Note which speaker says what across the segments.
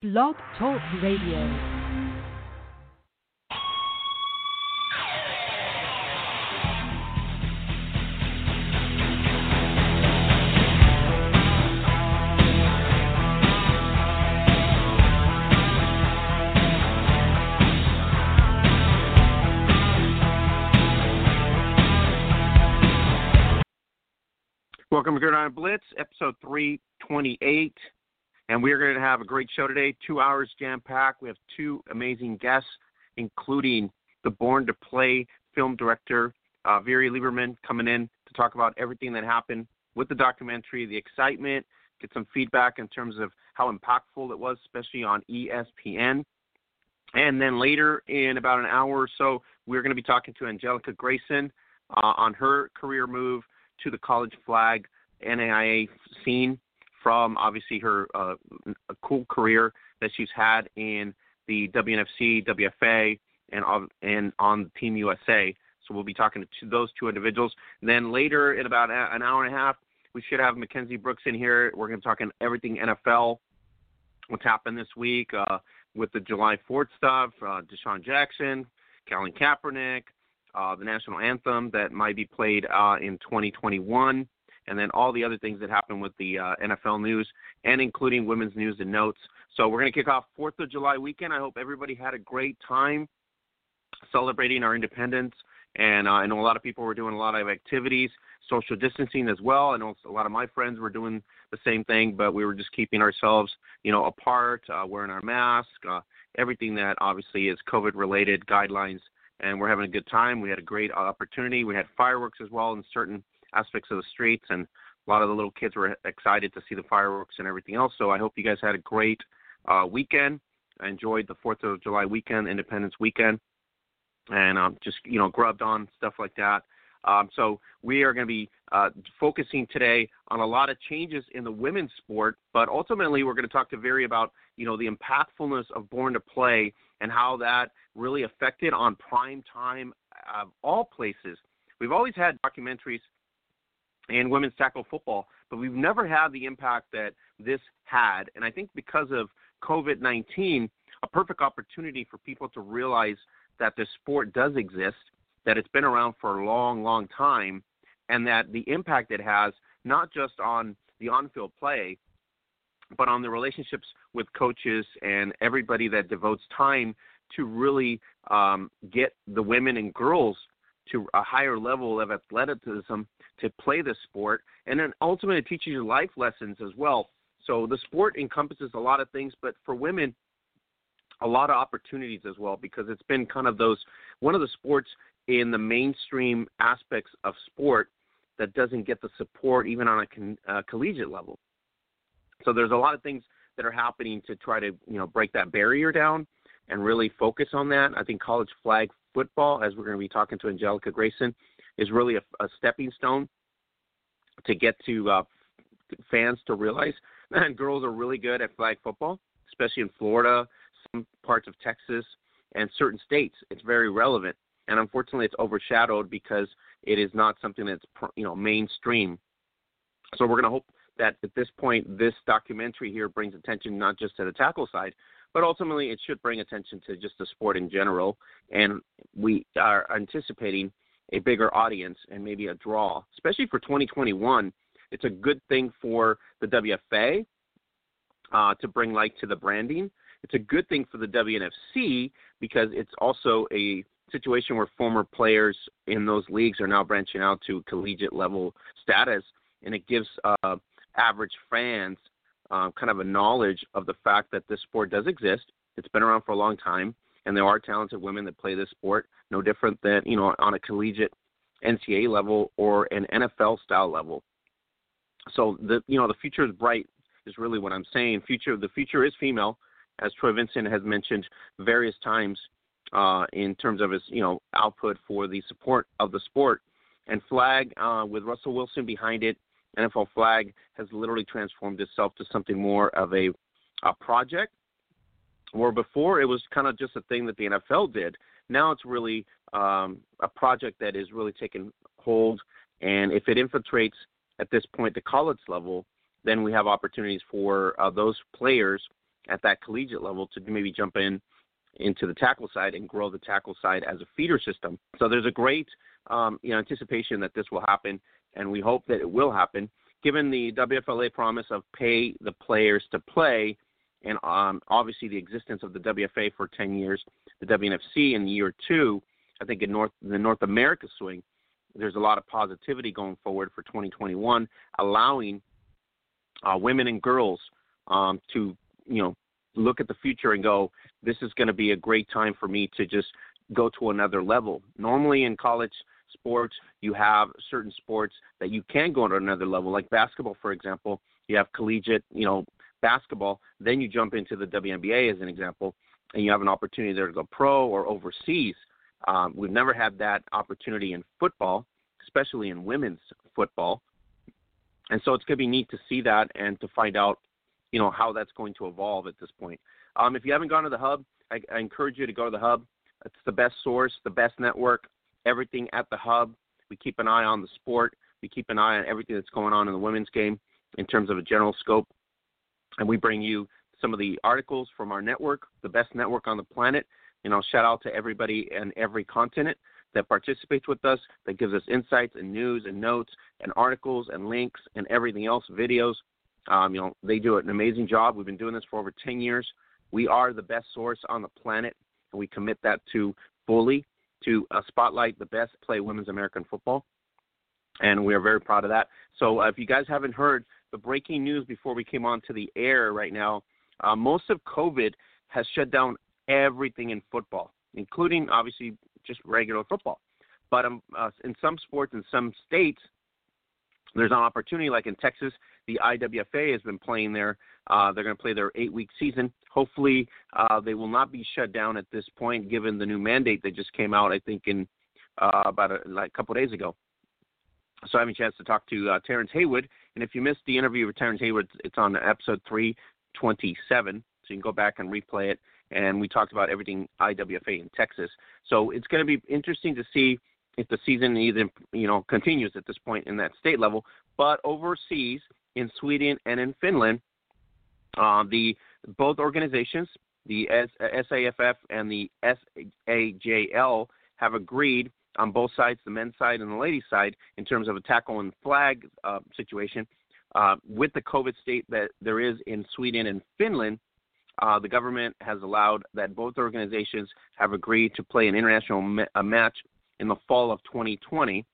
Speaker 1: Blog Talk Radio.
Speaker 2: Welcome to Gridiron Blitz, episode 328. And we are going to have a great show today, two hours jam packed. We have two amazing guests, including the Born to Play film director, uh, Viri Lieberman, coming in to talk about everything that happened with the documentary, the excitement, get some feedback in terms of how impactful it was, especially on ESPN. And then later, in about an hour or so, we're going to be talking to Angellica Grayson uh, on her career move to the college flag NAIA scene from obviously her uh, cool career that she's had in the WNFC, WFA, and on, and on Team USA. So we'll be talking to those two individuals. And then later, in about an hour and a half, we should have Mackenzzie Brooks in here. We're going to be talking everything NFL, what's happened this week uh, with the July 4th stuff, uh, DeSean Jackson, Colin Kaepernick, uh, the national anthem that might be played uh, in 2021 and then all the other things that happen with the uh, NFL news, and including women's news and notes. So we're going to kick off Fourth of July weekend. I hope everybody had a great time celebrating our independence. And uh, I know a lot of people were doing a lot of activities, social distancing as well. I know a lot of my friends were doing the same thing, but we were just keeping ourselves, you know, apart, uh, wearing our mask, uh, everything that obviously is COVID-related guidelines. And we're having a good time. We had a great opportunity. We had fireworks as well in certain aspects of the streets, and a lot of the little kids were excited to see the fireworks and everything else. So I hope you guys had a great uh, weekend. I enjoyed the Fourth of July weekend, Independence weekend, and um, just you know grubbed on stuff like that. Um, so we are going to be uh, focusing today on a lot of changes in the women's sport, but ultimately we're going to talk to Viri about you know the impactfulness of Born to Play and how that really affected on prime time of all places. We've always had documentaries and women's tackle football, but we've never had the impact that this had. And I think because of COVID 19, a perfect opportunity for people to realize that this sport does exist, that it's been around for a long, long time, and that the impact it has, not just on the on field play, but on the relationships with coaches and everybody that devotes time to really um, get the women and girls to a higher level of athleticism to play the sport, and then ultimately it teaches you life lessons as well. So the sport encompasses a lot of things, but for women, a lot of opportunities as well because it's been kind of those one of the sports in the mainstream aspects of sport that doesn't get the support even on a con, uh, collegiate level. So there's a lot of things that are happening to try to you know break that barrier down and really focus on that. I think college flag football, as we're going to be talking to Angellica Grayson, is really a, a stepping stone to get to uh, fans to realize that girls are really good at flag football, especially in Florida, some parts of Texas, and certain states. It's very relevant, and unfortunately, it's overshadowed because it is not something that's you know mainstream. So we're going to hope that at this point, this documentary here brings attention not just to the tackle side, but ultimately it should bring attention to just the sport in general. And we are anticipating a bigger audience and maybe a draw, especially for 2021. It's a good thing for the WFA uh, to bring light to the branding. It's a good thing for the WNFC because it's also a situation where former players in those leagues are now branching out to collegiate level status, and it gives uh, average fans um, kind of a knowledge of the fact that this sport does exist. It's been around for a long time, and there are talented women that play this sport, no different than you know on a collegiate NCAA level or an NFL style level. So the you know the future is bright is really what I'm saying. Future the future is female, as Troy Vincent has mentioned various times uh, in terms of his you know output for the support of the sport. And flag uh, with Russell Wilson behind it NFL flag has literally transformed itself to something more of a, a project. Where before it was kind of just a thing that the NFL did. Now it's really um, a project that is really taking hold. And if it infiltrates at this point the college level, then we have opportunities for uh, those players at that collegiate level to maybe jump in into the tackle side and grow the tackle side as a feeder system. So there's a great um, you know anticipation that this will happen, and we hope that it will happen. Given the WFLA promise of pay the players to play, and um, obviously the existence of the WFA for 10 years, the WNFC in year two, I think in North the North America swing, there's a lot of positivity going forward for 2021, allowing uh, women and girls um, to you know look at the future and go, this is going to be a great time for me to just go to another level. Normally in college sports, you have certain sports that you can go to another level, like basketball, for example. You have collegiate, you know, basketball. Then you jump into the WNBA as an example, and you have an opportunity there to go pro or overseas. Um, we've never had that opportunity in football, especially in women's football. And so it's going to be neat to see that and to find out, you know, how that's going to evolve at this point. Um, if you haven't gone to the hub, I, I encourage you to go to the hub. It's the best source, the best network, everything at the hub. We keep an eye on the sport. We keep an eye on everything that's going on in the women's game in terms of a general scope. And we bring you some of the articles from our network, the best network on the planet. You know, shout out to everybody and every continent that participates with us, that gives us insights and news and notes and articles and links and everything else, videos. Um, you know, they do an amazing job. We've been doing this for over 10 years. We are the best source on the planet, and we commit that to fully to uh, spotlight the best play women's American football. And we are very proud of that. So uh, if you guys haven't heard the breaking news before we came on to the air right now, uh, most of COVID has shut down everything in football, including obviously just regular football. But um, uh, in some sports, in some states, there's an opportunity. Like in Texas, the IWFA has been playing there. Uh, they're going to play their eight-week season. Hopefully, uh, they will not be shut down at this point, given the new mandate that just came out. I think in uh, about a, like a couple days ago. So I have a chance to talk to uh, Terrence Haywood, and if you missed the interview with Terrence Haywood, it's on episode 327, so you can go back and replay it. And we talked about everything IWFA in Texas. So it's going to be interesting to see if the season even you know continues at this point in that state level. But overseas, in Sweden and in Finland, uh, the both organizations, the SAFF and the SAJL, have agreed on both sides, the men's side and the ladies' side, in terms of a tackle and flag uh, situation. Uh, with the COVID state that there is in Sweden and Finland, uh, the government has allowed that both organizations have agreed to play an international ma- match in the fall of 2020,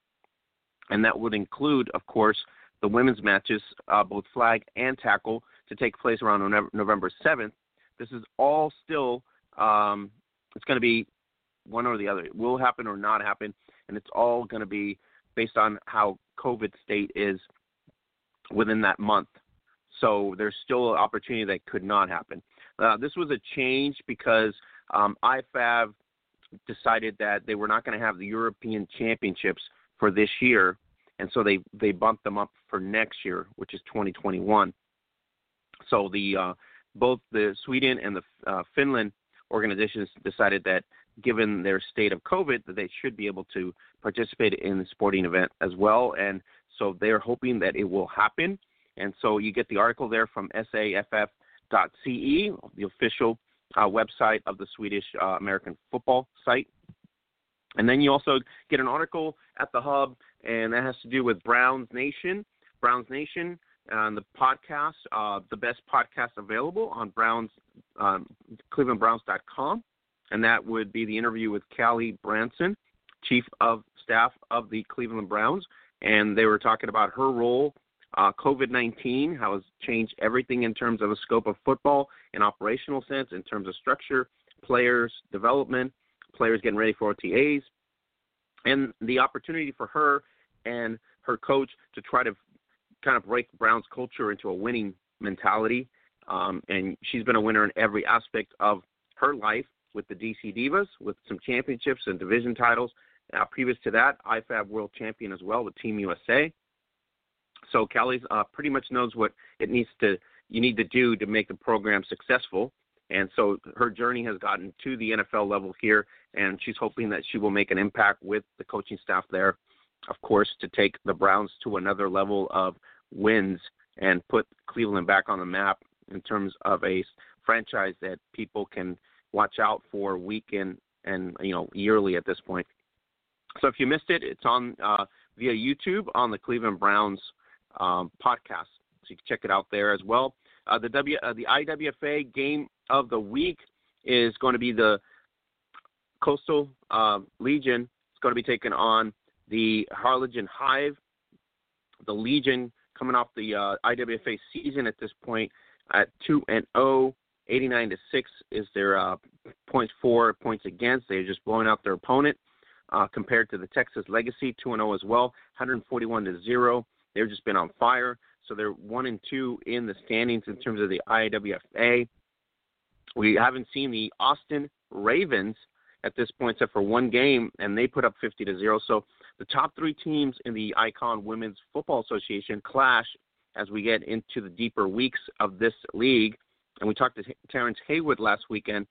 Speaker 2: and that would include, of course, the women's matches, uh, both flag and tackle, to take place around November 7th. This is all still, um, it's going to be one or the other. It will happen or not happen, and it's all going to be based on how COVID state is within that month. So there's still an opportunity that could not happen. Uh, this was a change because um, IFAF decided that they were not going to have the European Championships for this year and so they they bumped them up for next year, which is 2021. So the uh, both the Sweden and the uh, Finland organizations decided that given their state of COVID, that they should be able to participate in the sporting event as well, and so they're hoping that it will happen. And so you get the article there from saff.ce, the official uh, website of the Swedish uh, American football site. And then you also get an article at the hub and that has to do with Browns Nation. Browns Nation on the podcast, uh, the best podcast available on Browns, um, ClevelandBrowns.com, and that would be the interview with Callie Brownson, Chief of Staff of the Cleveland Browns, and they were talking about her role. Uh, COVID 19, how it's changed everything in terms of the scope of football in operational sense, in terms of structure, players, development, players getting ready for OTAs, and the opportunity for her and her coach to try to kind of break Brown's culture into a winning mentality. Um, and she's been a winner in every aspect of her life with the DC Divas, with some championships and division titles. Now, previous to that, IFAF World Champion as well with Team USA. So Callie's uh, pretty much knows what it needs to you need to do to make the program successful. And so her journey has gotten to the NFL level here, and she's hoping that she will make an impact with the coaching staff there of course, to take the Browns to another level of wins and put Cleveland back on the map in terms of a franchise that people can watch out for week in and you know yearly at this point. So if you missed it, it's on uh, via YouTube on the Cleveland Browns um, podcast. So you can check it out there as well. Uh, the W uh, the IWFA game of the week is going to be the Coastal uh, Legion. It's going to be taking on the Harlingen Hive. The Legion coming off the uh, IWFA season at this point at two and zero. Oh, 89 to six is their uh, points for points against. They're just blowing out their opponent. Uh, compared to the Texas Legacy, two and zero oh as well, 141 to zero. They've just been on fire. So they're one and two in the standings in terms of the IWFA. We haven't seen the Austin Ravens at this point, except for one game, and they put up 50 to zero. So the top three teams in the Icon Women's Football Association clash as we get into the deeper weeks of this league. And we talked to Terrence Haywood last weekend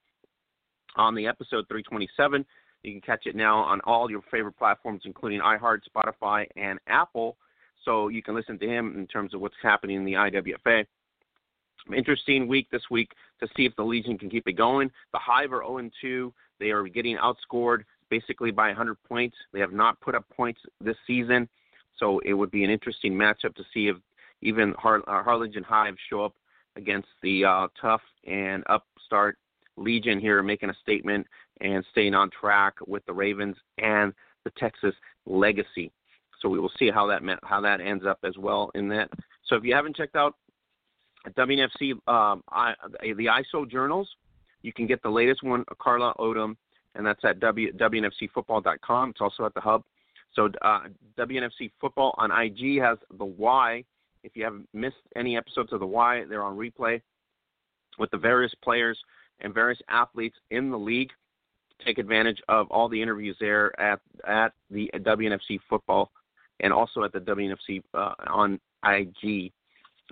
Speaker 2: on the episode 327. You can catch it now on all your favorite platforms, including iHeart, Spotify, and Apple. So you can listen to him in terms of what's happening in the IWFA. Interesting week this week to see if the Legion can keep it going. The Hive are 0 2. They are getting outscored basically by 100 points. They have not put up points this season, so it would be an interesting matchup to see if even Har- uh, Harlingen Hive show up against the uh, tough and upstart Legion here, making a statement and staying on track with the Ravens and the Texas Legacy. So we will see how that how that ends up as well in that. So if you haven't checked out WNFC, um, I, the ISO journals, you can get the latest one, Carla Odom, and that's at w, WNFCfootball.com. It's also at the hub. So uh, WNFC Football on IG has the Y. If you haven't missed any episodes of the Y, they're on replay with the various players and various athletes in the league. Take advantage of all the interviews there at at the WNFC Football and also at the WNFC uh, on IG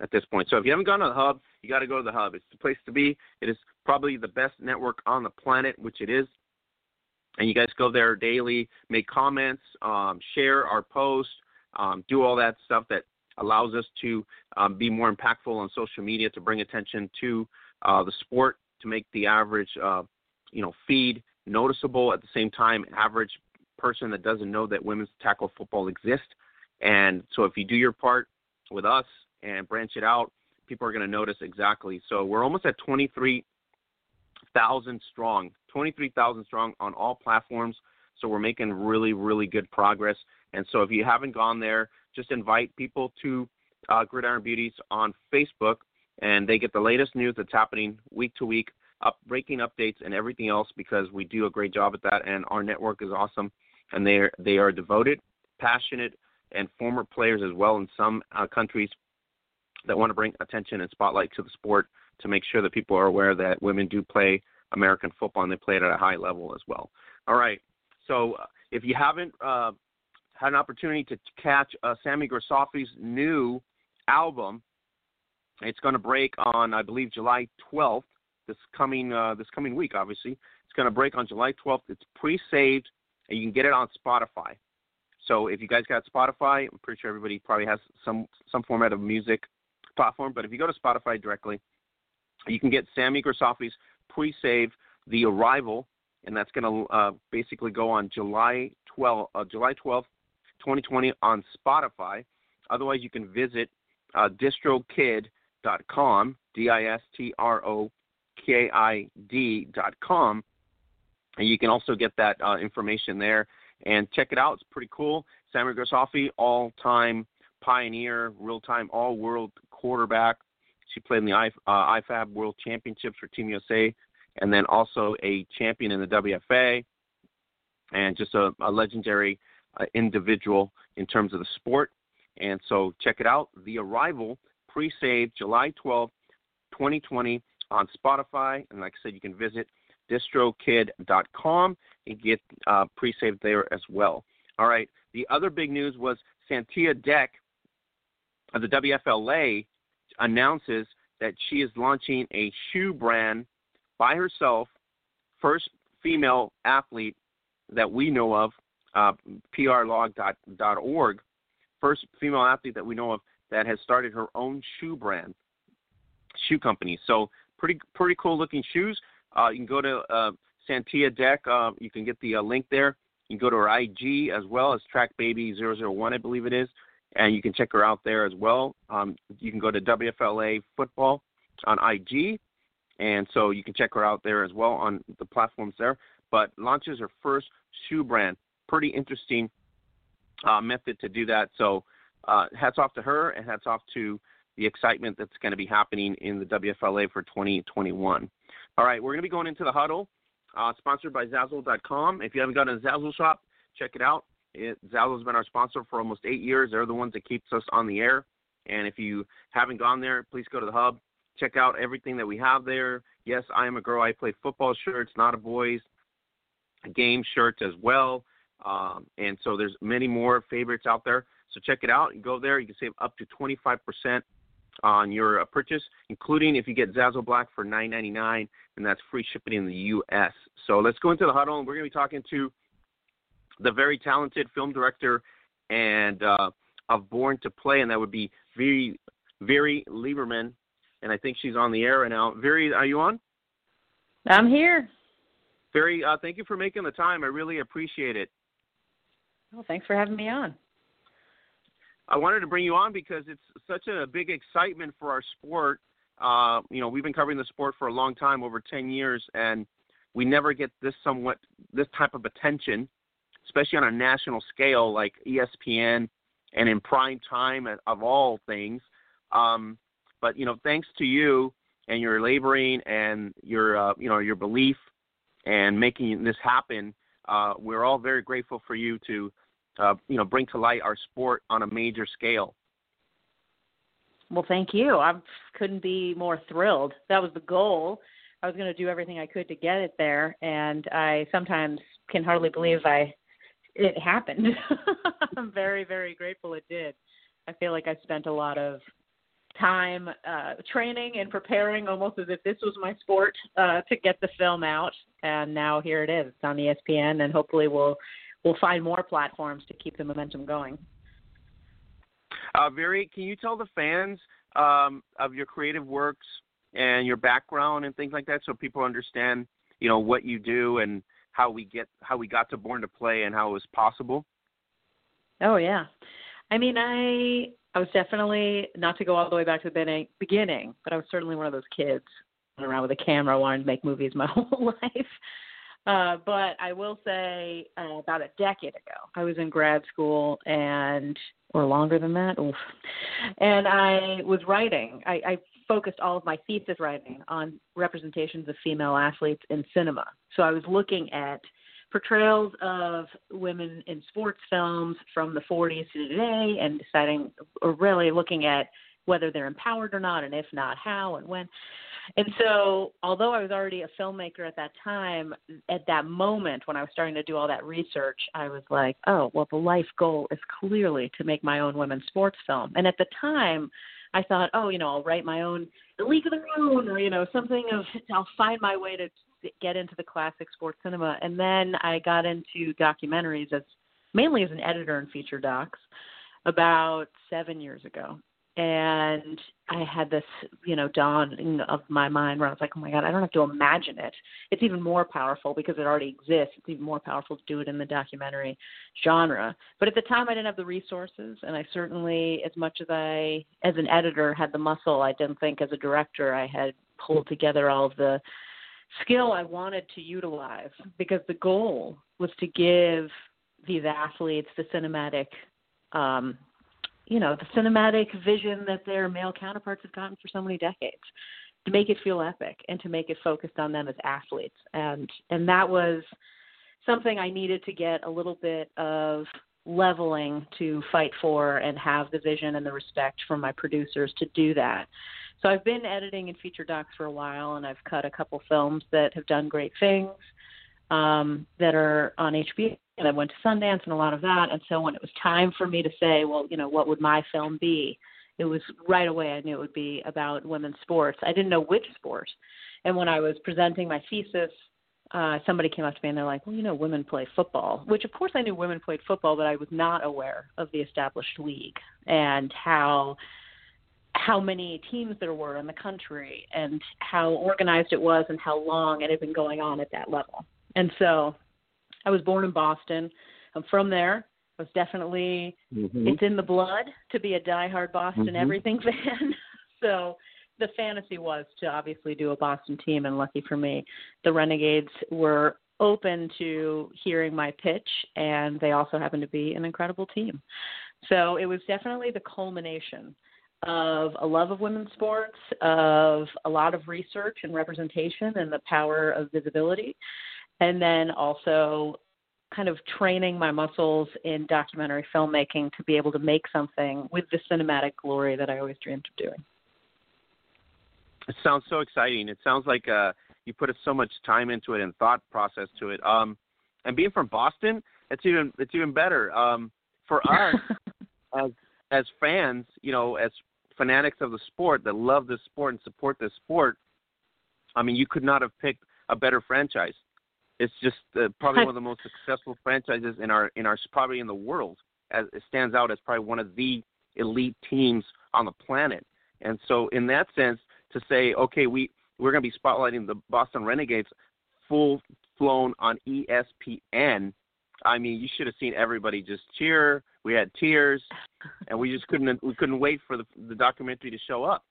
Speaker 2: at this point. So if you haven't gone to the hub, you got to go to the hub. It's the place to be. It is probably the best network on the planet, which it is. And you guys go there daily, make comments, um, share our posts, um, do all that stuff that allows us to um, be more impactful on social media to bring attention to uh, the sport, to make the average, uh, you know, feed noticeable. At the same time, average person that doesn't know that women's tackle football exists. And so if you do your part with us and branch it out, people are going to notice exactly. So we're almost at 23,000 strong, 23,000 strong on all platforms. So we're making really, really good progress. And so if you haven't gone there, just invite people to uh, Gridiron Beauties on Facebook, and they get the latest news that's happening week to week, up breaking updates and everything else because we do a great job at that, and our network is awesome and they are, they are devoted, passionate, and former players as well in some uh, countries that want to bring attention and spotlight to the sport to make sure that people are aware that women do play American football and they play it at a high level as well. All right. So uh, if you haven't uh, had an opportunity to catch uh, Sami Grisafe's new album, it's going to break on I believe July 12th. This coming uh, this coming week, obviously, it's going to break on July 12th. It's pre-saved and you can get it on Spotify. So if you guys got Spotify, I'm pretty sure everybody probably has some some format of music platform. But if you go to Spotify directly, you can get Sami Grisafe's pre-save "The Arrival," and that's going to uh, basically go on July 12, uh, July 12th, 2020 on Spotify. Otherwise, you can visit uh, distrokid.com, D-I-S-T-R-O-K-I-D.com, and you can also get that uh, information there and check it out. It's pretty cool. Sami Grisafe, all time pioneer, real time all world quarterback. She played in the I, uh, IFAF World Championships for Team USA and then also a champion in the WFA and just a, a legendary uh, individual in terms of the sport. And so check it out. The Arrival, pre saved July 12, 2020 on Spotify. And like I said, you can visit distrokid.com and get uh, pre-saved there as well. All right. The other big news was Santia Deck of the WFLA announces that she is launching a shoe brand by herself, first female athlete that we know of, uh, prlog.org, first female athlete that we know of that has started her own shoe brand, shoe company. So pretty pretty cool looking shoes. Uh, you can go to uh, Santia Deck. Uh, you can get the uh, link there. You can go to her IG as well as Track Baby 001, I believe it is, and you can check her out there as well. Um, you can go to WFLA Football on IG, and so you can check her out there as well on the platforms there. But launches her first shoe brand. Pretty interesting uh, method to do that. So uh, hats off to her, and hats off to the excitement that's going to be happening in the WFLA for 2021. All right, we're going to be going into the huddle, uh, sponsored by Zazzle.com. If you haven't got a Zazzle shop, check it out. It, Zazzle's been our sponsor for almost eight years. They're the ones that keeps us on the air. And if you haven't gone there, please go to the hub. Check out everything that we have there. Yes, I am a girl. I play football shirts, not a boys. Game shirts as well. Um, and so there's many more favorites out there. So check it out. and go there. You can save up to 25% on your uh, purchase, including if you get Zazzle Black for $9.99, and that's free shipping in the U.S. So let's go into the huddle, and we're going to be talking to the very talented film director and uh, of Born to Play, and that would be Viri, Viri Lieberman, and I think she's on the air right now. Viri, are you on?
Speaker 3: I'm here.
Speaker 2: Viri, uh, thank you for making the time. I really appreciate it.
Speaker 3: Well, thanks for having me on.
Speaker 2: I wanted to bring you on because it's such a big excitement for our sport. Uh, you know, we've been covering the sport for a long time, over 10 years, and we never get this somewhat this type of attention, especially on a national scale like ESPN and in prime time of all things. Um, but you know, thanks to you and your laboring and your uh, you know your belief and making this happen, uh, we're all very grateful for you to uh, you know, bring to light our sport on a major scale.
Speaker 3: Well, thank you. I couldn't be more thrilled. That was the goal. I was going to do everything I could to get it there, and I sometimes can hardly believe I it happened. I'm very, very grateful it did. I feel like I spent a lot of time uh, training and preparing, almost as if this was my sport, uh, to get the film out. And now here it is. It's on ESPN, and hopefully we'll we'll find more platforms to keep the momentum going.
Speaker 2: Uh, Viri, can you tell the fans um, of your creative works and your background and things like that, so people understand, you know, what you do and how we get how we got to Born to Play and how it was possible?
Speaker 3: Oh yeah, I mean, I I was definitely not to go all the way back to the beginning, but I was certainly one of those kids running around with a camera wanting to make movies my whole life. Uh, but I will say, uh, about a decade ago, I was in grad school and, or longer than that, oof, and I was writing. I, I focused all of my thesis writing on representations of female athletes in cinema. So I was looking at portrayals of women in sports films from the 40s to today and deciding, or really looking at whether they're empowered or not, and if not, how and when. And so, although I was already a filmmaker at that time, at that moment when I was starting to do all that research, I was like, oh, well, the life goal is clearly to make my own women's sports film. And at the time, I thought, oh, you know, I'll write my own The League of Their Own, or you know, something of I'll find my way to get into the classic sports cinema. And then I got into documentaries as mainly as an editor in feature docs about seven years ago and I had this, you know, dawning of my mind where I was like, oh my God, I don't have to imagine it. It's even more powerful because it already exists. It's even more powerful to do it in the documentary genre. But at the time, I didn't have the resources, and I certainly, as much as I, as an editor, had the muscle, I didn't think as a director I had pulled together all of the skill I wanted to utilize because the goal was to give these athletes the cinematic um, you know the cinematic vision that their male counterparts have gotten for so many decades to make it feel epic and to make it focused on them as athletes and and that was something I needed to get a little bit of leveling to fight for and have the vision and the respect from my producers to do that. So I've been editing and feature docs for a while and I've cut a couple films that have done great things um, that are on HBO and I went to Sundance and a lot of that. And so when it was time for me to say, well, you know, what would my film be? It was right away I knew it would be about women's sports. I didn't know which sport. And when I was presenting my thesis, uh, somebody came up to me and they're like, well, you know, women play football, which of course I knew women played football, but I was not aware of the established league and how how many teams there were in the country and how organized it was and how long it had been going on at that level. And so I was born in Boston. I'm from there. I was definitely
Speaker 2: Mm-hmm.
Speaker 3: it's in the blood to be a diehard Boston
Speaker 2: Mhm.
Speaker 3: everything fan. so the fantasy was to obviously do a Boston team, and lucky for me, the Renegades were open to hearing my pitch, and they also happened to be an incredible team. So it was definitely the culmination of a love of women's sports, of a lot of research and representation, and the power of visibility, and then also kind of training my muscles in documentary filmmaking to be able to make something with the cinematic glory that I always dreamed of doing.
Speaker 2: It sounds so exciting. It sounds like uh, you put so much time into it and thought process to it. Um, and being from Boston, it's even it's even better. Um, for us as as fans, you know, as fanatics of the sport that love this sport and support this sport, I mean, you could not have picked a better franchise. It's just uh, probably one of the most successful franchises in our in our probably in the world. As it stands out as probably one of the elite teams on the planet. And so, in that sense, to say, okay, we we're going to be spotlighting the Boston Renegades full flown on ESPN. I mean, you should have seen everybody just cheer. We had tears, and we just couldn't we couldn't wait for the the documentary to show up.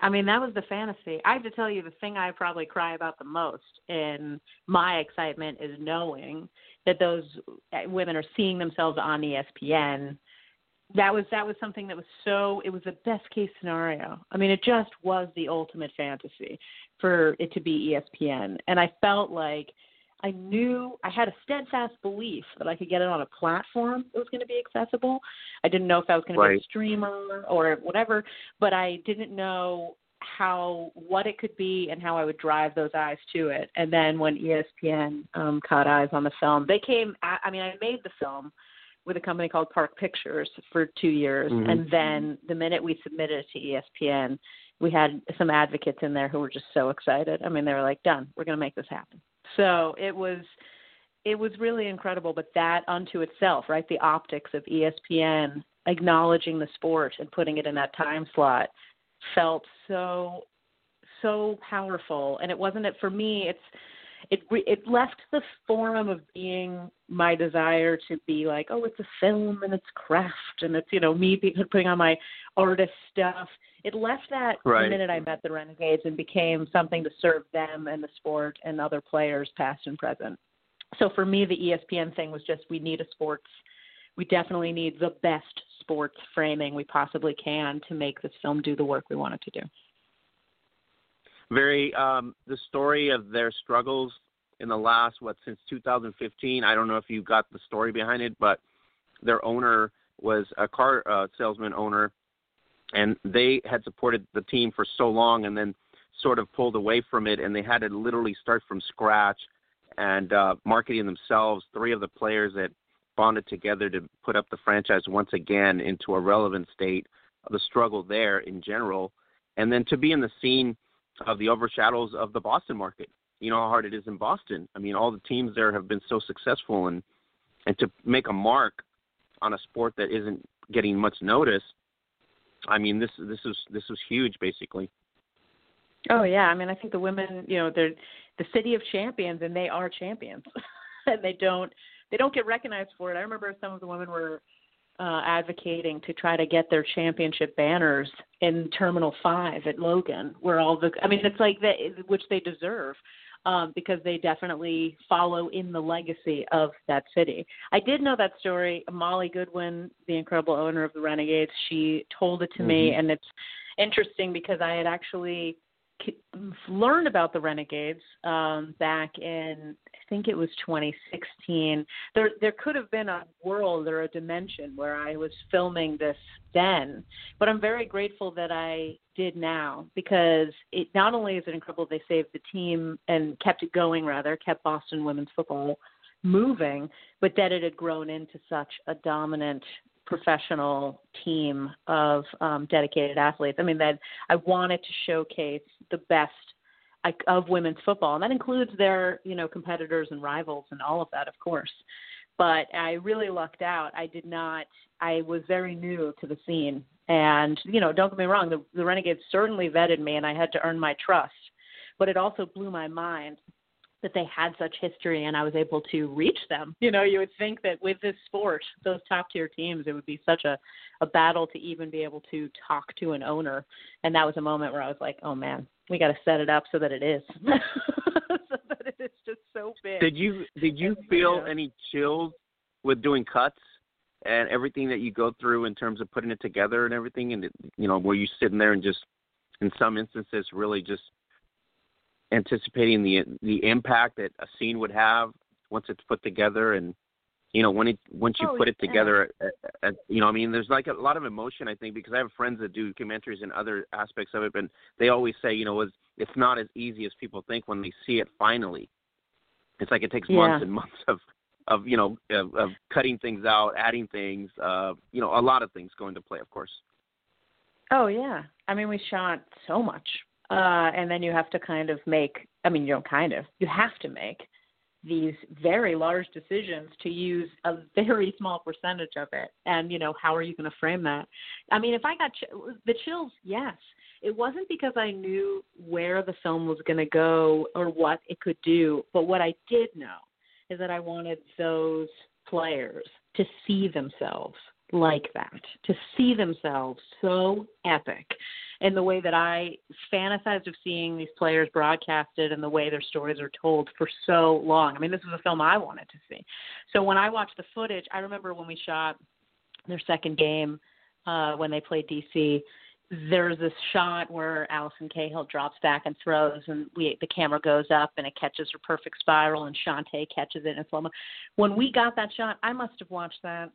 Speaker 3: I mean, that was the fantasy. I have to tell you, the thing I probably cry about the most in my excitement is knowing that those eh, women are seeing themselves on ESPN. That was that was something that was so. It was the best case scenario. I mean, it just was the ultimate fantasy for it to be ESPN, and I felt like I knew I had a steadfast belief that I could get it on a platform that was going to be accessible. I didn't know if I was going to be a streamer or whatever, but I didn't know how what it could be and how I would drive those eyes to it. And then when ESPN um, caught eyes on the film, they came. I, I mean, I made the film with a company called Park Pictures for two years,
Speaker 2: Mhm.
Speaker 3: and then the minute we submitted it to ESPN, we had some advocates in there who were just so excited. I mean, they were like, "Done, we're going to make this happen." So it was it was really incredible, but that unto itself, right? The optics of ESPN acknowledging the sport and putting it in that time slot felt so so powerful. And it wasn't it for me. It's it it left the forum of being my desire to be like, oh, it's a film and it's craft and it's you know me putting on my artist stuff. It left that
Speaker 2: Right.
Speaker 3: the minute I met the Renegades and became something to serve them and the sport and other players, past and present. So for me, the ESPN thing was just we need a sports. We definitely need the best sports framing we possibly can to make this film do the work we want it to do.
Speaker 2: Very um, the story of their struggles in the last what since 2015. I don't know if you got the story behind it, but their owner was a car uh, salesman owner, and they had supported the team for so long, and then sort of pulled away from it, and they had to literally start from scratch and uh, marketing themselves. Three of the players that bonded together to put up the franchise once again into a relevant state. The struggle there in general, and then to be in the scene of the overshadows of the Boston market. You know how hard it is in Boston. I mean, all the teams there have been so successful, and and to make a mark on a sport that isn't getting much notice. I mean, this this is this was huge, basically.
Speaker 3: Oh yeah, I mean I think the women, you know, they're the city of champions and they are champions. and they don't they don't get recognized for it. I remember some of the women were uh advocating to try to get their championship banners in Terminal 5 at Logan where all the I mean it's like that which they deserve. Um, because they definitely follow in the legacy of that city. I did know that story. Molly Goodwin, the incredible owner of the Renegades, she told it to me,
Speaker 2: Mhm.
Speaker 3: and it's interesting because I had actually learned about the Renegades um, back in I think it was 2016. There there could have been a world or a dimension where I was filming this then, but I'm very grateful that I did now because it not only is it incredible they saved the team and kept it going rather kept Boston women's football moving, but that it had grown into such a dominant professional team of um, dedicated athletes. I mean, that I wanted to showcase the best of women's football, and that includes their, you know, competitors and rivals and all of that, of course. But I really lucked out. I did not. I was very new to the scene, And you know, don't get me wrong, the, the Renegades certainly vetted me, and I had to earn my trust. But it also blew my mind that they had such history and I was able to reach them. You know, you would think that with this sport, those top tier teams, it would be such a, a battle to even be able to talk to an owner. And that was a moment where I was like, oh man, we got to set it up so that it is. so that it is just so big.
Speaker 2: Did you did you feel any chills with doing cuts and everything that you go through in terms of putting it together and everything and you know were you sitting there and just in some instances really just anticipating the the impact that a scene would have once it's put together and you know when it once you
Speaker 3: oh,
Speaker 2: put it
Speaker 3: yeah.
Speaker 2: together at, at, you know i mean there's like a lot of emotion i think because i have friends that do documentaries and other aspects of it but they always say you know it's it's not as easy as people think when they see it finally it's like it takes
Speaker 3: Yeah.
Speaker 2: months and months of of you know of, of cutting things out adding things uh you know a lot of things go into play of course
Speaker 3: Oh yeah. I mean, we shot so much, uh, and then you have to kind of make. I mean, you don't kind of. You have to make these very large decisions to use a very small percentage of it. And you know, how are you going to frame that? I mean, if I got ch- the chills, yes. It wasn't because I knew where the film was going to go or what it could do, but what I did know is that I wanted those players to see themselves like that, to see themselves so epic. And the way that I fantasized of seeing these players broadcasted and the way their stories are told for so long. I mean, this was a film I wanted to see. So when I watched the footage, I remember when we shot their second game uh, when they played DC. There's this shot where Allison Cahill drops back and throws, and we the camera goes up and it catches her perfect spiral, and Chante catches it in slow mo. When we got that shot, I must have watched that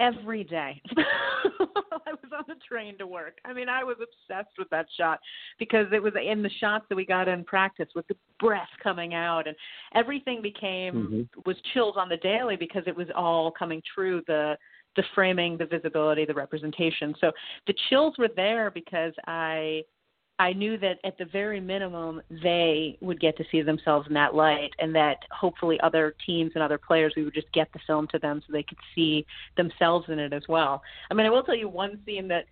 Speaker 3: every day. I was on the train to work. I mean, I was obsessed with that shot because it was in the shots that we got in practice with the breath coming out and everything became
Speaker 2: Mhm.
Speaker 3: was chills on the daily because it was all coming true the the framing, the visibility, the representation. So the chills were there because I I knew that at the very minimum they would get to see themselves in that light and that hopefully other teams and other players we would just get the film to them so they could see themselves in it as well. I mean I will tell you one scene that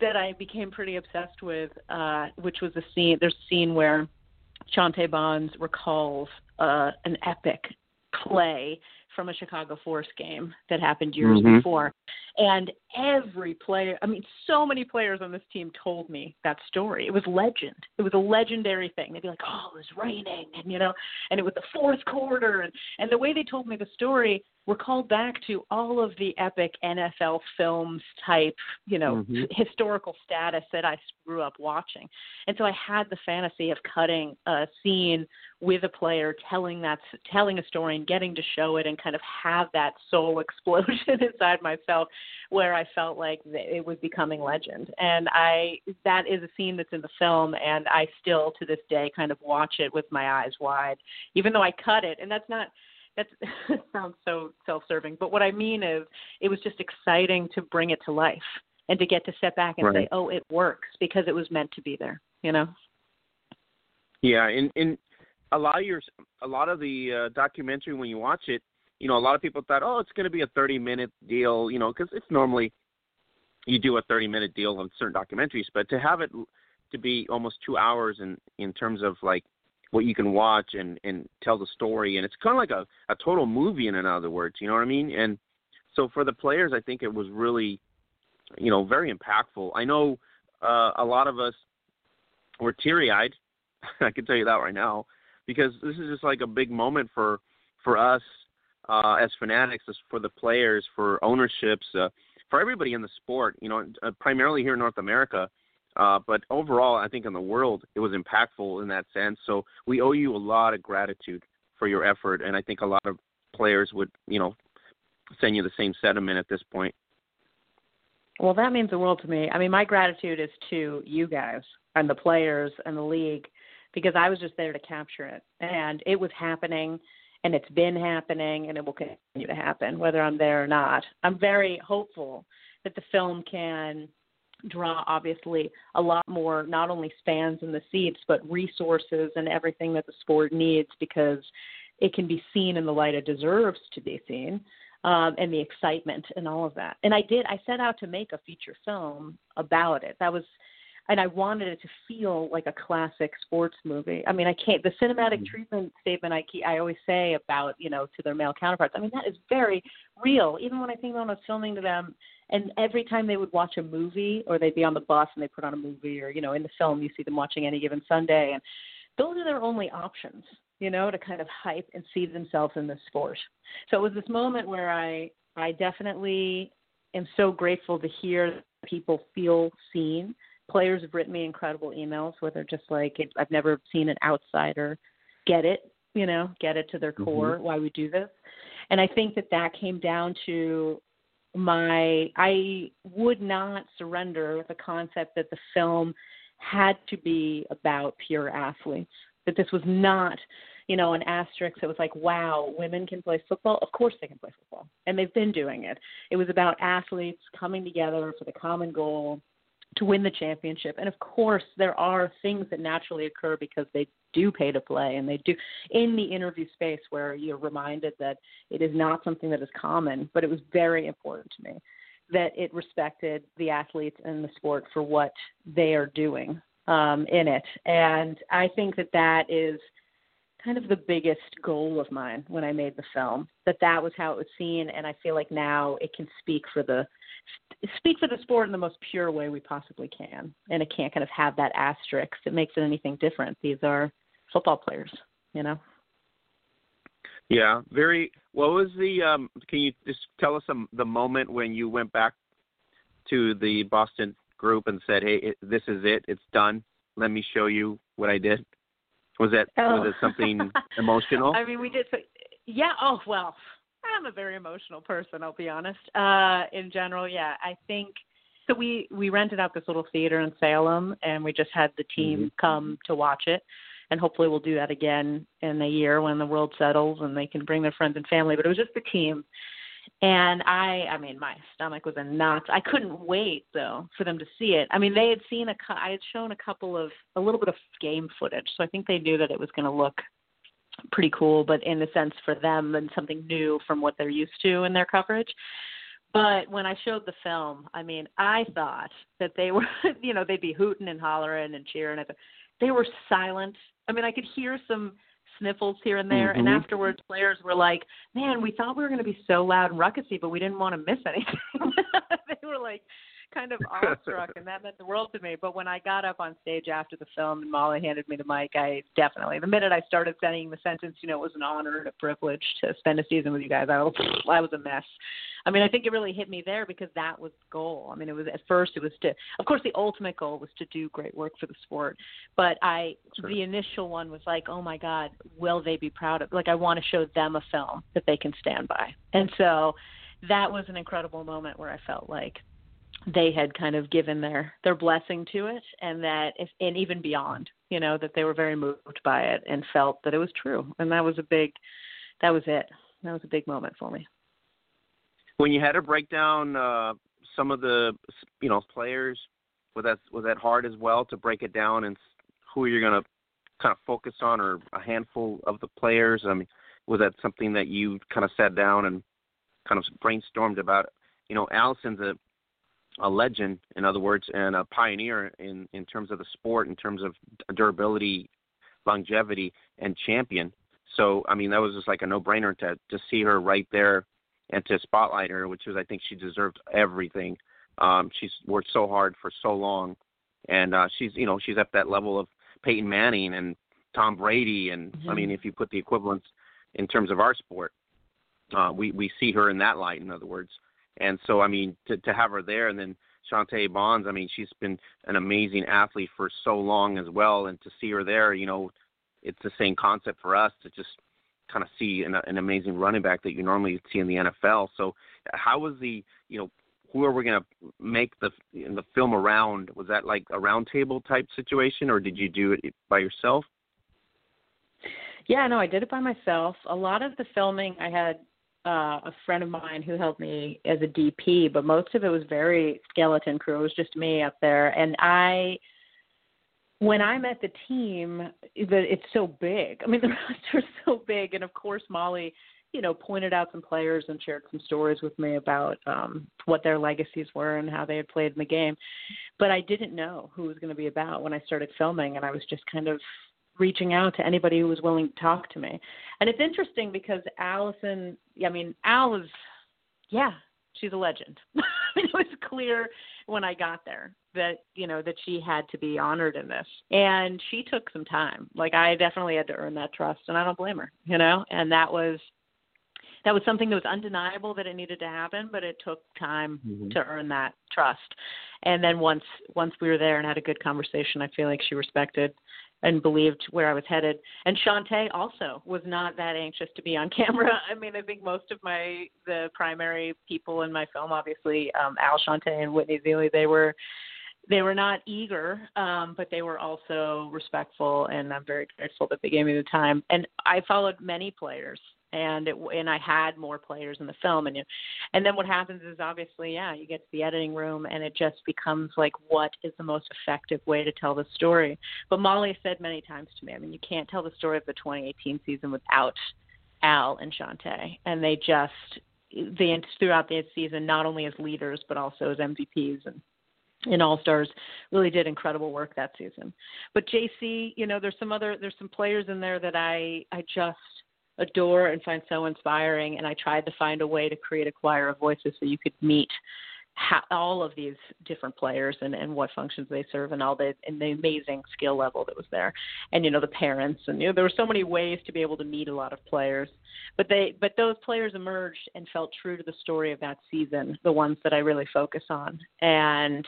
Speaker 3: that I became pretty obsessed with, uh, which was a scene there's a scene where Chante Bonds recalls uh, an epic play from a Chicago Force game that happened years
Speaker 2: Mhm.
Speaker 3: before. And every player, I mean, so many players on this team told me that story. It was legend. It was a legendary thing. They'd be like, oh, it was raining, and, you know, and it was the fourth quarter. And, and the way they told me the story were called back to all of the epic NFL films type, you know,
Speaker 2: Mhm.
Speaker 3: historical status that I grew up watching. And so I had the fantasy of cutting a scene with a player telling that telling a story and getting to show it and kind of have that soul explosion inside myself where I felt like it was becoming legend. And I that is a scene that's in the film and I still to this day kind of watch it with my eyes wide even though I cut it and that's not that sounds so self-serving but what I mean is it was just exciting to bring it to life and to get to step back and say oh it works because it was meant to be there you know?
Speaker 2: Yeah, and and a lot of your a lot of the uh, documentary when you watch it, you know, a lot of people thought, oh, it's going to be a 30 minute deal, you know, because it's normally you do a 30 minute deal on certain documentaries, but to have it to be almost two hours in in terms of like what you can watch and and tell the story, and it's kind of like a a total movie in other words, you know what I mean? And so for the players, I think it was really, you know, very impactful. I know uh, a lot of us were teary eyed. I can tell you that right now because this is just like a big moment for for us uh, as fanatics, as for the players, for ownerships, uh, for everybody in the sport. You know, uh, primarily here in North America, uh, but overall, I think in the world, it was impactful in that sense. So we owe you a lot of gratitude for your effort, and I think a lot of players would, you know, send you the same sentiment at this point.
Speaker 3: Well, that means the world to me. I mean, my gratitude is to you guys and the players and the league because I was just there to capture it. And it was happening and it's been happening and it will continue to happen whether I'm there or not. I'm very hopeful that the film can draw obviously a lot more not only fans in the seats but resources and everything that the sport needs because it can be seen in the light it deserves to be seen um, and the excitement and all of that. And I did. I set out to make a feature film about it. That was, and I wanted it to feel like a classic sports movie. I mean, I can't. The cinematic mm-hmm. treatment statement I keep, I always say about you know to their male counterparts. I mean, that is very real. Even when I think when I was filming to them, and every time they would watch a movie or they'd be on the bus and they put on a movie or you know in the film you see them watching any given Sunday and those are their only options you know, to kind of hype and see themselves in the sport. So it was this moment where I I definitely am so grateful to hear people feel seen. Players have written me incredible emails where they're just like, I've never seen an outsider get it, you know, get it to their mm-hmm. core mm-hmm. why we do this. And I think that that came down to my I would not surrender the concept that the film had to be about pure athletes that this was not you know an asterisk that was like wow women can play football? Of course they can play football. And they've been doing it. It was about athletes coming together for the common goal to win the championship and of course there are things that naturally occur because they do pay to play and they do in the interview space where you're reminded that it is not something that is common but it was very important to me that it respected the athletes and the sport for what they are doing um, in it. And I think that that is kind of the biggest goal of mine when I made the film. That that was how it was seen, and I feel like now it can speak for the speak for the sport in the most pure way we possibly can, and it can't kind of have that asterisk that makes it anything different. These are football players, you know.
Speaker 2: Yeah, very. What was the? Um, can you just tell us some, the moment when you went back to the Boston group and said, "Hey, it, this is it. It's done. Let me show you what I did." Was that oh. was it something emotional?
Speaker 3: I mean, we did. Yeah. Oh well, I'm a very emotional person. I'll be honest. Uh, in general, yeah. I think so. We we rented out this little theater in Salem, and we just had the team mm-hmm. come to watch it. And hopefully, we'll do that again in a year when the world settles and they can bring their friends and family. But it was just the team and I, I mean, my stomach was in knots. I couldn't wait though for them to see it. I mean, they had seen a, I had shown a couple of, a little bit of game footage, so I think they knew that it was going to look pretty cool, but in the sense for them and something new from what they're used to in their coverage. But when I showed the film, I mean, I thought that they were, you know, they'd be hooting and hollering and cheering. They were silent. I mean, I could hear some sniffles here and there. Mm-hmm. And afterwards, players were like, "Man, we thought we were going to be so loud and ruckusy, but we didn't want to miss anything." they were like kind of awestruck, and that meant the world to me. But when I got up on stage after the film and Molly handed me the mic, I definitely, the minute I started saying the sentence, you know, it was an honor and a privilege to spend a season with you guys. I was, I was a mess. I mean, I think it really hit me there because that was the goal. I mean, it was at first it was to, of course, the ultimate goal was to do great work for the sport, but I, sure. the initial one was like, oh my God, will they be proud of? Like, I want to show them a film that they can stand by, and so that was an incredible moment where I felt like they had kind of given their their blessing to it and that if and even beyond you know that they were very moved by it and felt that it was true and that was a big that was it that was a big moment for me
Speaker 2: when you had to break down uh, some of the you know players, was that was that hard as well to break it down and who you're going to kind of focus on, or a handful of the players? I mean, was that something that you kind of sat down and kind of brainstormed about? You know, Allison's a a legend, in other words, and a pioneer in in terms of the sport, in terms of durability, longevity, and champion. So, I mean, that was just like a no-brainer to to see her right there and to spotlight her, which was I think she deserved everything. Um, she's worked so hard for so long, and uh, she's you know she's at that level of Peyton Manning and Tom Brady, and mm-hmm. I mean if you put the equivalents in terms of our sport, uh, we we see her in that light. In other words, and so I mean to to have her there, and then Chanté Bonds, I mean she's been an amazing athlete for so long as well, and to see her there, you know, it's the same concept for us to just kind of see an, an amazing running back that you normally see in the NFL. So, how was the you know who are we going to make the in the film around? Was that like a roundtable type situation, or did you do it by yourself?
Speaker 3: Yeah, no, I did it by myself. A lot of the filming, I had uh, a friend of mine who helped me as a DP, but most of it was very skeleton crew. It was just me up there, and I when I met the team, it's so big. I mean, the roster's so big, and of course, Molly you know, pointed out some players and shared some stories with me about um, what their legacies were and how they had played in the game. But I didn't know who was going to be about when I started filming, and I was just kind of reaching out to anybody who was willing to talk to me. And it's interesting because Allison, I mean, Al is, yeah, she's a legend. it was clear when I got there that you know that she had to be honored in this, and she took some time. Like I definitely had to earn that trust, and I don't blame her. You know, and that was that was something that was undeniable that it needed to happen, but it took time mm-hmm. to earn that trust. And then once once we were there and had a good conversation, I feel like she respected and believed where I was headed. And Chanté also was not that anxious to be on camera. I mean, I think most of my the primary people in my film, obviously um, Al Chanté and Whitney Zelee, they were they were not eager, um, but they were also respectful, and I'm very grateful that they gave me the time. And I followed many players and it and I had more players in the film and and then what happens is obviously yeah you get to the editing room and it just becomes like what is the most effective way to tell the story but Molly said many times to me I mean you can't tell the story of the 2018 season without Al and Chanté and they just they throughout the season not only as leaders but also as MVPs and in All Stars really did incredible work that season. But JC, you know, there's some other there's some players in there that I I just adore and find so inspiring. And I tried to find a way to create a choir of voices so you could meet ha- all of these different players and, and what functions they serve and all the and the amazing skill level that was there. And you know the parents and you know there were so many ways to be able to meet a lot of players. But they but those players emerged and felt true to the story of that season, the ones that I really focus on. And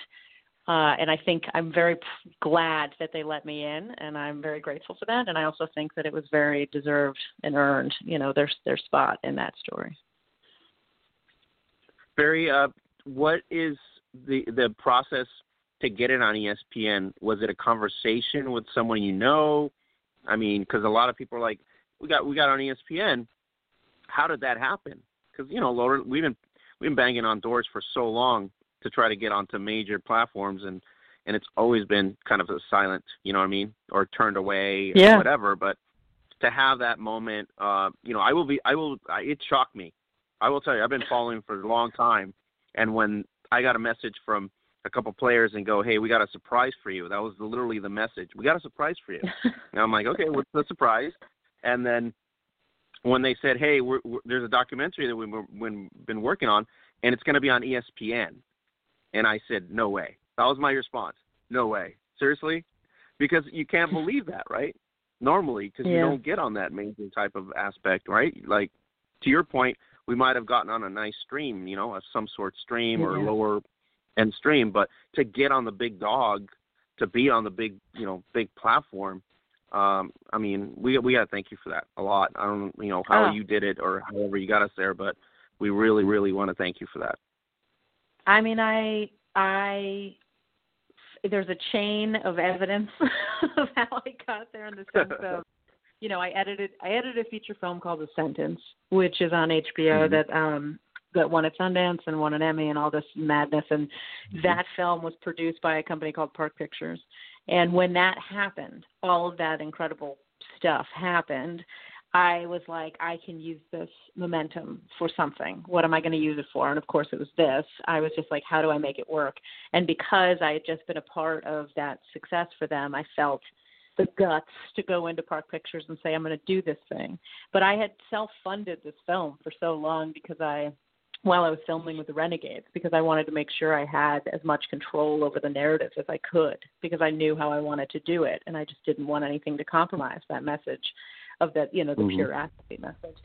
Speaker 3: uh, and I think I'm very p- glad that they let me in, and I'm very grateful for that. And I also think that it was very deserved and earned, you know, their their spot in that story.
Speaker 2: Very. Uh, what is the the process to get it on ESPN? Was it a conversation with someone you know? I mean, because a lot of people are like, we got we got on ESPN. How did that happen? Because you know, Laura, we've been we've been banging on doors for so long to try to get onto major platforms and and it's always been kind of a silent, you know what I mean, or turned away,
Speaker 3: yeah.
Speaker 2: or whatever. But to have that moment, uh, you know, I will be, I will, I, it shocked me. I will tell you, I've been following for a long time, and when I got a message from a couple players and go, hey, we got a surprise for you. That was literally the message. We got a surprise for you. and I'm like, okay, what's the surprise? And then when they said, hey, we're, we're, there's a documentary that we've been, been working on, and it's going to be on ESPN. And I said, no way. That was my response. No way. Seriously? Because you can't believe that, right? Normally, because
Speaker 3: yeah.
Speaker 2: you don't get on that amazing type of aspect, right? Like, to your point, we might have gotten on a nice stream, you know, a some sort stream
Speaker 3: yeah.
Speaker 2: or lower end stream, but to get on the big dog, to be on the big, you know, big platform, um, I mean, we we got to thank you for that a lot. I don't, you know, how
Speaker 3: oh.
Speaker 2: you did it or however you got us there, but we really, really want to thank you for that.
Speaker 3: I mean, I I there's a chain of evidence of how I got there in the sense of you know, I edited I edited a feature film called The Sentence, which is on HBO mm-hmm. that um that won at Sundance and won an Emmy and all this madness and mm-hmm. that film was produced by a company called Park Pictures. And when that happened, all of that incredible stuff happened. I was like, I can use this momentum for something. What am I going to use it for? And of course, it was this. I was just like, how do I make it work? And because I had just been a part of that success for them, I felt the guts to go into Park Pictures and say, I'm going to do this thing. But I had self funded this film for so long because I while I was filming with the Renegades because I wanted to make sure I had as much control over the narrative as I could because I knew how I wanted to do it and I just didn't want anything to compromise that message of that you know the mm-hmm. pure athlete message.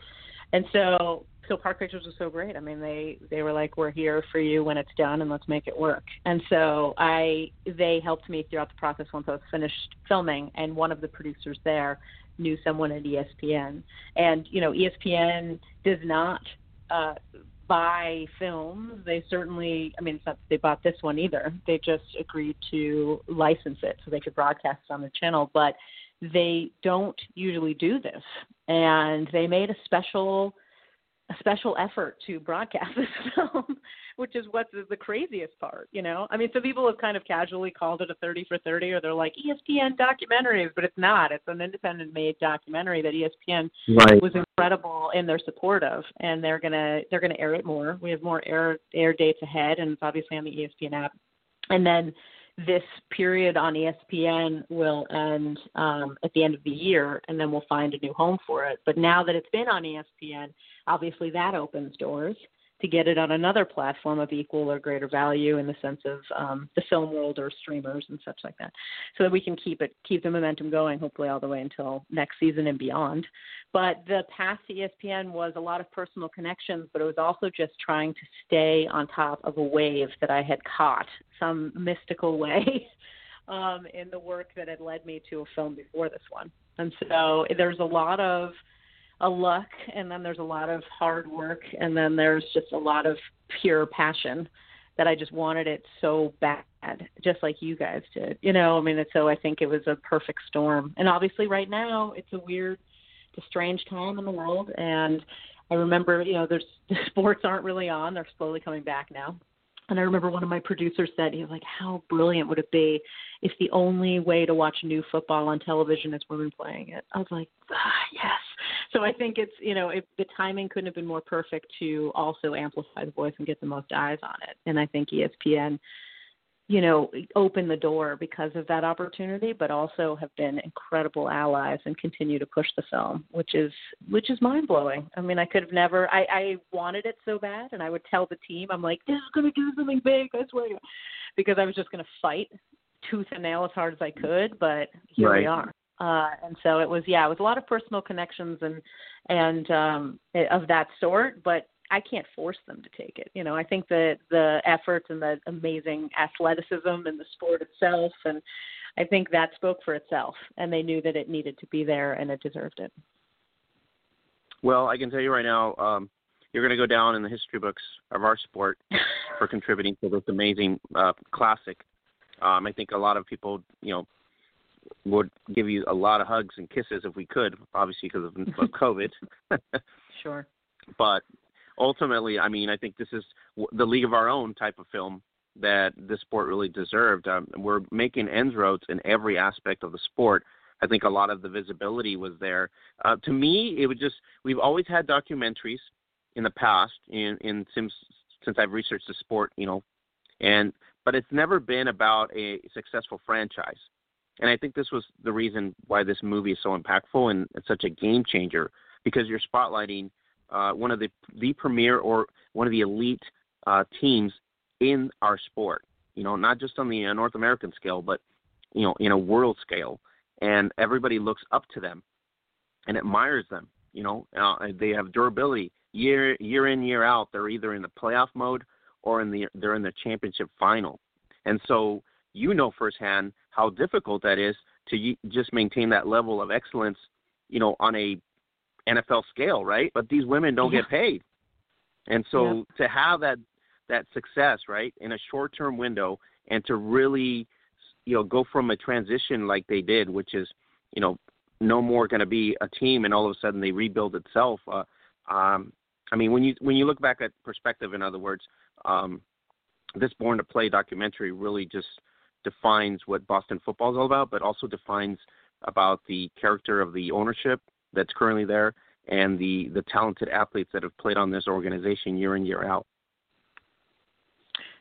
Speaker 3: And so so Park Pictures was so great. I mean, they they were like, "We're here for you when it's done, and let's make it work." And so I they helped me throughout the process once I was finished filming, and one of the producers there knew someone at ESPN, and you know ESPN does not uh, buy films. They certainly, I mean, it's not that they bought this one either. They just agreed to license it so they could broadcast it on the channel, but they don't usually do this. And they made a special a special effort to broadcast this film, which is what's the craziest part, you know? I mean, some people have kind of casually called it a 30 for 30 or they're like ESPN documentaries, but it's not. It's an independent made documentary that ESPN
Speaker 2: right.
Speaker 3: was incredible in their support of and they're going to they're going to air it more. We have more air air dates ahead and it's obviously on the ESPN app. And then this period on ESPN will end um, at the end of the year, and then we'll find a new home for it. But now that it's been on ESPN, obviously that opens doors to get it on another platform of equal or greater value in the sense of um, the film world or streamers and such like that, so that we can keep it keep the momentum going, hopefully all the way until next season and beyond. But the path to ESPN was a lot of personal connections, but it was also just trying to stay on top of a wave that I had caught some mystical way. Um, in the work that had led me to a film before this one. And so there's a lot of a luck and then there's a lot of hard work and then there's just a lot of pure passion that I just wanted it so bad, just like you guys did. You know, I mean, so I think it was a perfect storm. And obviously, right now, it's a weird, it's a strange time in the world. And I remember, you know, there's the sports aren't really on; they're slowly coming back now. And I remember one of my producers said, he was like, How brilliant would it be if the only way to watch new football on television is women playing it? I was like, ah, Yes. So I think it's, you know, if the timing couldn't have been more perfect to also amplify the voice and get the most eyes on it. And I think ESPN you know, opened the door because of that opportunity, but also have been incredible allies and continue to push the film, which is which is mind blowing. I mean, I could have never. I, I wanted it so bad, and I would tell the team, I'm like, this is going to do something big, I swear, you, because I was just going to fight tooth and nail as hard as I could. But here
Speaker 2: right.
Speaker 3: we are. Uh, and so it was, yeah, it was a lot of personal connections and and um, of that sort, but I can't force them to take it. You know, I think that the efforts and the amazing athleticism and the sport itself, and I think that spoke for itself. And they knew that it needed to be there and it deserved it.
Speaker 2: Well, I can tell you right now, um, you're going to go down in the history books of our sport for contributing to this amazing uh, classic. Um, I think a lot of people, you know, would give you a lot of hugs and kisses if we could, obviously because of, of COVID.
Speaker 3: sure.
Speaker 2: But ultimately, I mean, I think this is the league of our own type of film that this sport really deserved. Um, we're making inroads in every aspect of the sport. I think a lot of the visibility was there. Uh, to me, it was just we've always had documentaries in the past in in since since I've researched the sport, you know, and but it's never been about a successful franchise. And I think this was the reason why this movie is so impactful and such a game changer because you're spotlighting uh, one of the the premier or one of the elite uh, teams in our sport. You know, not just on the uh, North American scale, but you know, in a world scale, and everybody looks up to them and admires them. You know, uh, they have durability year year in year out. They're either in the playoff mode or in the they're in the championship final, and so you know firsthand how difficult that is to just maintain that level of excellence. You know, on a NFL scale, right? But these women don't
Speaker 3: yeah.
Speaker 2: get paid. And so
Speaker 3: yeah.
Speaker 2: to have that that success, right, in a short-term window and to really you know go from a transition like they did, which is, you know, no more going to be a team and all of a sudden they rebuild itself. Uh, um, I mean, when you when you look back at perspective, in other words, um, this Born to Play documentary really just defines what Boston football is all about, but also defines about the character of the ownership that's currently there and the the talented athletes that have played on this organization year in year out.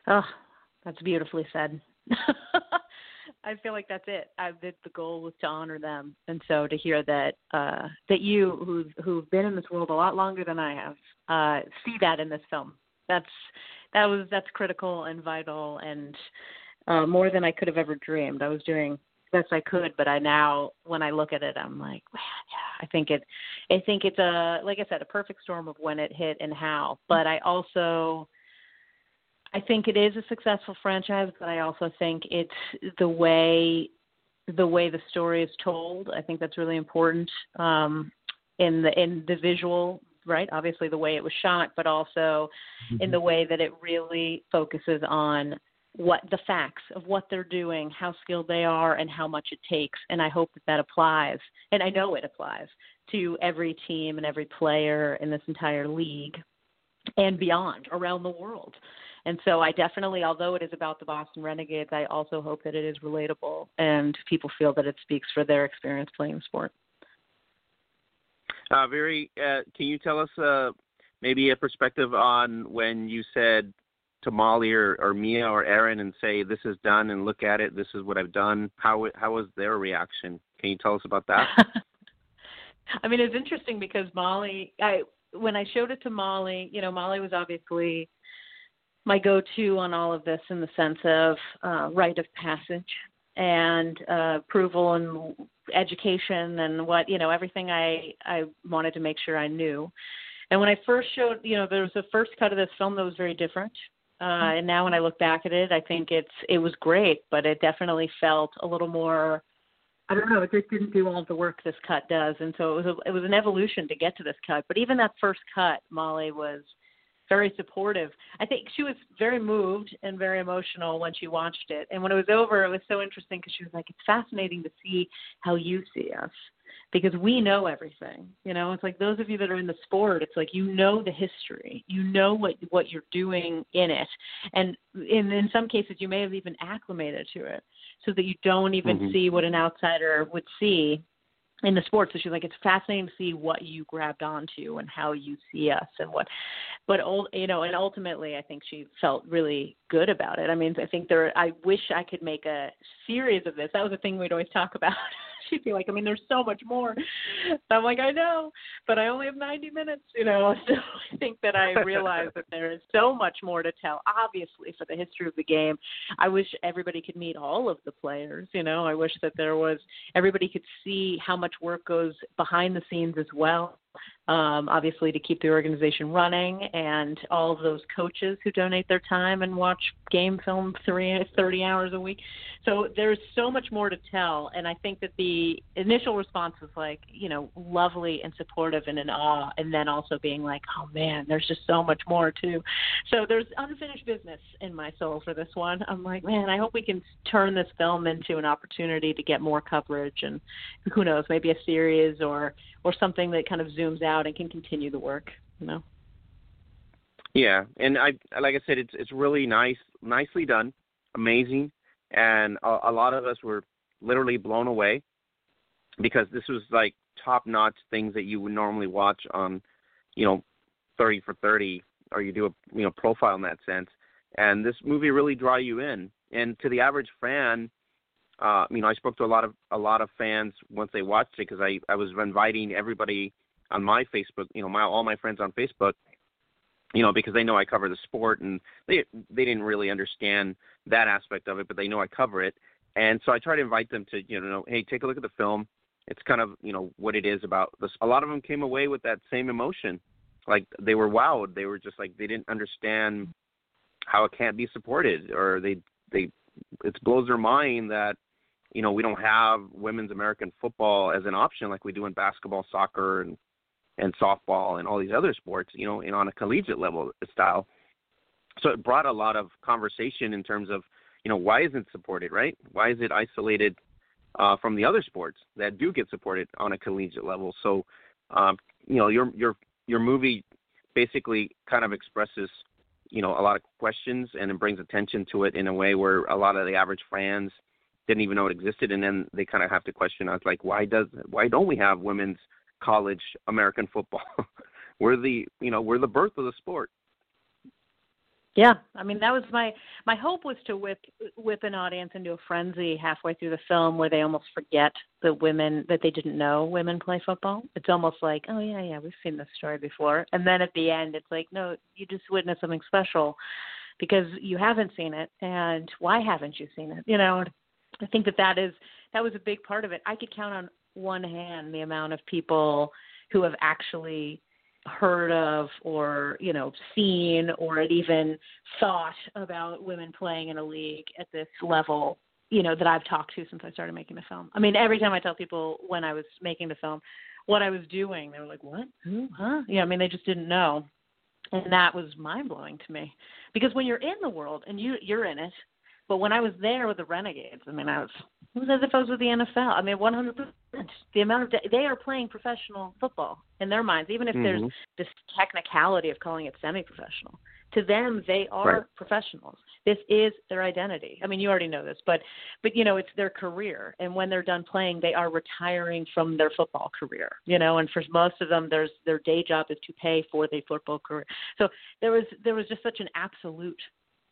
Speaker 3: Oh, that's beautifully said. I feel like that's it. I the, the goal was to honor them, and so to hear that uh, that you who've who've been in this world a lot longer than I have uh, see that in this film. That's that was that's critical and vital and uh, more than I could have ever dreamed. I was doing best I could, but I now when I look at it, I'm like, man, yeah, I think it, I think it's a like I said, a perfect storm of when it hit and how. But I also, I think it is a successful franchise, but I also think it's the way the way the story is told. I think that's really important um, in the in the visual right? Obviously, the way it was shot, but also mm-hmm. in the way that it really focuses on what the facts of what they're doing, how skilled they are, and how much it takes. And I hope that that applies, and I know it applies to every team and every player in this entire league and beyond around the world. And so I definitely, although it is about the Boston Renegades, I also hope that it is relatable and people feel that it speaks for their experience playing the sport.
Speaker 2: Uh, very. Uh, can you tell us uh, maybe a perspective on when you said to Molly or, or Mia or Aaron and say, "This is done," and look at it. This is what I've done. How how was their reaction? Can you tell us about that?
Speaker 3: I mean, it's interesting because Molly, I when I showed it to Molly, you know, Molly was obviously my go-to on all of this in the sense of uh, rite of passage and uh, approval and education and what you know everything I I wanted to make sure I knew. And when I first showed, you know, there was a first cut of this film that was very different. Uh, and now when I look back at it, I think it's it was great, but it definitely felt a little more. I don't know. It just didn't do all the work this cut does, and so it was a, it was an evolution to get to this cut. But even that first cut, Molly was very supportive. I think she was very moved and very emotional when she watched it. And when it was over, it was so interesting because she was like, "It's fascinating to see how you see us." Because we know everything, you know. It's like those of you that are in the sport. It's like you know the history, you know what what you're doing in it, and in in some cases you may have even acclimated to it, so that you don't even mm-hmm. see what an outsider would see in the sport. So she's like, it's fascinating to see what you grabbed onto and how you see us and what, but you know, and ultimately, I think she felt really good about it. I mean, I think there. I wish I could make a series of this. That was a thing we'd always talk about. she'd be like, I mean, there's so much more. I'm like, I know, but I only have 90 minutes, you know. So I think that I realize that there is so much more to tell. Obviously, for the history of the game, I wish everybody could meet all of the players. You know, I wish that there was everybody could see how much work goes behind the scenes as well um, obviously to keep the organization running, and all of those coaches who donate their time and watch game film three, 30 hours a week. So there's so much more to tell, and I think that the initial response was like, you know, lovely and supportive and in awe, and then also being like, oh man, there's just so much more too. So there's unfinished business in my soul for this one. I'm like, man, I hope we can turn this film into an opportunity to get more coverage, and who knows, maybe a series or or something that kind of zooms out and can continue the work. You know.
Speaker 2: Yeah, and I like I said, it's it's really nice, nicely done, amazing, and a, a lot of us were literally blown away because this was like top notch things that you would normally watch on, you know, thirty for thirty, or you do a you know profile in that sense. And this movie really draw you in. And to the average fan, uh, you know, I spoke to a lot of a lot of fans once they watched it because I I was inviting everybody on my Facebook, you know, my all my friends on Facebook, you know, because they know I cover the sport and they they didn't really understand that aspect of it, but they know I cover it, and so I try to invite them to you know, hey, take a look at the film. It's kind of you know what it is about this. A lot of them came away with that same emotion, like they were wowed. They were just like they didn't understand how it can't be supported, or they they it blows their mind that you know we don't have women's American football as an option like we do in basketball, soccer, and and softball and all these other sports. You know, and on a collegiate level style. So it brought a lot of conversation in terms of you know why isn't supported right? Why is it isolated uh, from the other sports that do get supported on a collegiate level? So um, you know your your your movie basically kind of expresses you know a lot of questions and it brings attention to it in a way where a lot of the average fans didn't even know it existed, and then they kind of have to question us like, why does why don't we have women's college American football? we're the you know we're the birth of the sport.
Speaker 3: Yeah, I mean that was my my hope was to whip whip an audience into a frenzy halfway through the film where they almost forget the women that they didn't know women play football. It's almost like, oh yeah, yeah, we've seen this story before. And then at the end it's like, no, you just witnessed something special because you haven't seen it and why haven't you seen it? You know, I think that that is that was a big part of it. I could count on one hand the amount of people who have actually heard of or you know seen or had even thought about women playing in a league at this level you know that I've talked to since I started making the film. I mean, every time I tell people when I was making the film what I was doing, they were like, "What? Who? Huh?" Yeah, I mean, they just didn't know, and that was mind blowing to me because when you're in the world and you you're in it, but when I was there with the Renegades, I mean, I was as if I was with the NFL. I mean, 100%. The amount of de- they are playing professional football in their minds, even if
Speaker 2: Mhm.
Speaker 3: there's this technicality of calling it semi-professional. To them, they are
Speaker 2: Right.
Speaker 3: professionals. This is their identity. I mean, you already know this, but but you know, it's their career, and when they're done playing, they are retiring from their football career. You know, and for most of them, there's their day job is to pay for the football career. So there was there was just such an absolute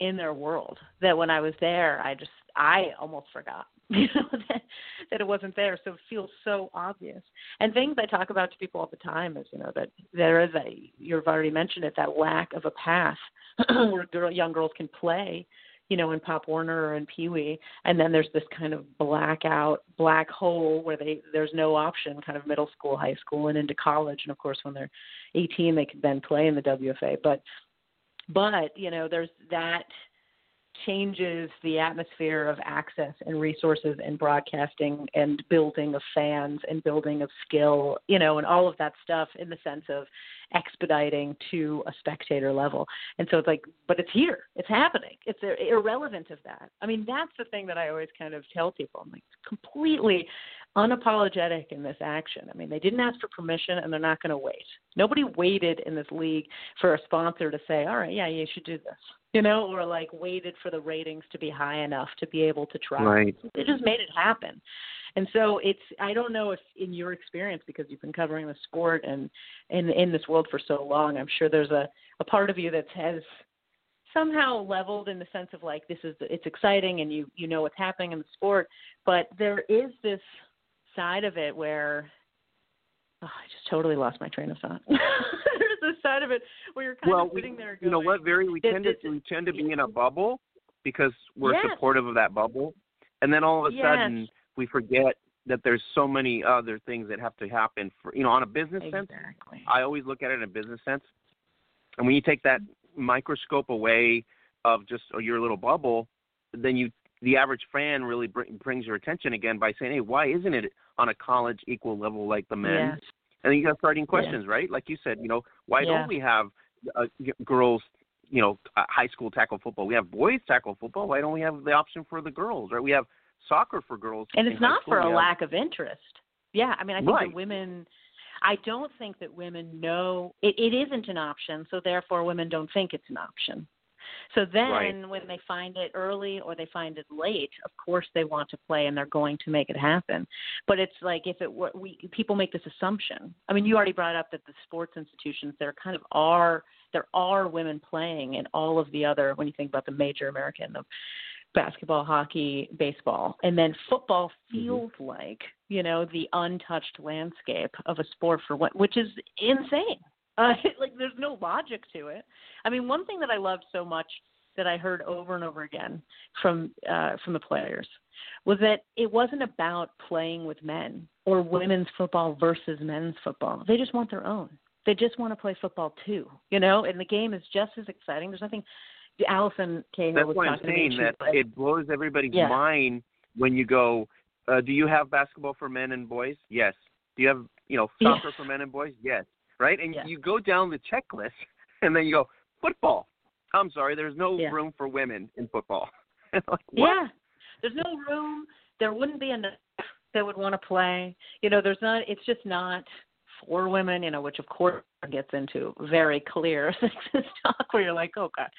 Speaker 3: in their world that when I was there, I just I almost forgot, you know, that, that it wasn't there. So it feels so obvious. And things I talk about to people all the time is, you know, that there is a you've already mentioned it that lack of a path where girl, young girls can play, you know, in Pop Warner or in Pee Wee, and then there's this kind of blackout black hole where they there's no option, kind of middle school, high school, and into college. And of course, when they're 18, they can then play in the WFA, but but you know there's that changes the atmosphere of access and resources and broadcasting and building of fans and building of skill you know and all of that stuff in the sense of expediting to a spectator level. And so it's like but it's here. It's happening. It's irrelevant of that. I mean that's the thing that i always kind of tell people. I'm like completely unapologetic in this action. I mean, they didn't ask for permission and they're not going to wait. Nobody waited in this league for a sponsor to say, "All right, yeah, you should do this." You know, or like waited for the ratings to be high enough to be able to try.
Speaker 2: Right.
Speaker 3: They just made it happen. And so it's I don't know if in your experience because you've been covering the sport and in in this world for so long, I'm sure there's a a part of you that has somehow leveled in the sense of like this is it's exciting and you you know what's happening in the sport, but there is this side of it where oh, I just totally lost my train of thought. There's this side of it where you're kind
Speaker 2: well,
Speaker 3: of sitting there Going, you
Speaker 2: know what, Very, we tend to we tend to be in a bubble because we're
Speaker 3: Yes.
Speaker 2: supportive of that bubble, and then all of a
Speaker 3: Yes.
Speaker 2: sudden we forget that there's so many other things that have to happen for you know on a business sense. I always look at it in a business sense, and when you take that microscope away of just oh, your little bubble, then you the average fan really br- brings your attention again by saying, "Hey, why isn't it on a college equal level like the men?"
Speaker 3: Yes.
Speaker 2: And then you got starting questions, right? Like you said, you know, why
Speaker 3: Yeah.
Speaker 2: don't we have uh, g- girls, you know, uh, high school tackle football? We have boys tackle football. Why don't we have the option for the girls? Right? We have soccer for girls.
Speaker 3: and it's not for a lack of interest. Yeah, I mean, I think
Speaker 2: Right.
Speaker 3: that women. I don't think that women know it, it isn't an option, so therefore women don't think it's an option. So then,
Speaker 2: Right.
Speaker 3: when they find it early or they find it late, of course they want to play and they're going to make it happen. But it's like if it were, we people make this assumption. I mean, you already brought up that the sports institutions there kind of are there are women playing in all of the other when you think about the major American the basketball, hockey, baseball, and then football mm-hmm. feels like you know the untouched landscape of a sport for what, which is insane. Uh, like there's no logic to it. I mean, one thing that I loved so much that I heard over and over again from uh, from the players was that it wasn't about playing with men or women's football versus men's football. They just want their own. They just want to play football too, you know. And the game is just as exciting. There's nothing. Allison Cahill
Speaker 2: That's
Speaker 3: was
Speaker 2: why I'm
Speaker 3: talking to me.
Speaker 2: saying that it blows everybody's
Speaker 3: Yeah.
Speaker 2: mind when you go, uh, "Do you have basketball for men and boys?" Yes. Do you have you know
Speaker 3: Yeah.
Speaker 2: soccer for men and boys? Yes. Right? And
Speaker 3: Yeah.
Speaker 2: you go down the checklist, and then you go football. I'm sorry, there's no
Speaker 3: Yeah.
Speaker 2: room for women in football. like?
Speaker 3: Yeah. There's no room. There wouldn't be enough that would want to play. You know, there's not it's just not for women, you know, which of course gets into very clear sexist talk where you're like, oh god.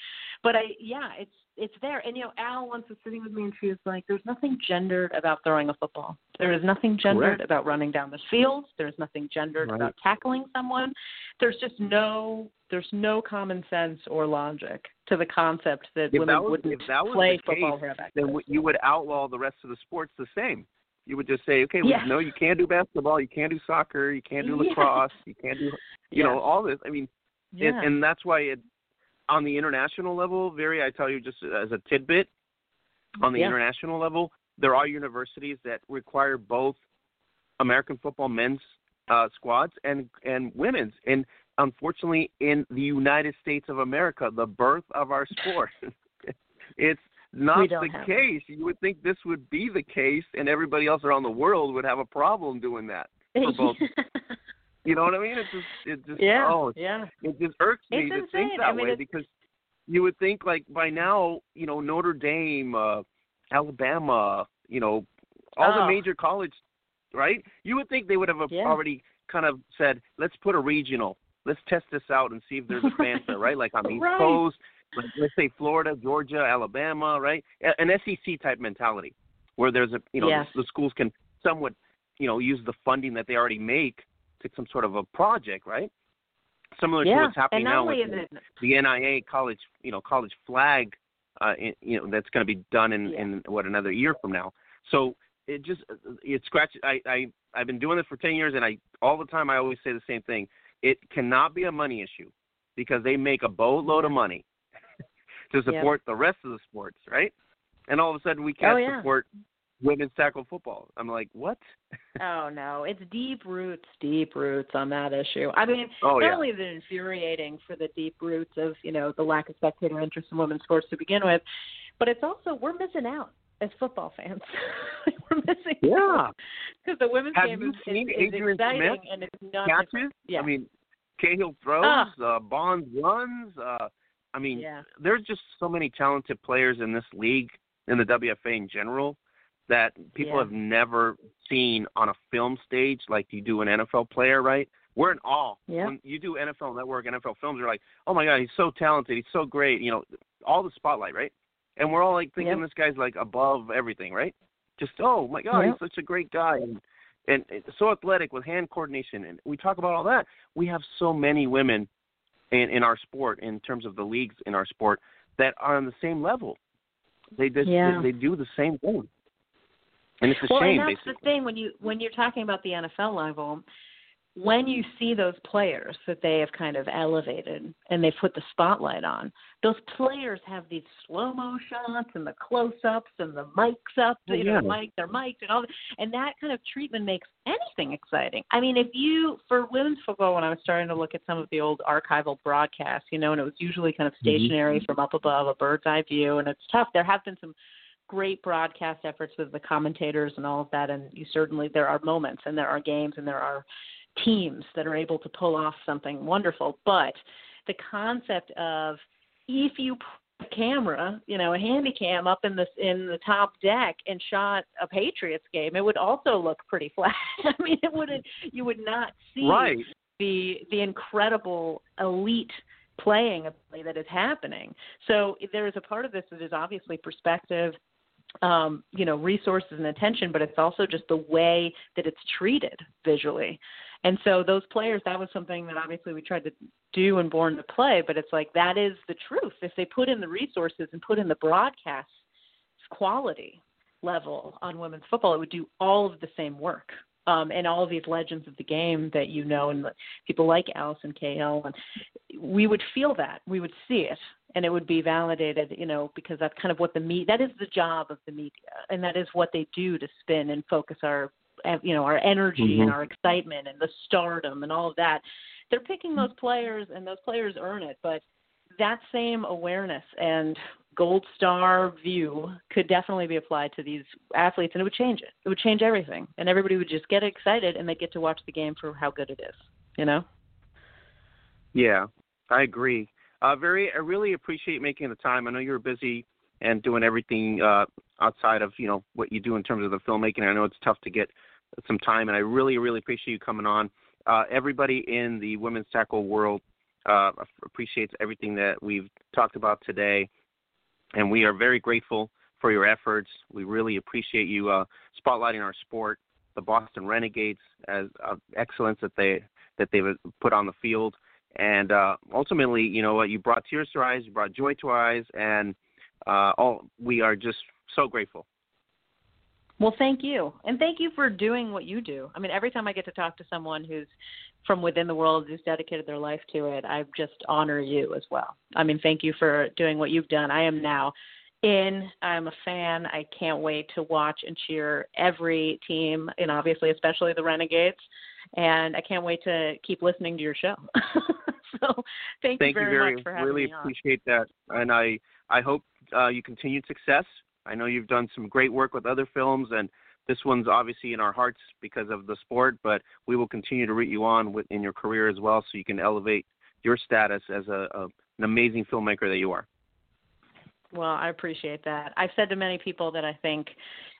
Speaker 3: But I yeah, it's it's there. And you know, Al once was sitting with me and she was like, There's nothing gendered about throwing a football. There is nothing gendered
Speaker 2: Correct.
Speaker 3: about running down the field. There's nothing gendered
Speaker 2: Right.
Speaker 3: about tackling someone. There's just no there's no common sense or logic to the concept that
Speaker 2: If
Speaker 3: women
Speaker 2: that was-
Speaker 3: wouldn't
Speaker 2: if that
Speaker 3: play football
Speaker 2: case,
Speaker 3: have
Speaker 2: then you would outlaw the rest of the sports the same. You would just say, okay, well,
Speaker 3: Yeah.
Speaker 2: no, you can't do basketball, you can't do soccer, you can't do
Speaker 3: Yeah.
Speaker 2: lacrosse, you can't do, you know, all this. I mean,
Speaker 3: Yeah.
Speaker 2: and, and that's why it, on the international level, very, I tell you just as a tidbit, on the
Speaker 3: Yeah.
Speaker 2: international level, there are universities that require both American football men's uh, squads and and women's. And unfortunately, in the United States of America, the birth of our sport, it's not the case. You would think this would be the case, and everybody else around the world would have a problem doing that. You know what I mean? It just it just
Speaker 3: yeah.
Speaker 2: oh,
Speaker 3: yeah.
Speaker 2: it just irks me
Speaker 3: It's
Speaker 2: to think that
Speaker 3: I mean,
Speaker 2: way
Speaker 3: it's-
Speaker 2: because you would think like by now, you know, Notre Dame, uh, Alabama, you know, all the
Speaker 3: Oh.
Speaker 2: major college, right? You would think they would have
Speaker 3: Yeah.
Speaker 2: already kind of said, let's put a regional. Let's test this out and see if there's a fan there, right? Like on the East
Speaker 3: Right.
Speaker 2: Coast, like let's say Florida, Georgia, Alabama, right? An SEC type mentality where there's a you know
Speaker 3: Yes.
Speaker 2: the, the schools can somewhat you know use the funding that they already make to some sort of a project, right? Similar to what's happening now with
Speaker 3: it
Speaker 2: the NAIA college, you know, college flag, uh, in, you know, that's going to be done in,
Speaker 3: Yeah.
Speaker 2: in what another year from now. So it just it scratches. I I I've been doing this for ten years, and I all the time I always say the same thing. It cannot be a money issue because they make a boatload of money to support the rest of the sports, right? And all of a sudden we can't
Speaker 3: Oh, yeah.
Speaker 2: support women's tackle football. I'm like, what?
Speaker 3: Oh no, it's deep roots, deep roots on that issue. I mean,
Speaker 2: Oh,
Speaker 3: not
Speaker 2: yeah.
Speaker 3: only is it infuriating for the deep roots of you know the lack of spectator interest in women's sports to begin with, but it's also we're missing out as football fans. we're missing
Speaker 2: Yeah.
Speaker 3: because the women's
Speaker 2: Have
Speaker 3: game
Speaker 2: you
Speaker 3: is,
Speaker 2: seen
Speaker 3: is,
Speaker 2: Adrienne
Speaker 3: exciting
Speaker 2: Smith
Speaker 3: and it's not
Speaker 2: Catches?
Speaker 3: Yeah.
Speaker 2: I mean, Cahill throws, uh, Bonds runs. Uh, I mean,
Speaker 3: yeah,
Speaker 2: there's just so many talented players in this league, in the WFA in general, that people
Speaker 3: Yeah.
Speaker 2: have never seen on a film stage like you do an NFL player, right? We're in awe.
Speaker 3: Yeah.
Speaker 2: When you do NFL Network, NFL films, you're like, oh my God, he's so talented. He's so great. You know, all the spotlight, right? And we're all like thinking this guy's like above everything, right? Just, oh my God, he's such a great guy. And and so athletic with hand coordination. And we talk about all that. We have so many women in, in our sport, in terms of the leagues in our sport, that are on the same level. They just
Speaker 3: Yeah.
Speaker 2: they, they do the same thing, and it's a
Speaker 3: well,
Speaker 2: shame.
Speaker 3: and that's
Speaker 2: basically.
Speaker 3: the thing when you when you're talking about the NFL level, when you see those players that they have kind of elevated and they've put the spotlight on, those players have these slow mo shots and the close ups and the mics up,
Speaker 2: Oh,
Speaker 3: you know,
Speaker 2: yeah.
Speaker 3: mic their mics and all that, and that kind of treatment makes anything exciting. I mean, if you for women's football, when I was starting to look at some of the old archival broadcasts, you know, and it was usually kind of
Speaker 2: Mhm.
Speaker 3: stationary from up above, a bird's eye view, and it's tough. There have been some great broadcast efforts with the commentators and all of that and you certainly there are moments and there are games and there are teams that are able to pull off something wonderful but the concept of if you put a camera you know a handy cam up in the in the top deck and shot a patriots game it would also look pretty flat i mean it wouldn't you would not see
Speaker 2: right.
Speaker 3: the the incredible elite playing that is happening. So there is a part of this that is obviously perspective, um, you know, resources and attention, but it's also just the way that it's treated visually. And so those players, that was something that obviously we tried to do and Born to Play, but it's like that is the truth. If they put in the resources and put in the broadcast quality level on women's football, it would do all of the same work. Um, and all of these legends of the game that you know, and people like Allison Cahill, and we would feel that, we would see it, and it would be validated, you know, because that's kind of what the me that is the job of the media, and that is what they do to spin and focus our, you know, our energy and
Speaker 2: Mhm.
Speaker 3: our excitement and the stardom and all of that. They're picking those players, and those players earn it, but that same awareness and gold star view could definitely be applied to these athletes and it would change it. It would change everything. And everybody would just get excited and they get to watch the game for how good it is. You know?
Speaker 2: Yeah, I agree. Uh, very, I really appreciate making the time. I know you're busy and doing everything uh, outside of you know what you do in terms of the filmmaking. I know it's tough to get some time, and I really, really appreciate you coming on. Uh, everybody in the women's tackle world uh, appreciates everything that we've talked about today, and we are very grateful for your efforts. We really appreciate you uh, spotlighting our sport, the Boston Renegades, as uh, excellence that they that they've put on the field and uh, ultimately, you know what, you brought tears to our eyes, you brought joy to our eyes, and uh, all we are just so grateful.
Speaker 3: Well, thank you. And thank you for doing what you do. I mean, every time I get to talk to someone who's from within the world who's dedicated their life to it, I just honor you as well. I mean, thank you for doing what you've done. I am now in. I'm a fan. I can't wait to watch and cheer every team, and obviously, especially the Renegades. And I can't wait to keep listening to your show. so, thank,
Speaker 2: Thank
Speaker 3: you
Speaker 2: you
Speaker 3: very,
Speaker 2: very,
Speaker 3: much for having
Speaker 2: really
Speaker 3: me Really
Speaker 2: appreciate that, and I I hope uh, you continued success. I know you've done some great work with other films, and this one's obviously in our hearts because of the sport. But we will continue to root you on with, in your career as well, so you can elevate your status as a, a an amazing filmmaker that you are.
Speaker 3: Well, I appreciate that. I've said to many people that I think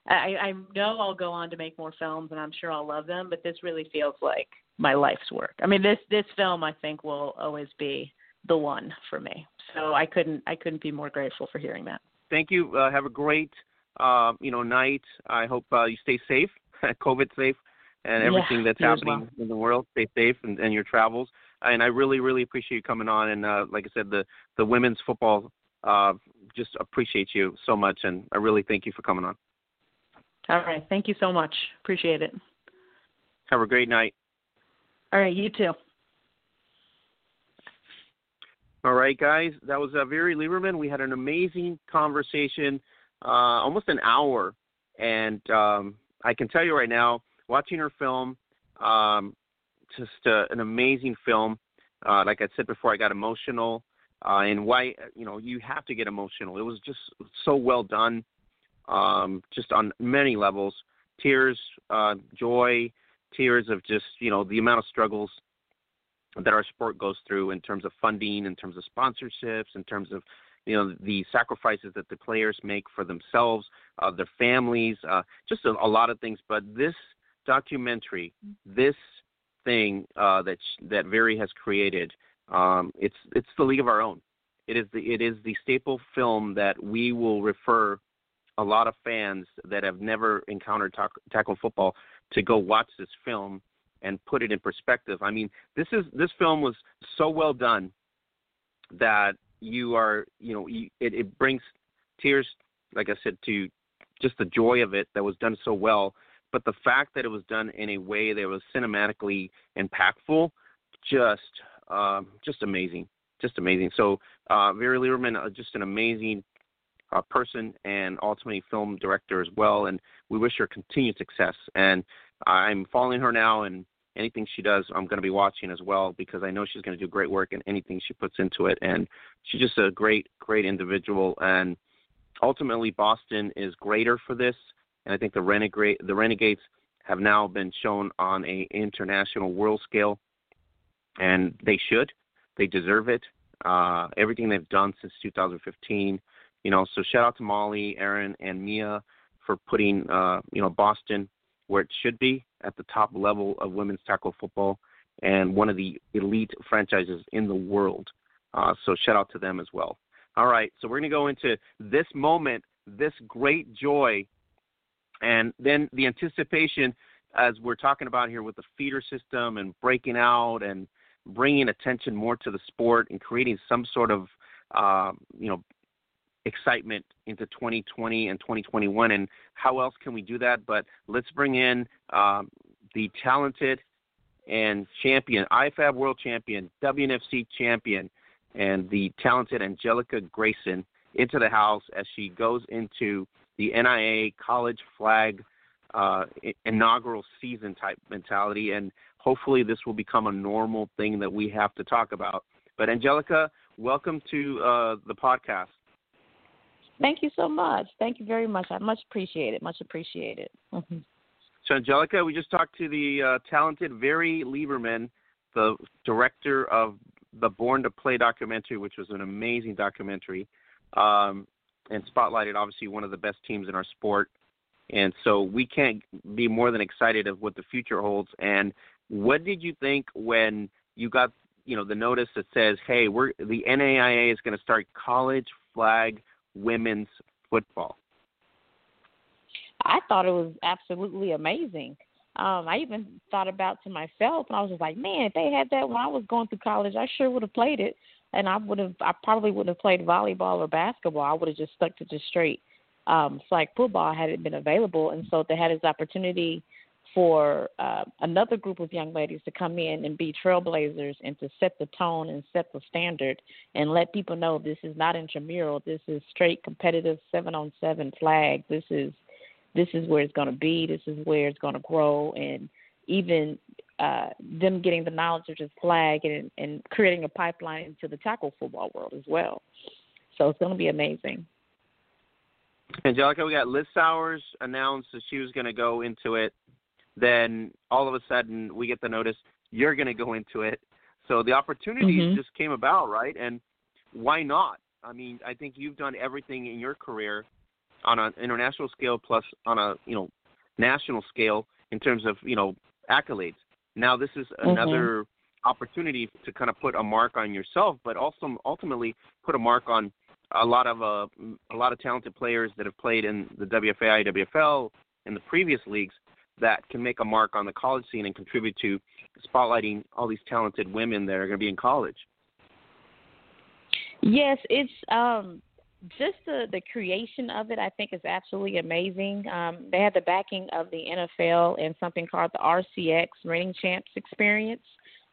Speaker 3: I, I know I'll go on to make more films, and I'm sure I'll love them. But this really feels like my life's work. I mean, this this film I think will always be the one for me. So I couldn't I couldn't be more grateful for hearing that.
Speaker 2: Thank you. Uh, have a great uh, you know night. I hope uh, you stay safe, COVID safe, and everything
Speaker 3: yeah,
Speaker 2: that's happening
Speaker 3: well.
Speaker 2: in the world. Stay safe and, and your travels. And I really really appreciate you coming on. And uh, like I said, the the women's football uh, just appreciate you so much, and I really thank you for coming on.
Speaker 3: All right. Thank you so much. Appreciate it.
Speaker 2: Have a great night.
Speaker 3: All right. You too.
Speaker 2: All right, guys. That was uh, Viri Lieberman. We had an amazing conversation, uh, almost an hour. And um, I can tell you right now, watching her film, um, just uh, an amazing film. Uh, like I said before, I got emotional. Uh, and why, you know, you have to get emotional. It was just so well done, um, just on many levels. Tears, uh, joy, tears of just, you know, the amount of struggles that our sport goes through in terms of funding, in terms of sponsorships, in terms of you know the sacrifices that the players make for themselves, uh, their families, uh, just a, a lot of things. But this documentary, this thing uh, that that Viri has created, um, it's it's the League of Our Own. It is the it is the staple film that we will refer a lot of fans that have never encountered tackle football to go watch this film and put it in perspective. I mean, this is this film was so well done that you are, you know, you, it, it brings tears, like I said, to just the joy of it that was done so well. But the fact that it was done in a way that was cinematically impactful, just, um, just amazing, just amazing. So, uh, Viri Lieberman, uh, just an amazing uh, person and ultimately film director as well. And we wish her continued success. And I'm following her now, and anything she does, I'm going to be watching as well because I know she's going to do great work in anything she puts into it. And she's just a great, great individual. And ultimately, Boston is greater for this. And I think the renegade, the Renegades have now been shown on a international world scale, and they should. They deserve it. Uh, everything they've done since 2015, you know. So shout out to Molly, Aaron, and Mia for putting, uh, you know, Boston where it should be at the top level of women's tackle football and one of the elite franchises in the world. Uh, so shout out to them as well. All right, so we're going to go into this moment, this great joy, and then the anticipation as we're talking about here with the feeder system and breaking out and bringing attention more to the sport and creating some sort of uh, you know excitement into 2020 and 2021. And how else can we do that? But let's bring in um, the talented and champion, IFAF world champion, WNFC champion, and the talented Angellica Grayson into the house as she goes into the NAIA college flag uh, inaugural season type mentality. And hopefully, this will become a normal thing that we have to talk about. But Angellica, welcome to uh, the podcast.
Speaker 4: Thank you so much. Thank you very much. I much appreciate it. Much appreciated. Mm-hmm.
Speaker 2: So, Angellica, we just talked to the uh, talented Viri Lieberman, the director of the Born to Play documentary, which was an amazing documentary, um, and spotlighted obviously one of the best teams in our sport. And so we can't be more than excited of what the future holds. And what did you think when you got, you know, the notice that says, "Hey, we're the NAIA is going to start college flag women's football?
Speaker 4: I thought it was absolutely amazing. Um, I even thought about to myself, and I was just like, man, if they had that when I was going through college, I sure would have played it, and I would have, I probably wouldn't have played volleyball or basketball. I would have just stuck to just straight um, flag football had it been available. And so they had this opportunity for uh, another group of young ladies to come in and be trailblazers and to set the tone and set the standard and let people know this is not intramural. This is straight competitive seven on seven flag. This is this is where it's going to be. This is where it's going to grow. And even uh, them getting the knowledge of this flag and, and creating a pipeline into the tackle football world as well. So it's going to be amazing.
Speaker 2: Angellica, we got Liz Sowers announced that she was going to go into it then all of a sudden we get the notice you're going to go into it. So the opportunity
Speaker 4: mm-hmm.
Speaker 2: just came about, right? And why not? I mean, I think you've done everything in your career on an international scale plus on a you know national scale in terms of you know accolades. Now this is
Speaker 4: Mm-hmm.
Speaker 2: another opportunity to kind of put a mark on yourself, but also ultimately put a mark on a lot of uh, a lot of talented players that have played in the WFA, WFL, in the previous leagues that can make a mark on the college scene and contribute to spotlighting all these talented women that are going to be in college.
Speaker 4: Yes, it's um just the the creation of it. I think is absolutely amazing. Um, they had the backing of the NFL and something called the RCX Reigning Champs Experience.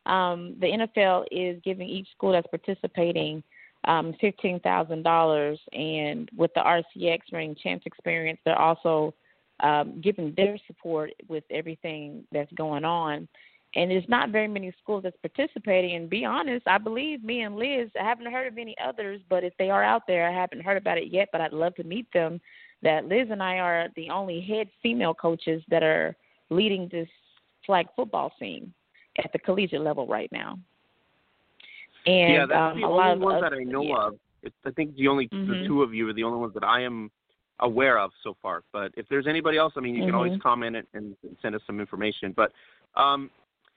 Speaker 4: Um, the NFL is giving each school that's participating um, fifteen thousand dollars, and with the RCX Reigning Champs Experience, they're also um, giving their support with everything that's going on. And there's not very many schools that's participating. And be honest, I believe me and Liz, I haven't heard of any others, but if they are out there, I haven't heard about it yet, but I'd love to meet them. That Liz and I are the only head female coaches that are leading this flag football scene at the collegiate level right now. And
Speaker 2: yeah, that's
Speaker 4: um,
Speaker 2: the
Speaker 4: a
Speaker 2: only
Speaker 4: lot of
Speaker 2: ones that I know
Speaker 4: yeah.
Speaker 2: of. It's, I think the only the
Speaker 4: Mhm.
Speaker 2: two of you are the only ones that I am aware of so far. But if there's anybody else, I mean, you can always
Speaker 4: Mhm.
Speaker 2: comment and, and send us some information. But um,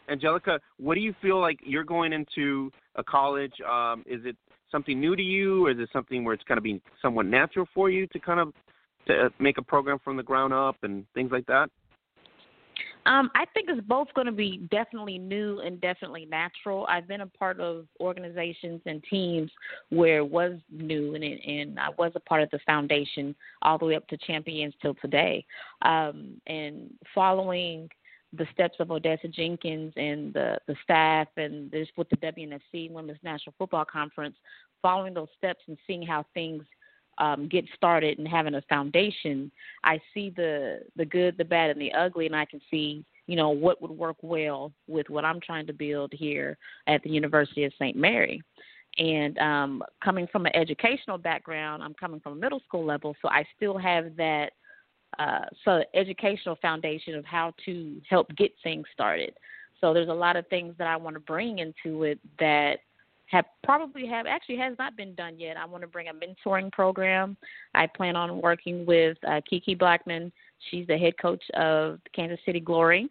Speaker 2: Angellica, what do you feel like you're going into a college? Um, is it something new to you, or is it something where it's kind of being somewhat natural for you to kind of to make a program from the ground up and things like that?
Speaker 4: Um, I think it's both going to be definitely new and definitely natural. I've been a part of organizations and teams where it was new, and and I was a part of the foundation all the way up to champions till today. Um, and following the steps of Odessa Jenkins and the the staff, and this with the WNFC Women's National Football Conference, following those steps and seeing how things um, get started and having a foundation, I see the the good, the bad, and the ugly, and I can see you know what would work well with what I'm trying to build here at the University of St. Mary. And um, coming from an educational background, I'm coming from a middle school level, so I still have that uh, so educational foundation of how to help get things started. So there's a lot of things that I want to bring into it that have probably have actually has not been done yet. I want to bring a mentoring program. I plan on working with uh, Kiki Blackman. She's the head coach of Kansas City Glory,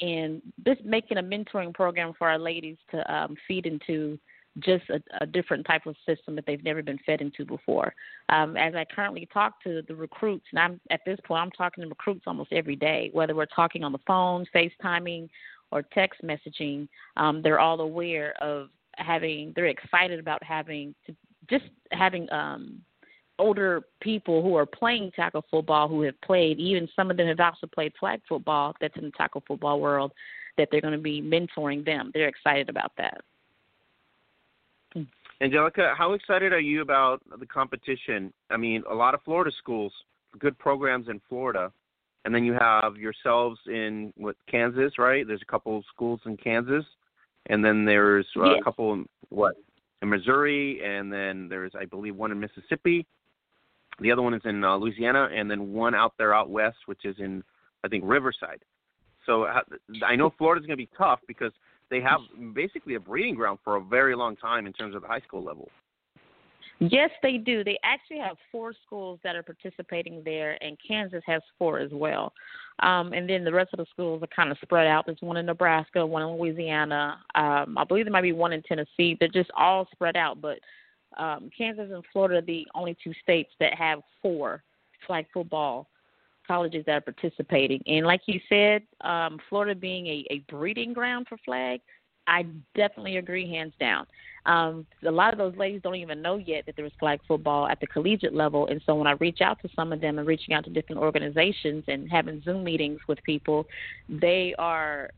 Speaker 4: and just making a mentoring program for our ladies to um, feed into just a, a different type of system that they've never been fed into before. Um, as I currently talk to the recruits, and I'm at this point, I'm talking to recruits almost every day, whether we're talking on the phone, FaceTiming, or text messaging. Um, they're all aware of having. They're excited about having to just having um, older people who are playing tackle football who have played. Even some of them have also played flag football. That's in the tackle football world. That they're going to be mentoring them. They're excited about that.
Speaker 2: Angellica, how excited are you about the competition? I mean, a lot of Florida schools, good programs in Florida, and then you have yourselves in what Kansas, right? There's a couple of schools in Kansas, and then there's uh,
Speaker 4: Yes.
Speaker 2: a couple in what in Missouri, and then there's I believe one in Mississippi. The other one is in uh, Louisiana, and then one out there out west, which is in I think Riverside. So uh, I know Florida's going to be tough because they have basically a breeding ground for a very long time in terms of the high school level.
Speaker 4: Yes, they do. They actually have four schools that are participating there, and Kansas has four as well. Um, and then the rest of the schools are kind of spread out. There's one in Nebraska, one in Louisiana. Um, I believe there might be one in Tennessee. They're just all spread out. But um, Kansas and Florida are the only two states that have four flag football colleges that are participating. And like you said, um, Florida being a, a breeding ground for flag, I definitely agree, hands down. Um, a lot of those ladies don't even know yet that there is flag football at the collegiate level, and so when I reach out to some of them and reaching out to different organizations and having Zoom meetings with people, they are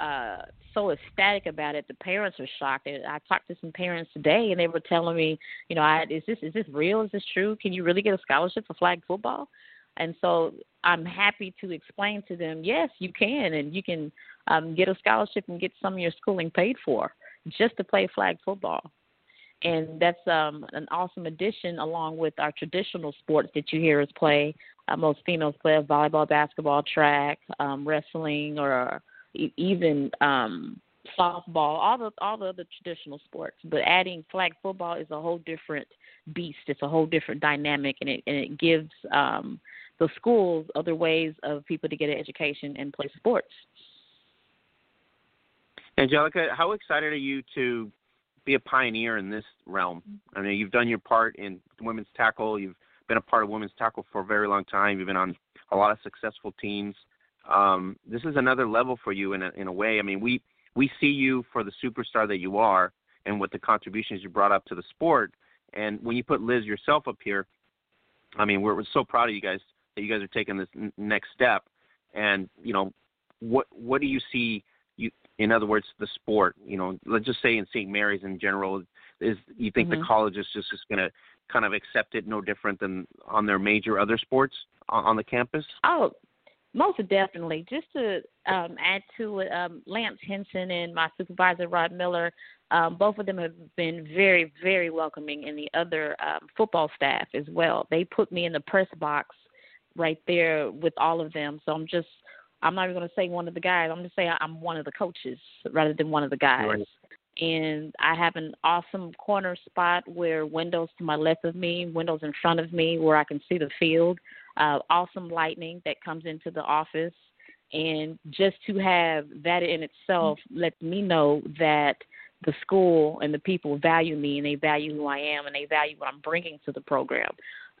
Speaker 4: uh, so ecstatic about it. The parents are shocked. I talked to some parents today, and they were telling me, you know, I, is this is this real? Is this true? Can you really get a scholarship for flag football? And so I'm happy to explain to them, yes, you can, and you can um, get a scholarship and get some of your schooling paid for just to play flag football. And that's um, an awesome addition along with our traditional sports that you hear us play. Uh, most females play volleyball, basketball, track, um, wrestling, or even um, softball, all the all the other traditional sports. But adding flag football is a whole different beast. It's a whole different dynamic, and it and it gives um, the schools other ways of people to get an education and play sports.
Speaker 2: Angellica, how excited are you to be a pioneer in this realm? I mean, you've done your part in women's tackle. You've been a part of women's tackle for a very long time. You've been on a lot of successful teams. Um, this is another level for you in a, in a way. I mean, we we see you for the superstar that you are and what the contributions you brought up to the sport. And when you put Liz yourself up here, I mean, we're, we're so proud of you guys that you guys are taking this n- next step. And you know, what what do you see? In other words, the sport. You know, let's just say in St. Mary's in general, is you think
Speaker 4: mm-hmm.
Speaker 2: the college is just, just going to kind of accept it no different than on their major other sports on, on the campus?
Speaker 4: Oh, most definitely. Just to um, add to it, um, Lance Henson and my supervisor Rod Miller, um, both of them have been very, very welcoming, and the other um, football staff as well. They put me in the press box right there with all of them. So I'm just, I'm not even going to say one of the guys. I'm going to say I'm one of the coaches rather than one of the guys.
Speaker 2: Right
Speaker 4: and I have an awesome corner spot where windows to my left of me, windows in front of me where I can see the field. Uh, awesome lighting that comes into the office, and just to have that in itself lets me know that the school and the people value me and they value who I am and they value what I'm bringing to the program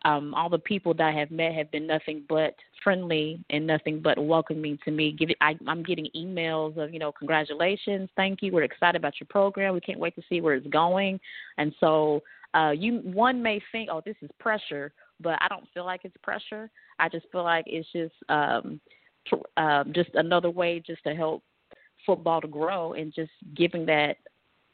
Speaker 4: um, all the people that I have met have been nothing but friendly and nothing but welcoming to me. Give it, I, I'm getting emails of you know congratulations, thank you, we're excited about your program, we can't wait to see where it's going, and so uh, you one may think oh this is pressure, but I don't feel like it's pressure. I just feel like it's just um, uh, just another way just to help football to grow and just giving that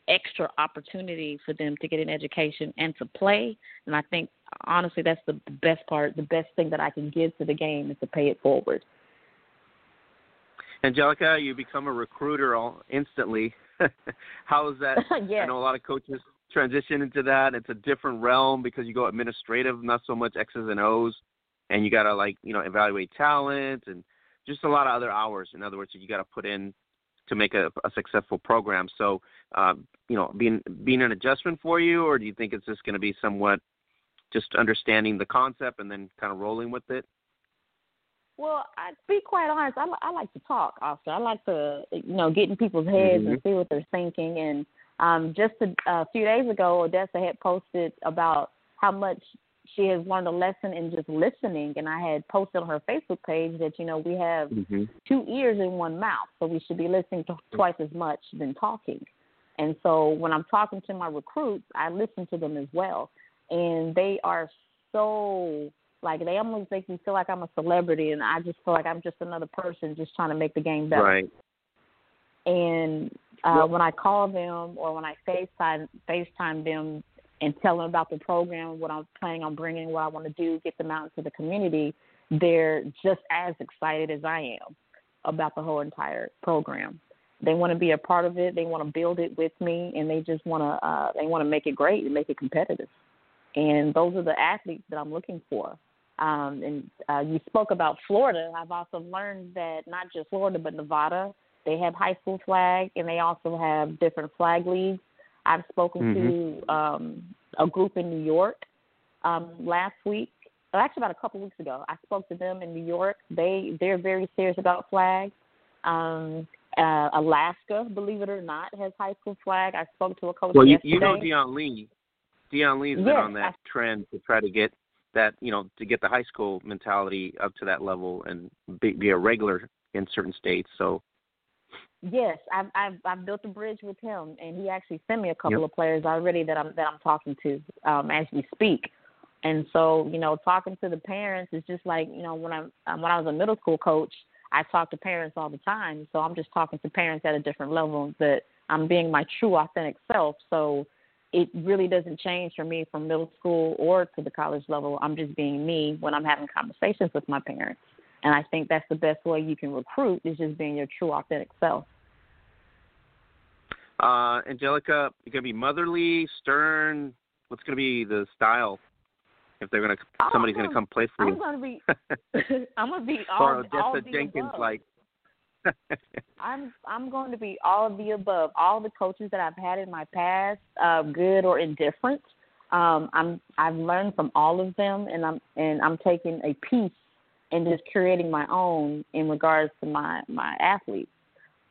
Speaker 4: extra opportunity for them to get an education and to play. And I think honestly that's the best part. The best thing that I can give to the game is to pay it forward.
Speaker 2: Angellica, you become a recruiter all instantly. How is that?
Speaker 4: yes.
Speaker 2: I know a lot of coaches transition into that. It's a different realm because you go administrative, not so much X's and O's, and you got to like you know evaluate talent and just a lot of other hours. In other words, you got to put in to make a, a successful program. So, um, you know, being being an adjustment for you, or do you think it's just going to be somewhat just understanding the concept and then kind of rolling with it?
Speaker 4: Well, I be quite honest. I, I like to talk, Oscar. I like to, you know, get in people's heads
Speaker 2: mm-hmm.
Speaker 4: and see what they're thinking. And um, just a, a few days ago, Odessa had posted about how much she has learned a lesson in just listening. And I had posted on her Facebook page that you know we have
Speaker 2: mm-hmm.
Speaker 4: two ears and one mouth, so we should be listening to twice as much than talking. And so when I'm talking to my recruits, I listen to them as well and they are so like they almost make me feel like I'm a celebrity, and I just feel like I'm just another person just trying to make the game better.
Speaker 2: Right.
Speaker 4: And uh, when I call them or when I FaceTime FaceTime them and tell them about the program, what I'm planning on bringing, what I want to do, get them out into the community, they're just as excited as I am about the whole entire program. They want to be a part of it. They want to build it with me, and they just want to uh, they want to make it great and make it competitive and those are the athletes that I'm looking for. Um, and uh, you spoke about Florida. I've also learned that not just Florida, but Nevada, they have high school flag, and they also have different flag leagues. I've spoken
Speaker 2: mm-hmm.
Speaker 4: to um, a group in New York um, last week. Actually, about a couple weeks ago, I spoke to them in New York. They they're very serious about flags. Um, uh, Alaska, believe it or not, has high school flag. I spoke to a coach.
Speaker 2: Well, you,
Speaker 4: yesterday.
Speaker 2: you know Dion Lee. Dion Lee's
Speaker 4: yes,
Speaker 2: been on that
Speaker 4: I,
Speaker 2: trend to try to get that you know to get the high school mentality up to that level and be, be a regular in certain states. So
Speaker 4: yes, I've I've I've built a bridge with him, and he actually sent me a couple
Speaker 2: yep.
Speaker 4: of players already that I'm that I'm talking to um, as we speak. And so you know, talking to the parents is just like you know when I'm um, when I was a middle school coach, I talk to parents all the time. So I'm just talking to parents at a different level that I'm being my true authentic self. So it really doesn't change for me from middle school or to the college level. I'm just being me when I'm having conversations with my parents. And I think that's the best way you can recruit is just being your true authentic self.
Speaker 2: Uh, Angellica, you're gonna be motherly, stern. What's gonna be the style? If they're gonna,
Speaker 4: oh,
Speaker 2: somebody's gonna come play for you.
Speaker 4: I'm gonna be, I'm gonna be all,
Speaker 2: or Odessa
Speaker 4: all the
Speaker 2: Jenkins, like
Speaker 4: I'm I'm going to be all of the above. All the coaches that I've had in my past, uh, good or indifferent, um, I'm I've learned from all of them, and I'm and I'm taking a piece and just creating my own in regards to my my athletes.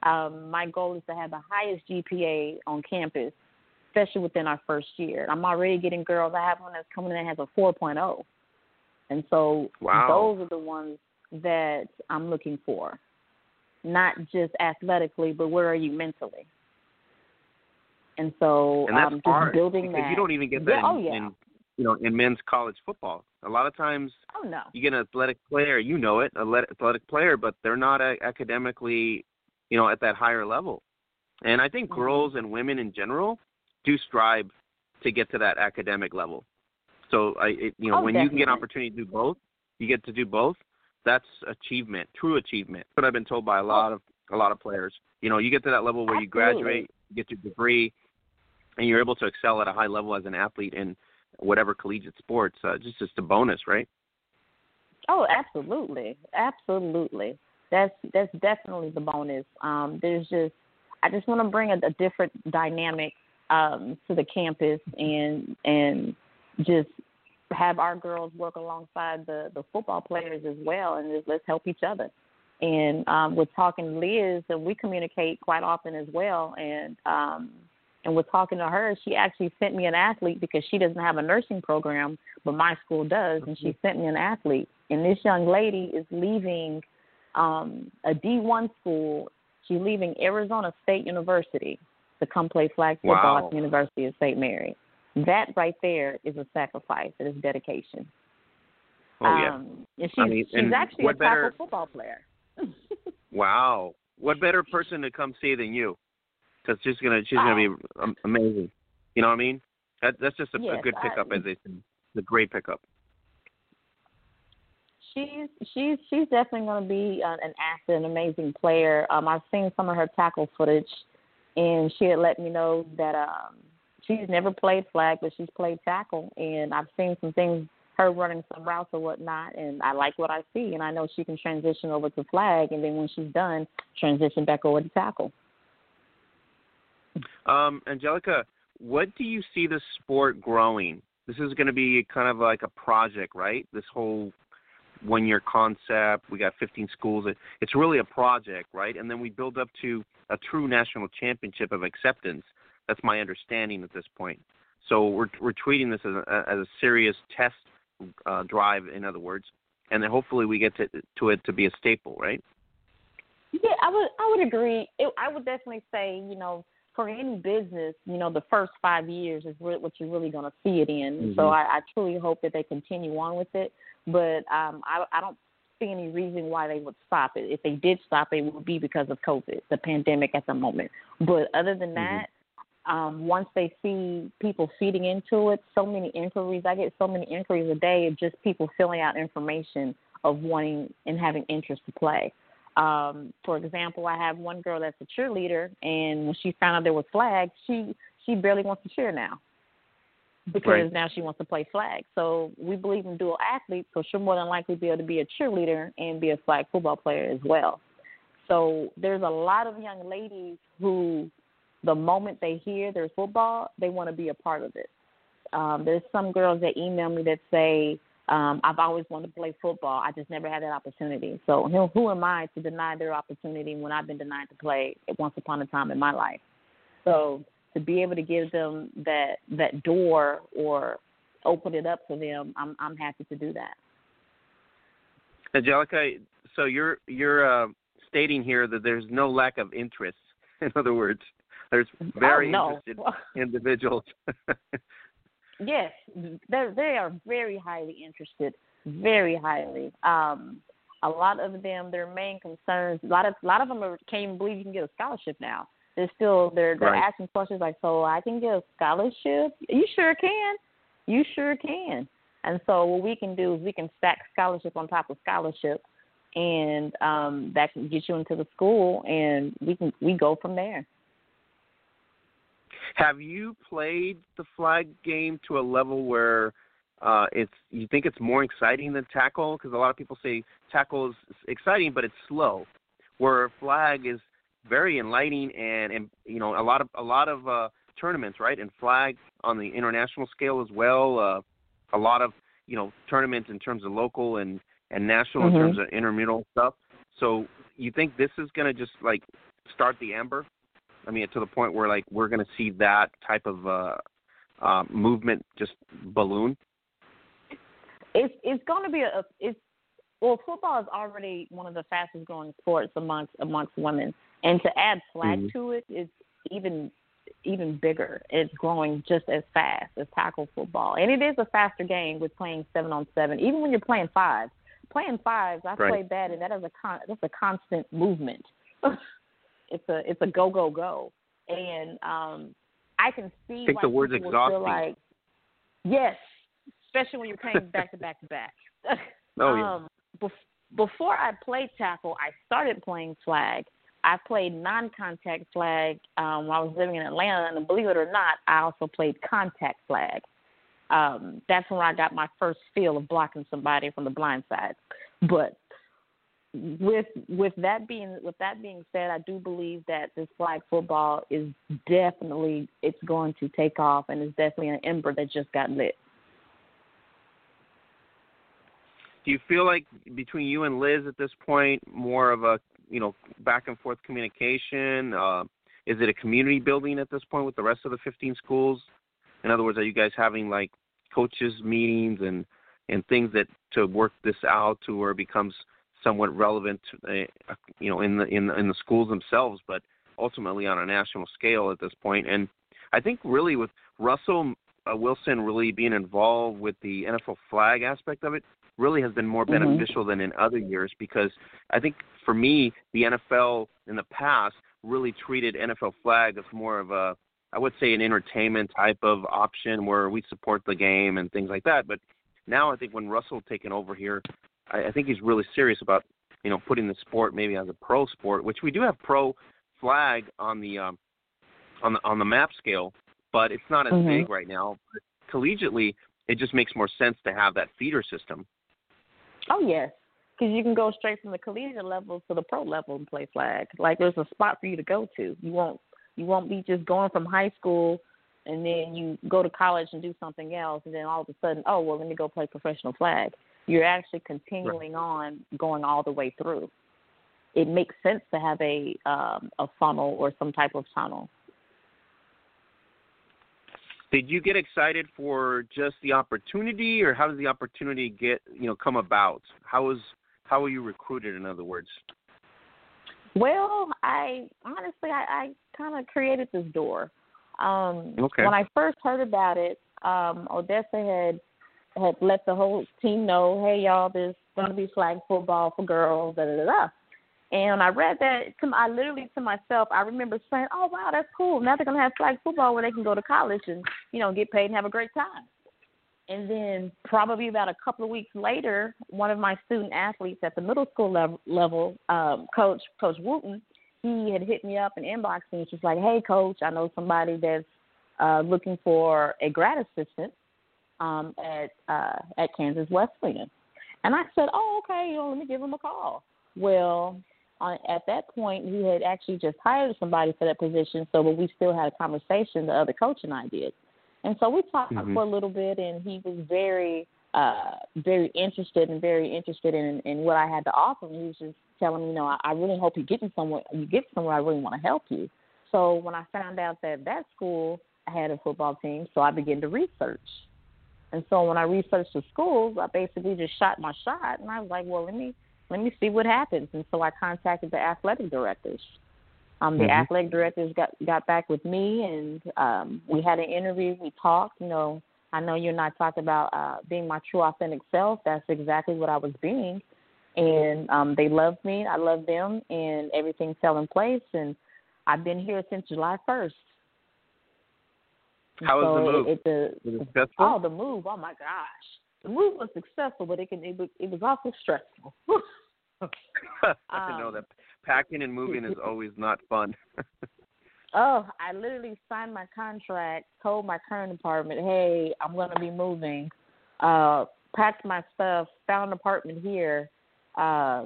Speaker 4: Um, my goal is to have the highest GPA on campus, especially within our first year. I'm already getting girls. I have one that's coming in that has a 4.0, and so
Speaker 2: wow.
Speaker 4: those are the ones that I'm looking for, not just athletically, but where are you mentally? And so
Speaker 2: and that's
Speaker 4: um, just
Speaker 2: hard
Speaker 4: building that.
Speaker 2: you don't even get that
Speaker 4: yeah,
Speaker 2: in,
Speaker 4: oh, yeah.
Speaker 2: in you know in men's college football. A lot of times
Speaker 4: oh no.
Speaker 2: you get an athletic player, you know it, athletic player, but they're not a, academically, you know, at that higher level. And I think
Speaker 4: Mm-hmm.
Speaker 2: girls and women in general do strive to get to that academic level. So I, it, you know,
Speaker 4: Oh,
Speaker 2: when you can get an opportunity to do both, you get to do both. That's achievement, true achievement. But I've been told by a lot of a lot of players. You know, you get to that level where you graduate, you get your degree, and you're able to excel at a high level as an athlete in whatever collegiate sports. Uh, just just a bonus, right?
Speaker 4: Oh, absolutely, absolutely. That's that's definitely the bonus. Um, there's just I just want to bring a, a different dynamic um, to the campus and and just have our girls work alongside the the football players as well, and just let's help each other. And um, with talking to Liz, and we communicate quite often as well, and um, and with talking to her, she actually sent me an athlete because she doesn't have a nursing program, but my school does, and she sent me an athlete. And this young lady is leaving um, a D1 school. She's leaving Arizona State University to come play flag football
Speaker 2: Wow.
Speaker 4: at the University of St. Mary. That right there is a sacrifice. It is dedication.
Speaker 2: Oh yeah.
Speaker 4: Um, and she's,
Speaker 2: I mean,
Speaker 4: she's
Speaker 2: and
Speaker 4: actually a
Speaker 2: what
Speaker 4: tackle
Speaker 2: better-
Speaker 4: football player.
Speaker 2: Wow. What better person to come see than you? Because she's gonna she's gonna be amazing. You know what I mean? That that's just a, a
Speaker 4: Yes,
Speaker 2: good
Speaker 4: I-
Speaker 2: pickup, as they say. It's a great pickup.
Speaker 4: she's she's she's definitely going to be uh, an asset, an amazing player. Um, I've seen some of her tackle footage, and she had let me know that um, she's never played flag, but she's played tackle, and I've seen some things her running some routes or whatnot, and I like what I see, and I know she can transition over to flag, and then when she's done, transition back over to tackle.
Speaker 2: Um, Angellica, what do you see the sport growing? This is going to be kind of like a project, right? This whole one year concept. We got 15 schools. It's really a project, right? And then we build up to a true national championship of acceptance. That's my understanding at this point. So we're we're treating this as a, as a serious test uh, drive, in other words, and then hopefully we get to to it to be a staple, right?
Speaker 4: Yeah, I would I would agree. It, I would definitely say, you know, for any business, you know, the first five years is re- what you're really going to see it in. So
Speaker 2: Mhm.
Speaker 4: I, I truly hope that they continue on with it. But um, I, I don't see any reason why they would stop it. If they did stop it, it would be because of COVID, the pandemic at the moment. But other than that, um, once they see people feeding into it, so many inquiries. I get so many inquiries a day of just people filling out information of wanting and having interest to play. Um, for example, I have one girl that's a cheerleader, and when she found out there was flag, she she barely wants to cheer now because
Speaker 2: Right.
Speaker 4: now she wants to play flag. So we believe in dual athletes, so she'll more than likely be able to be a cheerleader and be a flag football player as well. So there's a lot of young ladies who, the moment they hear there's football, they want to be a part of it. Um, there's some girls that email me that say, um, I've always wanted to play football. I just never had that opportunity. So who, who am I to deny their opportunity when I've been denied to play once upon a time in my life? So to be able to give them that that door or open it up for them, I'm I'm happy to do that.
Speaker 2: Angellica, so you're you're uh, stating here that there's no lack of interest. In other words, there's very
Speaker 4: oh, no.
Speaker 2: interested individuals.
Speaker 4: Yes, they they are very highly interested, very highly. Um, a lot of them, their main concerns, a lot of a lot of them are, can't even believe you can get a scholarship now. They're still they're they're
Speaker 2: Right.
Speaker 4: asking questions like, so I can get a scholarship? You sure can. You sure can. And so what we can do is we can stack scholarship on top of scholarship, and um, that can get you into the school, and we can we go from there.
Speaker 2: Have you played the flag game to a level where uh, it's you think it's more exciting than tackle? Because a lot of people say tackle is exciting, but it's slow. where flag is very enlightening and, and you know a lot of a lot of uh, tournaments, right? And flag on the international scale as well. Uh, a lot of you know tournaments in terms of local and and national
Speaker 3: mm-hmm.
Speaker 2: in terms of intramural stuff. So you think this is going to just like start the ember? I mean, to the point where like we're going to see that type of uh, uh, movement just balloon.
Speaker 4: It's it's going to be a it's well football is already one of the fastest growing sports amongst amongst women, and to add flag
Speaker 2: mm-hmm.
Speaker 4: to it is even even bigger. It's growing just as fast as tackle football, and it is a faster game with playing seven on seven. Even when you're playing five, playing fives, I
Speaker 2: right.
Speaker 4: played that, and that is a con- that's a constant movement. it's a it's a go go go, and um, I can see.
Speaker 2: I think the word's exhausting.
Speaker 4: Feel like, yes, especially when you're playing back to back to back.
Speaker 2: Oh yeah.
Speaker 4: Um, bef- before I played tackle, I started playing flag. I played non-contact flag um, while I was living in Atlanta, and believe it or not, I also played contact flag. Um, that's when I got my first feel of blocking somebody from the blind side. But with with that being with that being said, I do believe that this flag football is definitely it's going to take off, and it's definitely an ember that just got lit.
Speaker 2: Do you feel like between you and Liz at this point, more of a you know back and forth communication? Uh, is it a community building at this point with the rest of the 15 schools? In other words, are you guys having like coaches meetings and and things that to work this out to where it becomes somewhat relevant, uh, you know, in the in the, in the schools themselves, but ultimately on a national scale at this point. And I think really with Russell uh, Wilson really being involved with the NFL flag aspect of it really has been more
Speaker 4: Mm-hmm.
Speaker 2: beneficial than in other years because I think for me the NFL in the past really treated NFL flag as more of a I would say an entertainment type of option where we support the game and things like that. But now I think when Russell taken over here, I, I think he's really serious about you know putting the sport maybe as a pro sport, which we do have pro flag on the um, on the on the map scale, but it's not as
Speaker 4: Mhm.
Speaker 2: big right now. But collegiately, it just makes more sense to have that feeder system.
Speaker 4: Oh yes, because you can go straight from the collegiate level to the pro level and play flag. Like there's a spot for you to go to. You won't you won't be just going from high school and then you go to college and do something else, and then all of a sudden, oh well, let me go play professional flag. You're actually continuing on going all the way through. It makes sense to have a um, a funnel or some type of tunnel.
Speaker 2: Did you get excited for just the opportunity, or how did the opportunity get you know come about? How was how were you recruited? In other words.
Speaker 4: Well, I honestly, I, I kind of created this door. Um,
Speaker 2: Okay.
Speaker 4: When I first heard about it, um, Odessa had had let the whole team know, hey y'all, there's to be flag football for girls, da da da. And I read that to I literally to myself, I remember saying, oh wow, that's cool. Now they're to have flag football where they can go to college and you know get paid and have a great time. And then probably about a couple of weeks later, one of my student athletes at the middle school level, level um, coach Coach Wooten, he had hit me up and inboxed me. She's like, "Hey, coach, I know somebody that's uh, looking for a grad assistant um, at uh, at Kansas Wesleyan." And I said, "Oh, okay. You know, let me give him a call." Well, on, at that point, he had actually just hired somebody for that position. So, but we still had a conversation. The other coach and I did, and so we talked
Speaker 2: Mhm.
Speaker 4: for a little bit, and he was very, uh, very interested and very interested in in what I had to offer. And he was just telling me, you know, I, I really hope you get somewhere. You get somewhere. I really want to help you. So when I found out that that school had a football team, so I began to research. And so when I researched the schools, I basically just shot my shot, and I was like, well, let me let me see what happens. And so I contacted the athletic directors. Um, the
Speaker 2: Mhm.
Speaker 4: athletic directors got got back with me, and um, we had an interview. We talked. You know, I know you and I talked about uh, being my true authentic self. That's exactly what I was being, and um, they loved me. I loved them, and everything fell in place. And I've been here since July first.
Speaker 2: How was the move?
Speaker 4: It, the,
Speaker 2: Was it successful?
Speaker 4: Oh, the move! Oh my gosh, the move was successful, but it can it was, it was also stressful.
Speaker 2: I know
Speaker 4: um,
Speaker 2: that packing and moving is always not fun.
Speaker 4: oh, I literally signed my contract, told my current apartment, "Hey, I'm going to be moving." Uh, packed my stuff, found an apartment here, uh,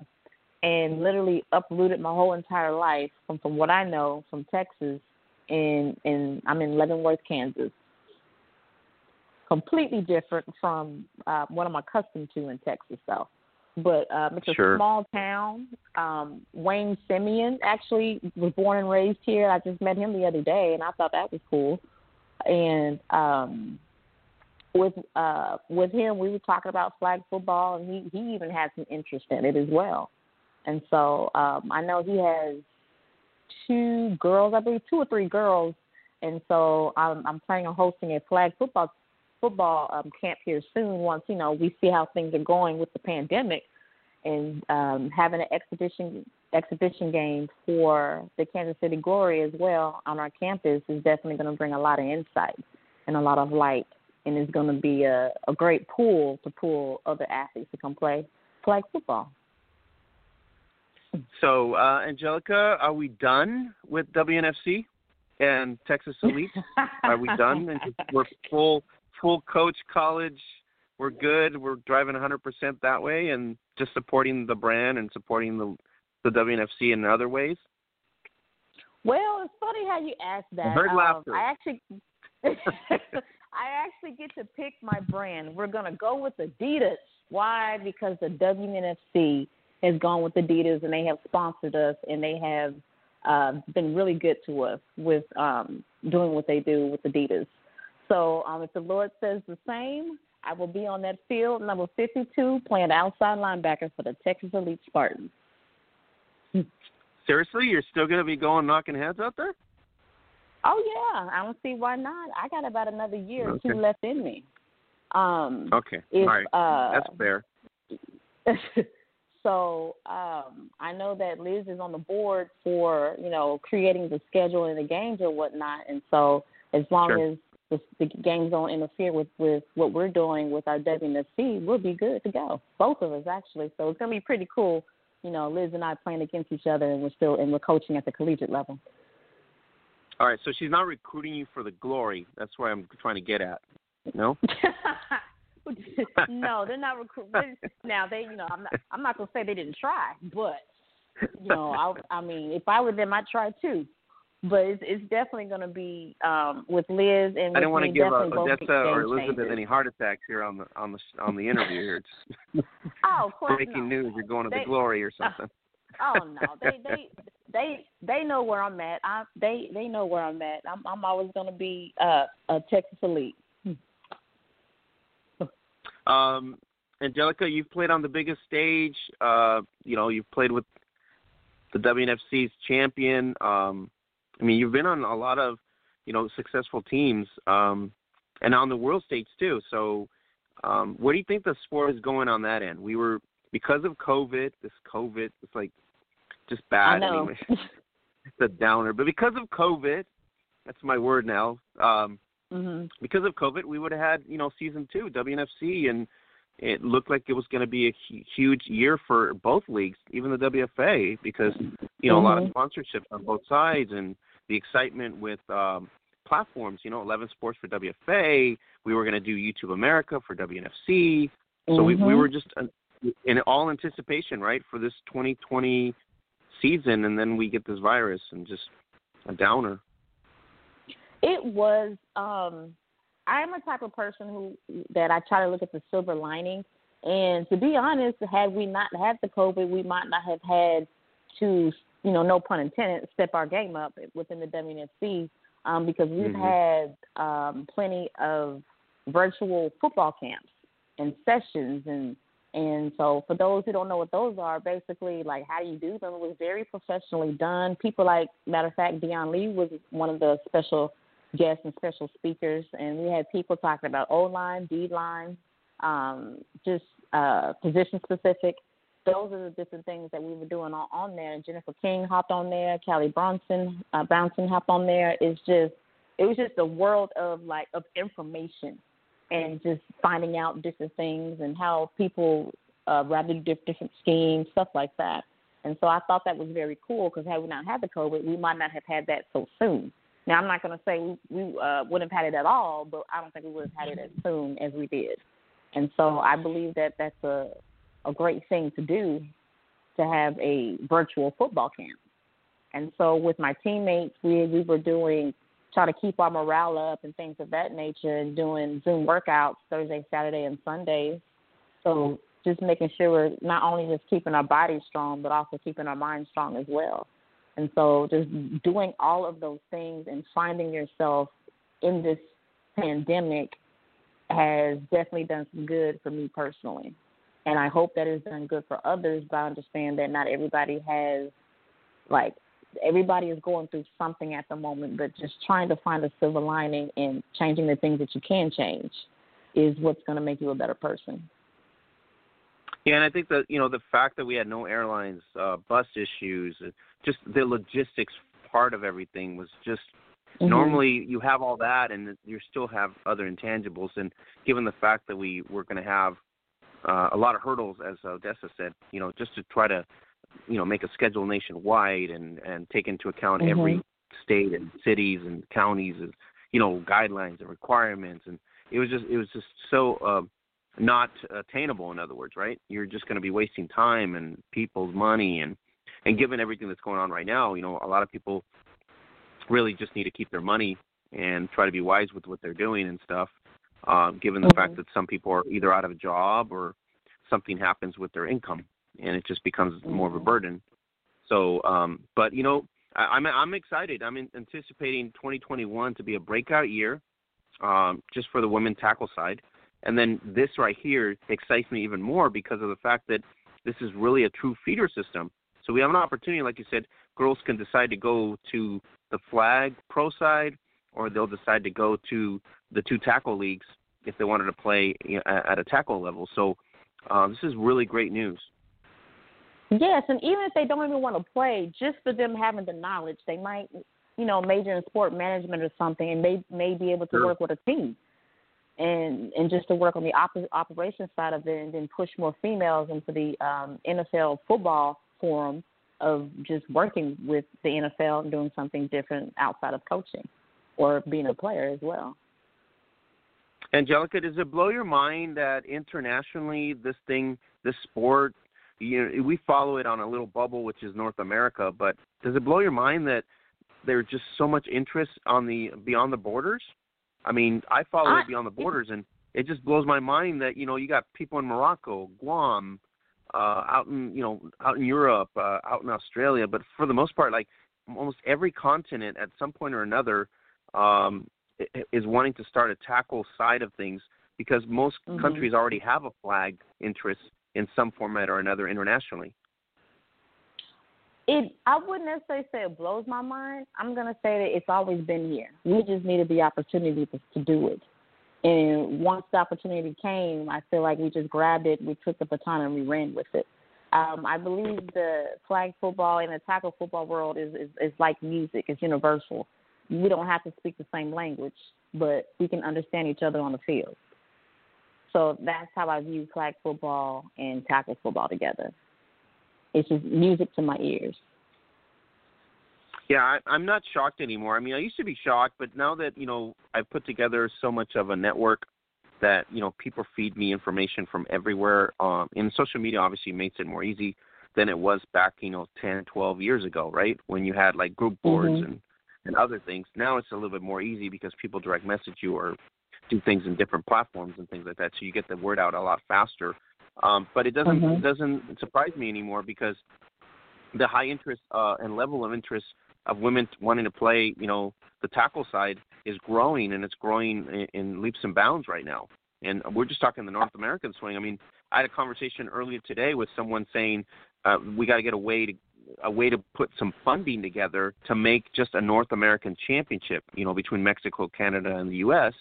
Speaker 4: and literally uprooted my whole entire life from from what I know from Texas and and I'm in Leavenworth, Kansas. Completely different from uh, what I'm accustomed to in Texas, though. But um, it's a
Speaker 2: Sure.
Speaker 4: small town. Um, Wayne Simien actually was born and raised here. I just met him the other day, and I thought that was cool. And um, with uh, with him, we were talking about flag football, and he he even has some interest in it as well. And so um, I know he has two girls, I believe, two or three girls. And so I'm, I'm planning on hosting a flag football football um, camp here soon. Once you know we see how things are going with the pandemic, and um, having an exhibition exhibition game for the Kansas City Glory as well on our campus is definitely going to bring a lot of insight and a lot of light, and is going to be a, a great pool to pull other athletes to come play flag football.
Speaker 2: So, uh, Angellica, are we done with WNFC and Texas Elite? Are we done? And just- we're full full coach college. We're good. We're driving 100% that way, and just supporting the brand and supporting the the WNFC in other ways.
Speaker 4: Well, it's funny how you ask that.
Speaker 2: I heard
Speaker 4: Um,
Speaker 2: laughter.
Speaker 4: I actually, I actually get to pick my brand. We're gonna go with Adidas. Why? Because the WNFC has gone with Adidas, and they have sponsored us, and they have uh, been really good to us with um, doing what they do with Adidas. So, um, if the Lord says the same, I will be on that field, number 52, playing outside linebacker for the Texas Elite Spartans.
Speaker 2: Seriously, you're still going to be going knocking heads out there?
Speaker 4: Oh yeah, I don't see why not. I got about another year or two left in me. Um,
Speaker 2: Okay,
Speaker 4: if
Speaker 2: all right,
Speaker 4: uh,
Speaker 2: that's fair.
Speaker 4: so um, I know that Liz is on the board for you know creating the schedule and the games or whatnot, and so as long
Speaker 2: Sure.
Speaker 4: as the, the games don't interfere with with what we're doing with our WNFC, we'll be good to go. Both of us actually. So it's gonna be pretty cool. You know, Liz and I playing against each other, and we're still and we're coaching at the collegiate level.
Speaker 2: All right, so she's not recruiting you for the glory. That's where I'm trying to get at. No.
Speaker 4: no, they're not recruiting. Now they, you know, I'm not. I'm not gonna say they didn't try, but you know, I, I mean, if I were them, I'd try too. But it's, it's definitely gonna be um, with Liz and
Speaker 2: I didn't want to give uh, Odessa or Elizabeth
Speaker 4: changers.
Speaker 2: any heart attacks here on the on the on the interview here. It's
Speaker 4: Oh, of course
Speaker 2: breaking
Speaker 4: no.
Speaker 2: news. You're going to
Speaker 4: They-
Speaker 2: the glory or something.
Speaker 4: Oh no, they they they they know where I'm at. I they they know where I'm at. I'm I'm always gonna be uh, a Texas elite.
Speaker 2: Um, Angellica, you've played on the biggest stage. Uh, you know, you've played with the WNFC's champion. Um, I mean, you've been on a lot of, you know, successful teams, um, and on the world stage too. So, um, where do you think the sport is going on that end? We were because of COVID. This COVID, it's like just bad.
Speaker 4: I know.
Speaker 2: Anyway. it's a downer, but because of COVID, that's my word now. Um,
Speaker 4: hmm
Speaker 2: because of COVID, we would have had you know season two WNFC, and it looked like it was going to be a huge year for both leagues, even the WFA, because you know a lot of
Speaker 4: Mhm.
Speaker 2: sponsorships on both sides, and the excitement with um, platforms. You know, Eleven Sports for WFA. We were going to do YouTube America for WNFC. So we we
Speaker 4: Mhm.
Speaker 2: were just uh, in all anticipation, right, for this 2020 season, and then we get this virus and just a downer.
Speaker 4: It was. um I'm a type of person who that I try to look at the silver lining. And to be honest, had we not had the COVID, we might not have had to, you know, no pun intended, step our game up within the WNFC um, because we've
Speaker 2: Mhm.
Speaker 4: had um, plenty of virtual football camps and sessions and and so for those who don't know what those are, basically like how do you do them? It was very professionally done. People like matter of fact, Dion Lee was one of the special guests and special speakers and we had people talking about O line, D line, um, just uh position specific. Those are the different things that we were doing on, on there. Jennifer King hopped on there, Callie Brownson, uh, hopped on there. It's just it was just a world of like of information and just finding out different things and how people uh, rather do diff- different schemes, stuff like that. And so I thought that was very cool because had we not had the COVID, we might not have had that so soon. Now I'm not going to say we, we uh, wouldn't have had it at all, but I don't think we would have had it as soon as we did. And so I believe that that's a a great thing to do to have a virtual football camp. And so with my teammates, we we were doing try to keep our morale up and things of that nature, and doing Zoom workouts Thursday, Saturday, and Sundays. So just making sure we're not only just keeping our bodies strong, but also keeping our minds strong as well. And so just doing all of those things and finding yourself in this pandemic has definitely done some good for me personally. And I hope that it's done good for others, but I understand that not everybody has, like, everybody is going through something at the moment, but just trying to find a silver lining and changing the things that you can change is what's going to make you a better person.
Speaker 2: Yeah, and I think that you know the fact that we had no airlines, uh, bus issues, just the logistics part of everything was just mm-hmm. normally you have all that and you still have other intangibles. And given the fact that we were going to have uh, a lot of hurdles, as Odessa said, you know, just to try to you know make a schedule nationwide and and take into account
Speaker 4: mm-hmm.
Speaker 2: every state and cities and counties and you know guidelines and requirements and it was just it was just so uh, not attainable in other words right you're just going to be wasting time and people's money and and given everything that's going on right now you know a lot of people really just need to keep their money and try to be wise with what they're doing and stuff um given the
Speaker 4: mm-hmm.
Speaker 2: fact that some people are either out of a job or something happens with their income and it just becomes more of a mm-hmm. burden so um but you know I, i'm i'm excited i'm in, anticipating 2021 to be a breakout year um just for the women tackle side and then this right here excites me even more because of the fact that this is really a true feeder system. So we have an opportunity, like you said, girls can decide to go to the flag pro side, or they'll decide to go to the two tackle leagues if they wanted to play at a tackle level. So uh, this is really great news.
Speaker 4: Yes, and even if they don't even want to play, just for them having the knowledge, they might, you know, major in sport management or something, and may may be able to
Speaker 2: sure.
Speaker 4: work with a team and and just to work on the op- operations side of it, and then push more females into the um, NFL football forum of just working with the NFL and doing something different outside of coaching or being a player as well.
Speaker 2: Angellica, does it blow your mind that internationally this thing, this sport, you know, we follow it on a little bubble, which is North America, but does it blow your mind that there's just so much interest on the beyond the borders? I mean, I follow I, it beyond the borders, and it just blows my mind that you know you got people in Morocco, Guam, uh, out in you know out in Europe, uh, out in Australia, but for the most part, like almost every continent at some point or another um, is wanting to start a tackle side of things because most
Speaker 4: mm-hmm.
Speaker 2: countries already have a flag interest in some format or another internationally
Speaker 4: it I wouldn't necessarily say it blows my mind. I'm gonna say that it's always been here. We just needed the opportunity to, to do it. And once the opportunity came, I feel like we just grabbed it, we took the baton and we ran with it. Um, I believe the flag football and the tackle football world is, is, is like music, it's universal. We don't have to speak the same language, but we can understand each other on the field. So that's how I view flag football and tackle football together. It's just music to my ears.
Speaker 2: Yeah, I, I'm not shocked anymore. I mean, I used to be shocked, but now that you know I've put together so much of a network that you know people feed me information from everywhere. Um, and social media obviously makes it more easy than it was back you know 10, 12 years ago, right? When you had like group boards
Speaker 4: mm-hmm.
Speaker 2: and and other things. Now it's a little bit more easy because people direct message you or do things in different platforms and things like that. So you get the word out a lot faster. Um, but it doesn't
Speaker 4: mm-hmm.
Speaker 2: it doesn't surprise me anymore because the high interest uh, and level of interest of women wanting to play, you know, the tackle side is growing and it's growing in, in leaps and bounds right now. And we're just talking the North American swing. I mean, I had a conversation earlier today with someone saying uh, we got to get a way to a way to put some funding together to make just a North American championship, you know, between Mexico, Canada, and the U.S.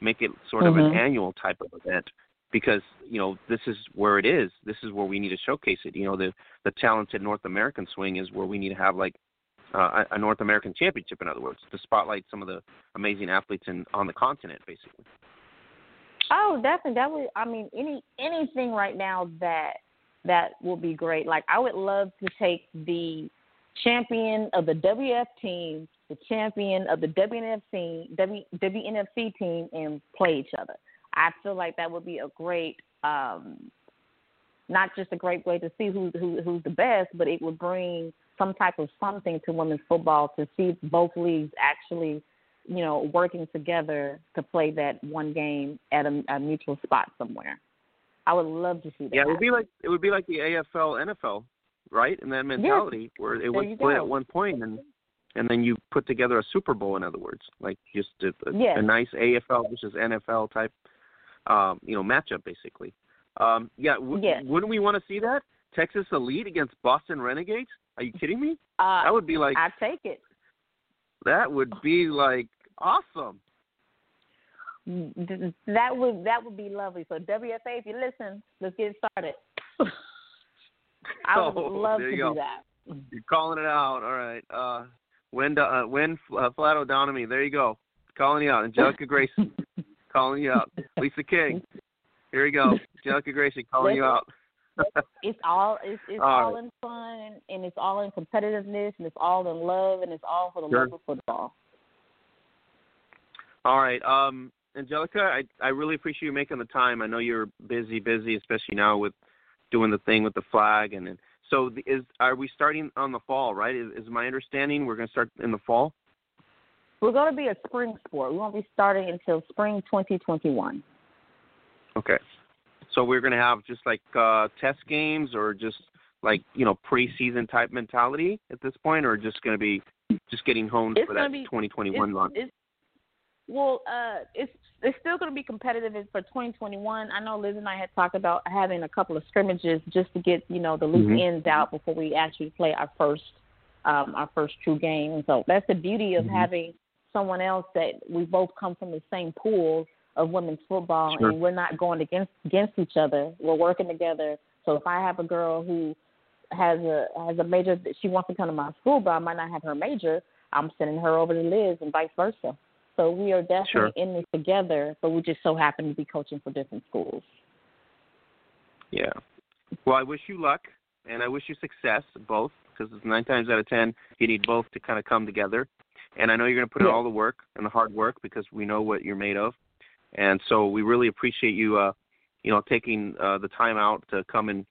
Speaker 2: Make it sort of
Speaker 4: mm-hmm.
Speaker 2: an annual type of event because you know this is where it is. This is where we need to showcase it. You know, the the talented North American swing is where we need to have like uh, a North American championship, in other words, to spotlight some of the amazing athletes in on the continent, basically.
Speaker 4: Oh, definitely. That would. I mean, any anything right now that that will be great. Like I would love to take the champion of the WF team, the champion of the WNF team, w, WNFC team, and play each other. I feel like that would be a great um, not just a great way to see who, who who's the best, but it would bring some type of something to women's football to see both leagues actually, you know, working together to play that one game at a, a neutral spot somewhere. I would love to see that.
Speaker 2: Yeah, it would be like it would be like the AFL, NFL, right? And that mentality where it was split at one point and and then you put together a Super Bowl. In other words, like just a, a,
Speaker 4: yes.
Speaker 2: a nice AFL versus NFL type, um, you know, matchup basically. Um, yeah, w-
Speaker 4: yes.
Speaker 2: wouldn't we want to see that Texas Elite against Boston Renegades? Are you kidding me?
Speaker 4: Uh,
Speaker 2: that would be like
Speaker 4: I take it.
Speaker 2: That would be like awesome.
Speaker 4: That would that would be lovely. So WFA, if you listen, let's get started. I would
Speaker 2: oh,
Speaker 4: love
Speaker 2: to
Speaker 4: do that.
Speaker 2: You're calling it out. All right. Uh, Wen, uh, Wen uh, Flat O'Donomy. There you go. Calling you out. Angellica Grayson. calling you out. Lisa King. Here we go. Angellica Grayson calling you out.
Speaker 4: It's all it's, it's
Speaker 2: all,
Speaker 4: all
Speaker 2: right.
Speaker 4: in fun and it's all in competitiveness and it's all in love and it's all for the
Speaker 2: sure.
Speaker 4: love of football.
Speaker 2: All right. Um, Angellica, I I really appreciate you making the time. I know you're busy, busy, especially now with doing the thing with the flag and. and so the, is are we starting on the fall, right? Is, is my understanding we're going to start in the fall?
Speaker 4: We're going to be a spring sport. We won't be starting until spring 2021.
Speaker 2: Okay. So we're going to have just like uh test games or just like, you know, preseason type mentality at this point or just going to be just getting honed
Speaker 4: it's
Speaker 2: for that
Speaker 4: be,
Speaker 2: 2021
Speaker 4: it's,
Speaker 2: launch?
Speaker 4: It's, well, uh, it's it's still going to be competitive for 2021. I know Liz and I had talked about having a couple of scrimmages just to get you know the loose
Speaker 2: mm-hmm.
Speaker 4: ends out before we actually play our first um, our first true game. So that's the beauty of
Speaker 2: mm-hmm.
Speaker 4: having someone else that we both come from the same pool of women's football,
Speaker 2: sure.
Speaker 4: and we're not going against against each other. We're working together. So if I have a girl who has a has a major that she wants to come to my school, but I might not have her major, I'm sending her over to Liz, and vice versa. So we are definitely
Speaker 2: sure.
Speaker 4: in this together, but we just so happen to be coaching for different schools.
Speaker 2: Yeah. Well, I wish you luck, and I wish you success, both, because it's nine times out of ten, you need both to kind of come together. And I know you're going to put in all the work and the hard work because we know what you're made of. And so we really appreciate you, uh, you know, taking uh, the time out to come and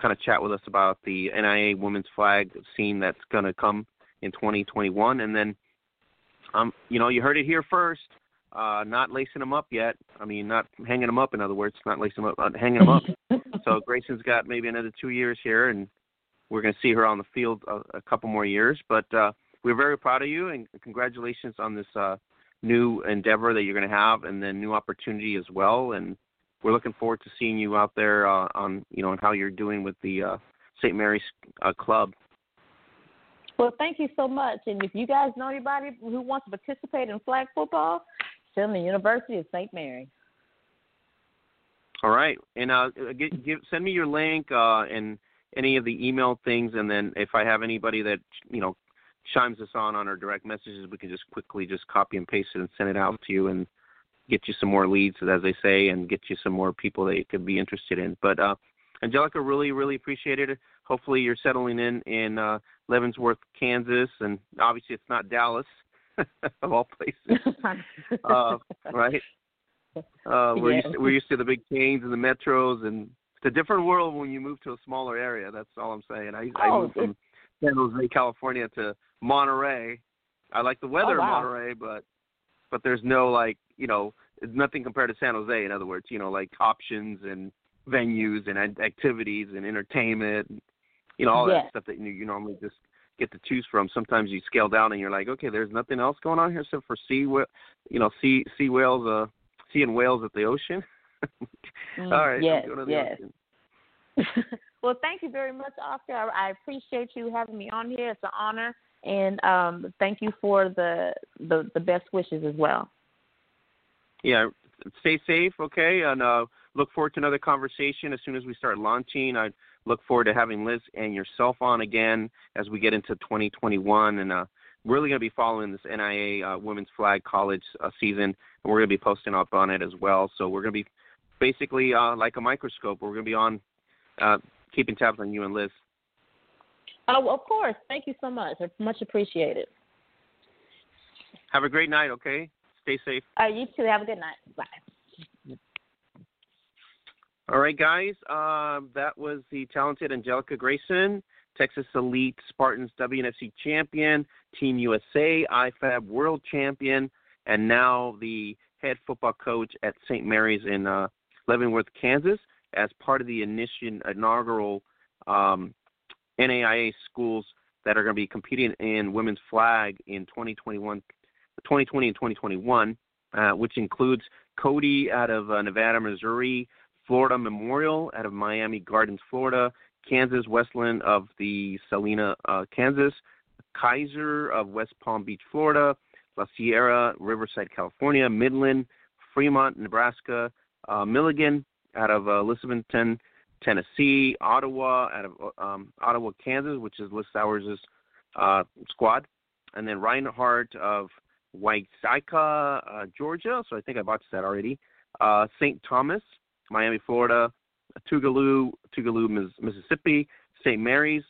Speaker 2: kind of chat with us about the NAIA women's flag scene that's going to come in 2021, and then um, you know, you heard it here first. Uh, not lacing them up yet. I mean, not hanging them up. In other words, not lacing them up, hanging them up. so Grayson's got maybe another two years here, and we're going to see her on the field a, a couple more years. But uh, we're very proud of you, and congratulations on this uh, new endeavor that you're going to have, and then new opportunity as well. And we're looking forward to seeing you out there uh, on, you know, and how you're doing with the uh, St. Mary's uh, Club.
Speaker 4: Well, thank you so much. And if you guys know anybody who wants to participate in flag football, send them to University of St. Mary.
Speaker 2: All right, and uh, get, give, send me your link uh, and any of the email things, and then if I have anybody that you know chimes us on on our direct messages, we can just quickly just copy and paste it and send it out to you and get you some more leads, as they say, and get you some more people that you could be interested in. But uh, Angellica, really, really appreciate it. Hopefully, you're settling in in uh, Leavenworth, Kansas, and obviously it's not Dallas, of all places, uh, right? Uh, we're,
Speaker 4: Yeah.
Speaker 2: used to, we're used to the big chains and the metros, and it's a different world when you move to a smaller area. That's all I'm saying. I, I
Speaker 4: Oh,
Speaker 2: moved from San Jose, California, to Monterey. I like the weather
Speaker 4: Oh, wow.
Speaker 2: in Monterey, but but there's no like you know it's nothing compared to San Jose. In other words, you know like options and venues and activities and entertainment, and, you know all
Speaker 4: Yes.
Speaker 2: that stuff that you, you normally just get to choose from. Sometimes you scale down and you're like, okay, there's nothing else going on here except for sea, you know, sea sea whales, uh, seeing whales at the ocean.
Speaker 4: Mm,
Speaker 2: all right,
Speaker 4: yes,
Speaker 2: I'm going to the
Speaker 4: yes. well, thank you very much, Oscar. I, appreciate you having me on here. It's an honor, and um, thank you for the, the the best wishes as well.
Speaker 2: yeah, stay safe, okay, and uh, look forward to another conversation as soon as we start launching. I look forward to having Liz and yourself on again as we get into 2021, and uh, really going to be following this NAIA uh, Women's Flag College uh, season, and we're going to be posting up on it as well. So we're going to be basically uh, like a microscope. We're going to be on uh, keeping tabs on you and Liz.
Speaker 4: Oh, of course. Thank you so much. Much appreciated.
Speaker 2: Have a great night, okay? Stay safe.
Speaker 4: All right, you too. Have a good night. Bye.
Speaker 2: All right, guys. Uh, that was the talented Angellica Grayson, Texas Elite Spartans WNFC champion, Team USA IFAF World champion, and now the head football coach at St. Mary's in uh, Leavenworth, Kansas, as part of the inaugural um, NAIA schools that are going to be competing in women's flag in 2021, 2020 and 2021, uh, which includes Cottey out of uh, Nevada, Missouri, Florida Memorial out of Miami Gardens, Florida, Kansas Wesleyan of the Salina, uh, Kansas, Keiser of West Palm Beach, Florida, La Sierra, Riverside, California, Midland, Fremont, Nebraska, uh, Milligan out of uh, Elizabethton, Tennessee, Ottawa out of um, Ottawa, Kansas, which is Liz Sowers' uh, squad, and then Reinhardt of Waitsika, uh, Georgia. So I think I botched that already. Uh, St. Thomas, Miami, Florida, Tougaloo, Tougaloo, Mississippi, St. Mary's,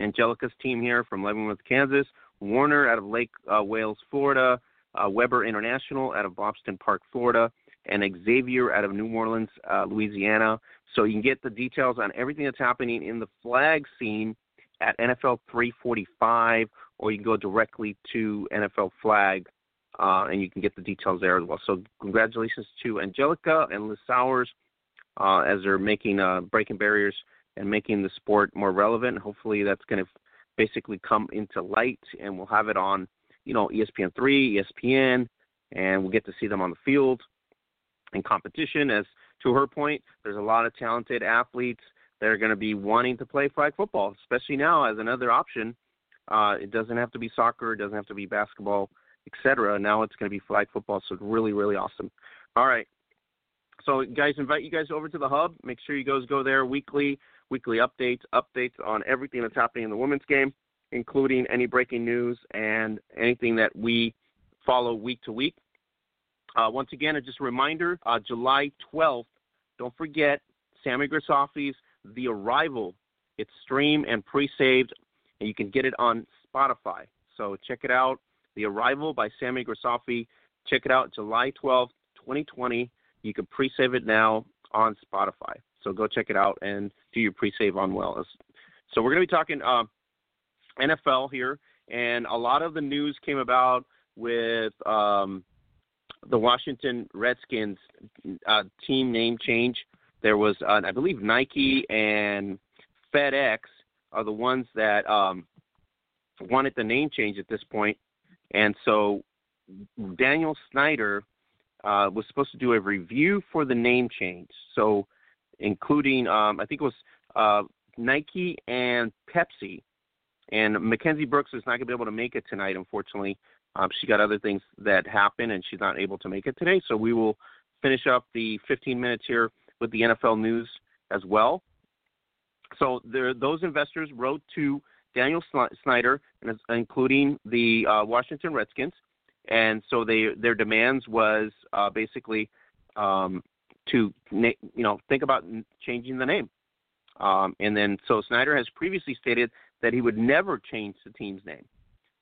Speaker 2: Angellica's team here from Leavenworth, Kansas, Warner out of Lake uh, Wales, Florida, uh, Webber International out of Boston Park, Florida, and Xavier out of New Orleans, uh, Louisiana. So you can get the details on everything that's happening in the flag scene at NFL 345, or you can go directly to NFL Flag, uh, and you can get the details there as well. So congratulations to Angellica and Liz Sowers uh, as they're making uh, breaking barriers and making the sport more relevant. Hopefully, that's going to basically come into light, and we'll have it on, you know, ESPN3, ESPN, and we'll get to see them on the field in competition. As to her point, there's a lot of talented athletes that are going to be wanting to play flag football, especially now as another option. Uh, it doesn't have to be soccer, it doesn't have to be basketball, etc. Now it's going to be flag football, so it's really, really awesome. All right. So, guys, invite you guys over to the hub. Make sure you guys go there weekly, weekly updates, updates on everything that's happening in the women's game, including any breaking news and anything that we follow week to week. Uh, once again, just a reminder uh, July 12th, don't forget Sami Grisafe's The Arrival. It's streamed and pre saved, and you can get it on Spotify. So check it out. The Arrival by Sammy Grisafi. Check it out July 12th, 2020. You can pre save it now on Spotify. So go check it out and do your pre save on Wellness. So we're going to be talking uh, NFL here, and a lot of the news came about with. Um, the Washington Redskins uh, team name change. There was, uh, I believe, Nike and FedEx are the ones that um, wanted the name change at this point, and so Daniel Snyder uh, was supposed to do a review for the name change. So, including, um, I think it was uh, Nike and Pepsi. And Mackenzzie Brooks is not going to be able to make it tonight, unfortunately. Um, she got other things that happen, and she's not able to make it today. So we will finish up the 15 minutes here with the NFL news as well. So there, those investors wrote to Daniel Snyder, including the uh, Washington Redskins, and so they their demands was uh, basically um, to you know think about changing the name. Um, and then so Snyder has previously stated that he would never change the team's name.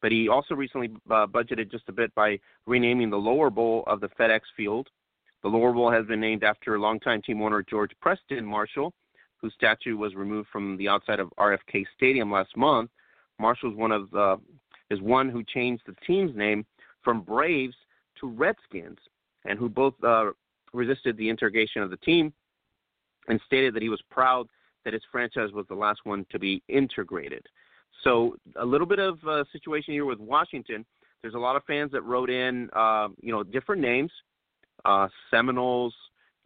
Speaker 2: But he also recently uh, budgeted just a bit by renaming the lower bowl of the FedEx Field. The lower bowl has been named after longtime team owner George Preston Marshall, whose statue was removed from the outside of RFK Stadium last month. Marshall is one of uh, is one who changed the team's name from Braves to Redskins, and who both uh, resisted the interrogation of the team and stated that he was proud that his franchise was the last one to be integrated. So a little bit of a situation here with Washington. There's a lot of fans that wrote in, uh, you know, different names. Uh, Seminoles.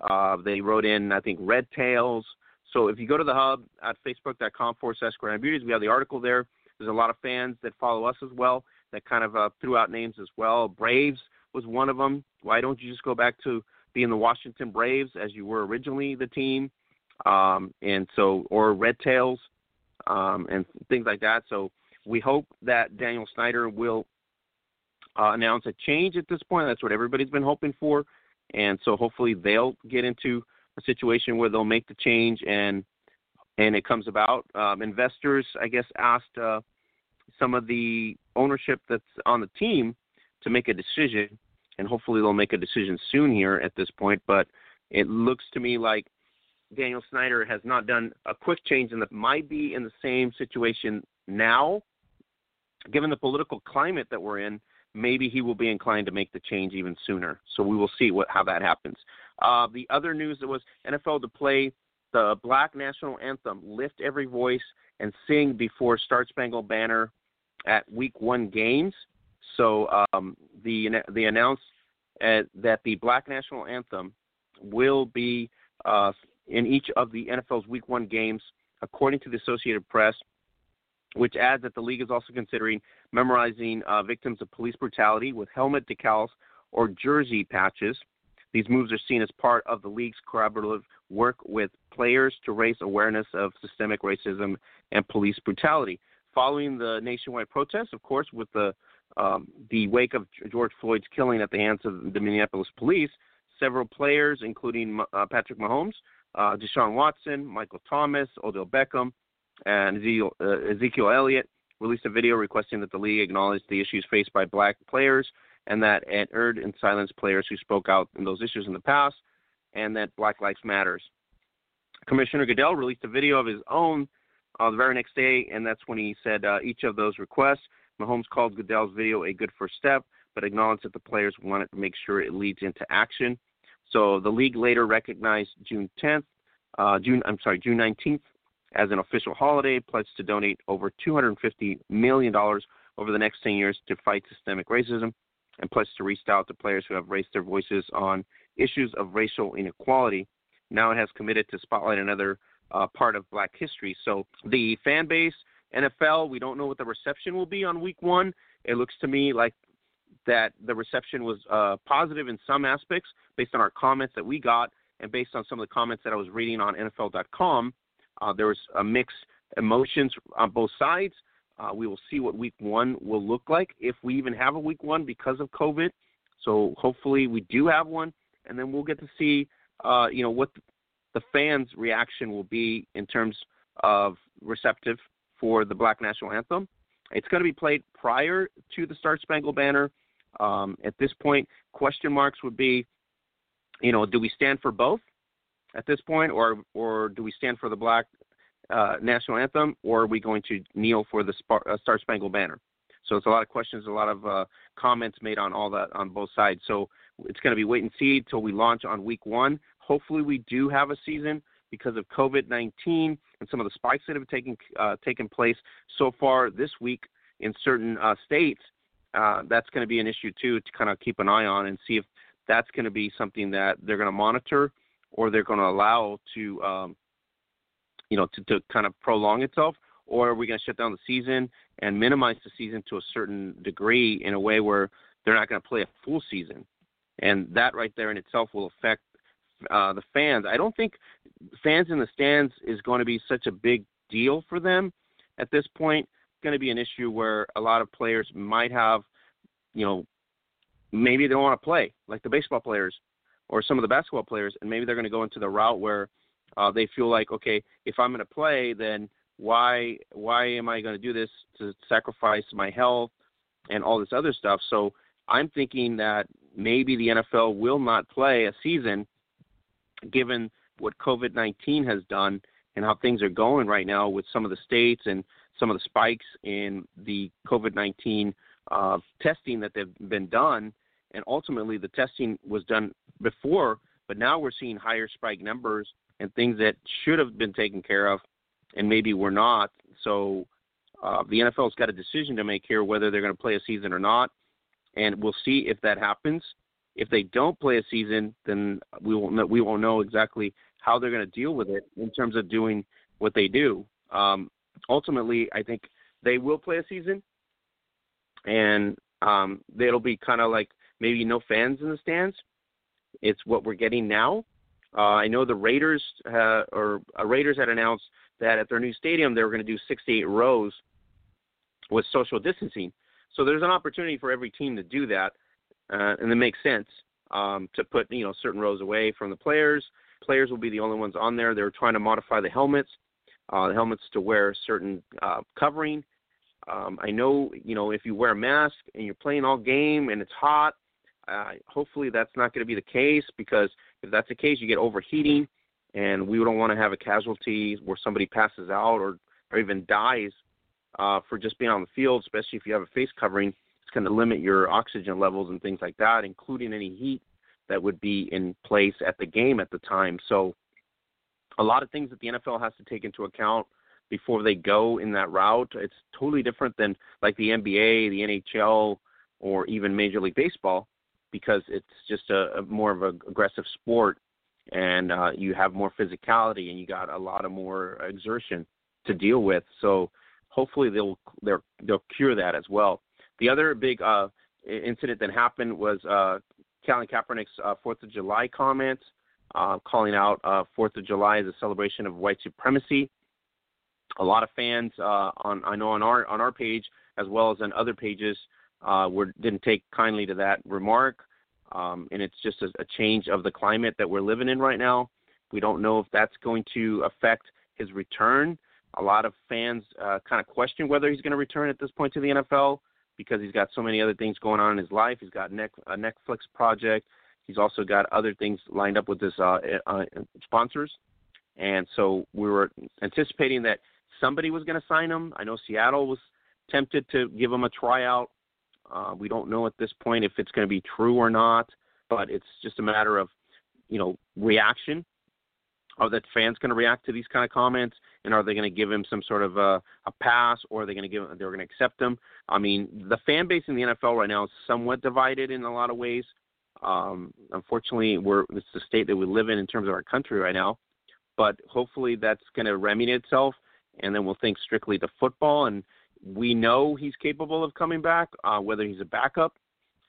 Speaker 2: Uh, they wrote in, I think, Red Tails. So if you go to the hub at facebook.com forward slash Beauties, we have the article there. There's a lot of fans that follow us as well that kind of uh, threw out names as well. Braves was one of them. Why don't you just go back to being the Washington Braves as you were originally the team? Um, and so, or Red Tails um, and things like that. So we hope that Daniel Snyder will uh, announce a change at this point. That's what everybody's been hoping for, and so hopefully they'll get into a situation where they'll make the change and and it comes about. Um, investors, I guess, asked uh, some of the ownership that's on the team to make a decision, and hopefully they'll make a decision soon here at this point. But it looks to me like Daniel Snyder has not done a quick change and that might be in the same situation now, given the political climate that we're in, maybe he will be inclined to make the change even sooner. So we will see what how that happens. Uh, the other news that was NFL to play the Black National Anthem, lift every voice and sing before Star Spangled Banner at Week One games. So um, the they announced uh, that the Black National Anthem will be uh, in each of the NFL's Week One games, according to the Associated Press which adds that the league is also considering memorizing uh, victims of police brutality with helmet decals or jersey patches. These moves are seen as part of the league's collaborative work with players to raise awareness of systemic racism and police brutality. Following the nationwide protests, of course, with the um, the wake of George Floyd's killing at the hands of the Minneapolis police, several players, including uh, Patrick Mahomes, uh, Deshaun Watson, Michael Thomas, Odell Beckham, and Ezekiel, uh, Ezekiel Elliott released a video requesting that the league acknowledge the issues faced by black players and that it erred and silenced players who spoke out in those issues in the past, and that Black Lives Matters. Commissioner Goodell released a video of his own uh, the very next day, and that's when he said uh, each of those requests. Mahomes called Goodell's video a good first step, but acknowledged that the players wanted to make sure it leads into action. So the league later recognized June 10th, uh, June I'm sorry, June 19th as an official holiday, pledged to donate over $250 million over the next 10 years to fight systemic racism, and pledged to reach out to players who have raised their voices on issues of racial inequality. Now it has committed to spotlight another uh, part of black history. So the fan base, NFL, we don't know what the reception will be on week one. It looks to me like that the reception was uh, positive in some aspects based on our comments that we got and based on some of the comments that I was reading on NFL.com. Uh, there was a mixed emotions on both sides. Uh, we will see what week one will look like if we even have a week one because of COVID. So hopefully we do have one, and then we'll get to see, uh, you know, what the fans' reaction will be in terms of receptive for the Black National Anthem. It's going to be played prior to the Star Spangled Banner. Um, at this point, question marks would be, you know, do we stand for both? at this point, or or do we stand for the Black uh, National Anthem, or are we going to kneel for the uh, Star Spangled Banner? So it's a lot of questions, a lot of uh, comments made on all that on both sides. So it's going to be wait and see till we launch on week one. Hopefully, we do have a season because of COVID 19 and some of the spikes that have taken uh, taken place so far this week in certain uh, states. Uh, that's going to be an issue too to kind of keep an eye on and see if that's going to be something that they're going to monitor or they're going to allow to, um, you know, to, to kind of prolong itself, or are we going to shut down the season and minimize the season to a certain degree in a way where they're not going to play a full season, and that right there in itself will affect uh, the fans. I don't think fans in the stands is going to be such a big deal for them at this point. Going to be an issue where a lot of players might have, you know, maybe they don't want to play like the baseball players or some of the basketball players, and maybe they're going to go into the route where uh, they feel like, okay, if I'm going to play, then why why am I going to do this to sacrifice my health and all this other stuff? So I'm thinking that maybe the NFL will not play a season, given what COVID-19 has done and how things are going right now with some of the states and some of the spikes in the COVID-19 uh, testing that they've been done and ultimately the testing was done before, but now we're seeing higher spike numbers and things that should have been taken care of, and maybe were not. So uh, the NFL's got a decision to make here whether they're going to play a season or not, and we'll see if that happens. If they don't play a season, then we won't know, we won't know exactly how they're going to deal with it in terms of doing what they do. Um, ultimately, I think they will play a season, and um, it'll be kind of like maybe no fans in the stands. It's what we're getting now. Uh, I know the Raiders uh, or uh, Raiders had announced that at their new stadium they were going to do 68 rows with social distancing. So there's an opportunity for every team to do that, uh, and it makes sense um, to put you know certain rows away from the players. Players will be the only ones on there. They're trying to modify the helmets, uh, helmets to wear certain uh, covering. Um, I know you know if you wear a mask and you're playing all game and it's hot, uh, hopefully, that's not going to be the case because if that's the case, you get overheating and we don't want to have a casualty where somebody passes out or or even dies uh, for just being on the field, especially if you have a face covering. It's going to limit your oxygen levels and things like that, including any heat that would be in place at the game at the time. So, a lot of things that the NFL has to take into account before they go in that route. It's totally different than like the NBA, the NHL, or even Major League Baseball because it's just a, a more of an aggressive sport and uh, you have more physicality and you got a lot of more exertion to deal with. So hopefully they'll they'll they'll cure that as well. The other big uh, incident that happened was uh, Colin Kaepernick's uh, Fourth of July comments, uh, calling out uh, Fourth of July as a celebration of white supremacy. A lot of fans uh, on I know on our on our page as well as on other pages uh, were didn't take kindly to that remark, um, and it's just a, a change of the climate that we're living in right now. We don't know if that's going to affect his return. A lot of fans uh, kind of question whether he's going to return at this point to the NFL because he's got so many other things going on in his life. He's got a Netflix project. He's also got other things lined up with his uh, uh, sponsors. And so we were anticipating that somebody was going to sign him. I know Seattle was tempted to give him a tryout. Uh, we don't know at this point if it's going to be true or not, but it's just a matter of, you know, reaction. Are the fans going to react to these kind of comments, and are they going to give him some sort of a, a pass, or are they going to give they're going to accept him? I mean, the fan base in the NFL right now is somewhat divided in a lot of ways. Um, unfortunately, we're it's the state that we live in in terms of our country right now, but hopefully that's going to remedy itself, and then we'll think strictly to football and we know he's capable of coming back. Uh, whether he's a backup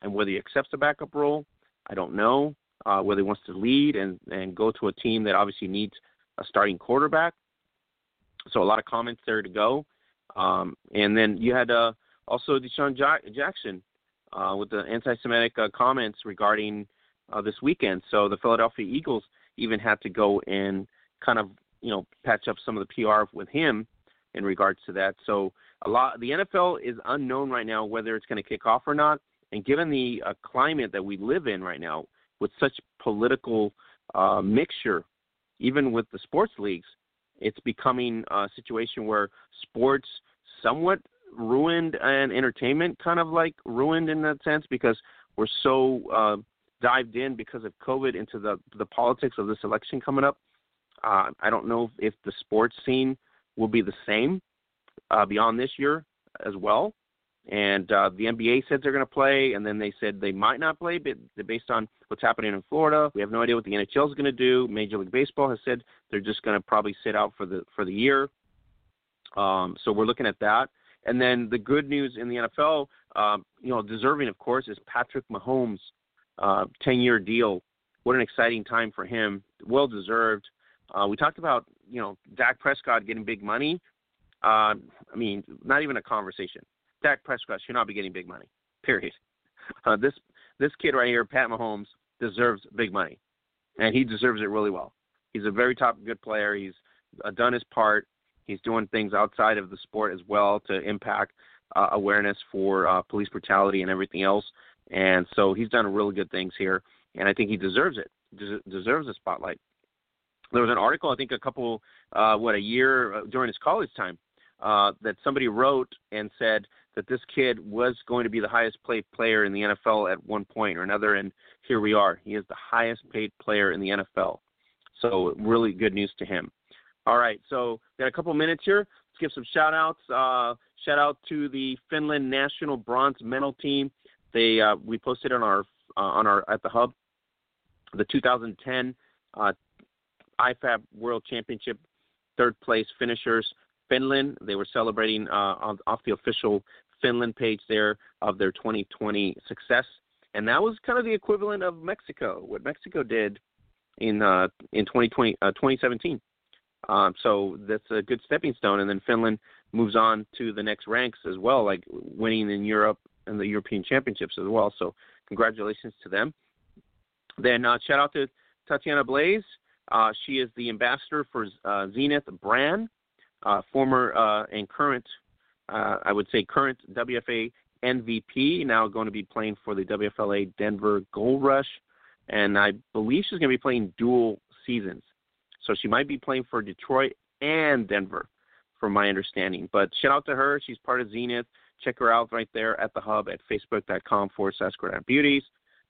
Speaker 2: and whether he accepts a backup role, I don't know. Uh, whether he wants to lead and, and go to a team that obviously needs a starting quarterback. So a lot of comments there to go. Um, and then you had uh, also DeSean Jackson uh, with the anti-Semitic uh, comments regarding uh, this weekend. So the Philadelphia Eagles even had to go and kind of you know patch up some of the PR with him in regards to that. So a lot the NFL is unknown right now whether it's going to kick off or not. And given the uh, climate that we live in right now, with such political uh, mixture, even with the sports leagues, it's becoming a situation where sports somewhat ruined and entertainment kind of like ruined in that sense because we're so uh, dived in because of COVID into the the politics of this election coming up. Uh, I don't know if the sports scene will be the same uh, beyond this year as well. And uh, the NBA said they're going to play, and then they said they might not play, but based on what's happening in Florida, we have no idea what the NHL is going to do. Major League Baseball has said they're just going to probably sit out for the for the year. Um, so we're looking at that. And then the good news in the NFL, um, you know, deserving of course, is Patrick Mahomes' uh, 10-year deal. What an exciting time for him. Well deserved. Uh, we talked about you know Dak Prescott getting big money. Uh, I mean, not even a conversation. Dak Prescott should not be getting big money. Period. Uh, this this kid right here, Pat Mahomes, deserves big money, and he deserves it really well. He's a very top good player. He's uh, done his part. He's doing things outside of the sport as well to impact uh, awareness for uh, police brutality and everything else. And so he's done really good things here, and I think he deserves it. Des- deserves a spotlight. There was an article, I think, a couple, uh, what, a year uh, during his college time uh, that somebody wrote and said that this kid was going to be the highest paid player in the NFL at one point or another, and here we are. He is the highest paid player in the NFL. So really good news to him. All right, so we got a couple minutes here. Let's give some shout outs. Uh, shout out to the Finland national bronze medal team. They uh, we posted on our uh, on our at the hub the 2010 uh, IFAF World Championship third place finishers. Finland. They were celebrating uh, off the official Finland page there of their 2020 success, and that was kind of the equivalent of Mexico, what Mexico did in uh, in 2020 uh, 2017. Um, so that's a good stepping stone, and then Finland moves on to the next ranks as well, like winning in Europe and the European Championships as well. So congratulations to them. Then uh, shout out to Tatiana Blaze. Uh, she is the ambassador for uh, Zenith brand uh, former uh, and current, uh, I would say current WFA MVP, now going to be playing for the WFLA Denver Gold Rush, and I believe she's going to be playing dual seasons. So she might be playing for Detroit and Denver, from my understanding. But shout out to her. She's part of Zenith. Check her out right there at the hub at facebook.com forward slash beauties.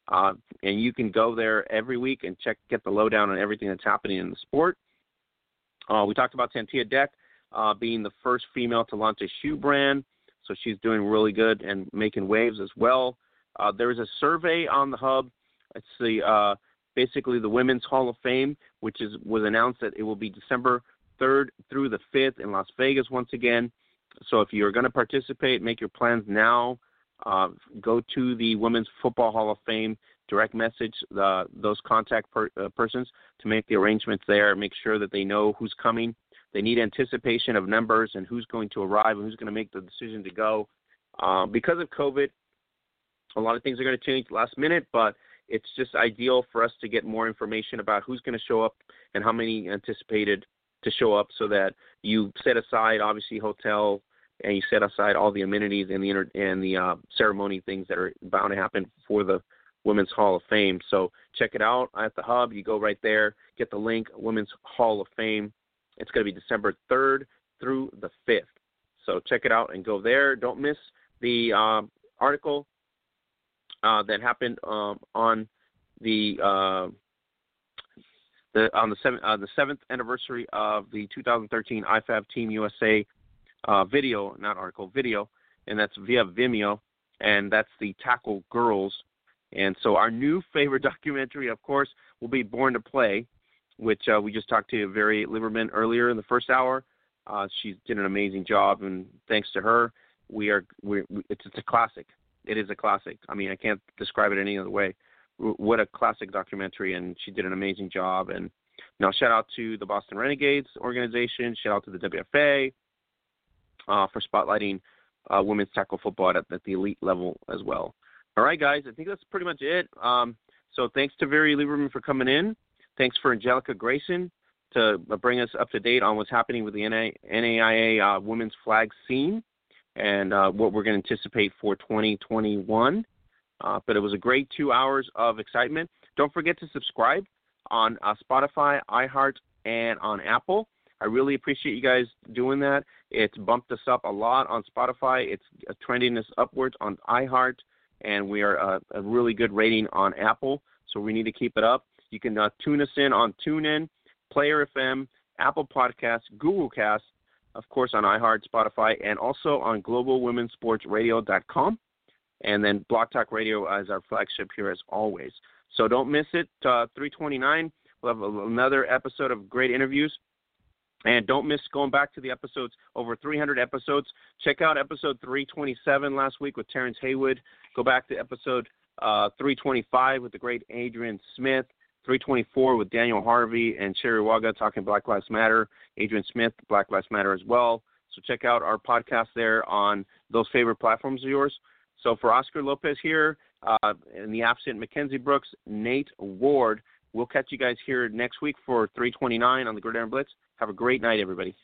Speaker 2: Uh, and you can go there every week and check get the lowdown on everything that's happening in the sport. Uh, we talked about Tantia Deck uh, being the first female to launch a shoe brand, so she's doing really good and making waves as well. Uh, there is a survey on the hub. It's the uh, basically the Women's Hall of Fame, which is was announced that it will be December 3rd through the 5th in Las Vegas once again. So if you're going to participate, make your plans now. Uh, go to the Women's Football Hall of Fame, direct message the, those contact per, uh, persons to make the arrangements there. Make sure that they know who's coming. They need anticipation of numbers and who's going to arrive and who's going to make the decision to go. Uh, because of COVID, a lot of things are going to change last minute, but it's just ideal for us to get more information about who's going to show up and how many anticipated to show up so that you set aside obviously hotel and you set aside all the amenities and the inter- and the uh, ceremony things that are bound to happen for the Women's Hall of Fame. So check it out at the hub. You go right there, get the link, Women's Hall of Fame. It's going to be December 3rd through the 5th. So check it out and go there. Don't miss the uh, article uh, that happened um, on the uh, the on the seventh uh, the seventh anniversary of the 2013 IFAF Team USA uh, video, not article, video, and that's via Vimeo, and that's the Tackle Girls. And so our new favorite documentary, of course, will be Born to Play, which uh, we just talked to Very Lieberman earlier in the first hour. She did an amazing job, and thanks to her, we are we it's, it's a classic. It is a classic. I mean, I can't describe it any other way. What a classic documentary, and she did an amazing job. And now, shout out to the Boston Renegades organization. Shout out to the WFA uh, for spotlighting uh, women's tackle football at, at, the elite level as well. All right, guys, I think that's pretty much it. Um, so thanks to Very Lieberman for coming in. Thanks for Angellica Grayson to bring us up to date on what's happening with the NAIA uh, women's flag scene and uh, what we're going to anticipate for 2021. Uh, but it was a great two hours of excitement. Don't forget to subscribe on uh, Spotify, iHeart, and on Apple. I really appreciate you guys doing that. It's bumped us up a lot on Spotify. It's uh, trending us upwards on iHeart, and we are a, uh, a really good rating on Apple. So we need to keep it up. You can uh, tune us in on TuneIn, Player FM, Apple Podcasts, Google Cast, of course on iHeart, Spotify, and also on GlobalWomenSportsRadio.com. And then Blog Talk Radio as our flagship here as always. So don't miss it. Uh, 329, we'll have another episode of great interviews. And don't miss going back to the episodes, over 300 episodes. Check out episode 327 last week with Terrence Haywood. Go back to episode uh, 325 with the great Adrienne Smith. 324 with Daniel Harvey and Sherry Waga talking Black Lives Matter. Adrienne Smith, Black Lives Matter as well. So check out our podcast there on those favorite platforms of yours. So for Oscar Lopez here, uh, in the absent Mackenzzie Brooks, Nate Ward, we'll catch you guys here next week for 329 on the Gridiron Blitz. Have a great night, everybody.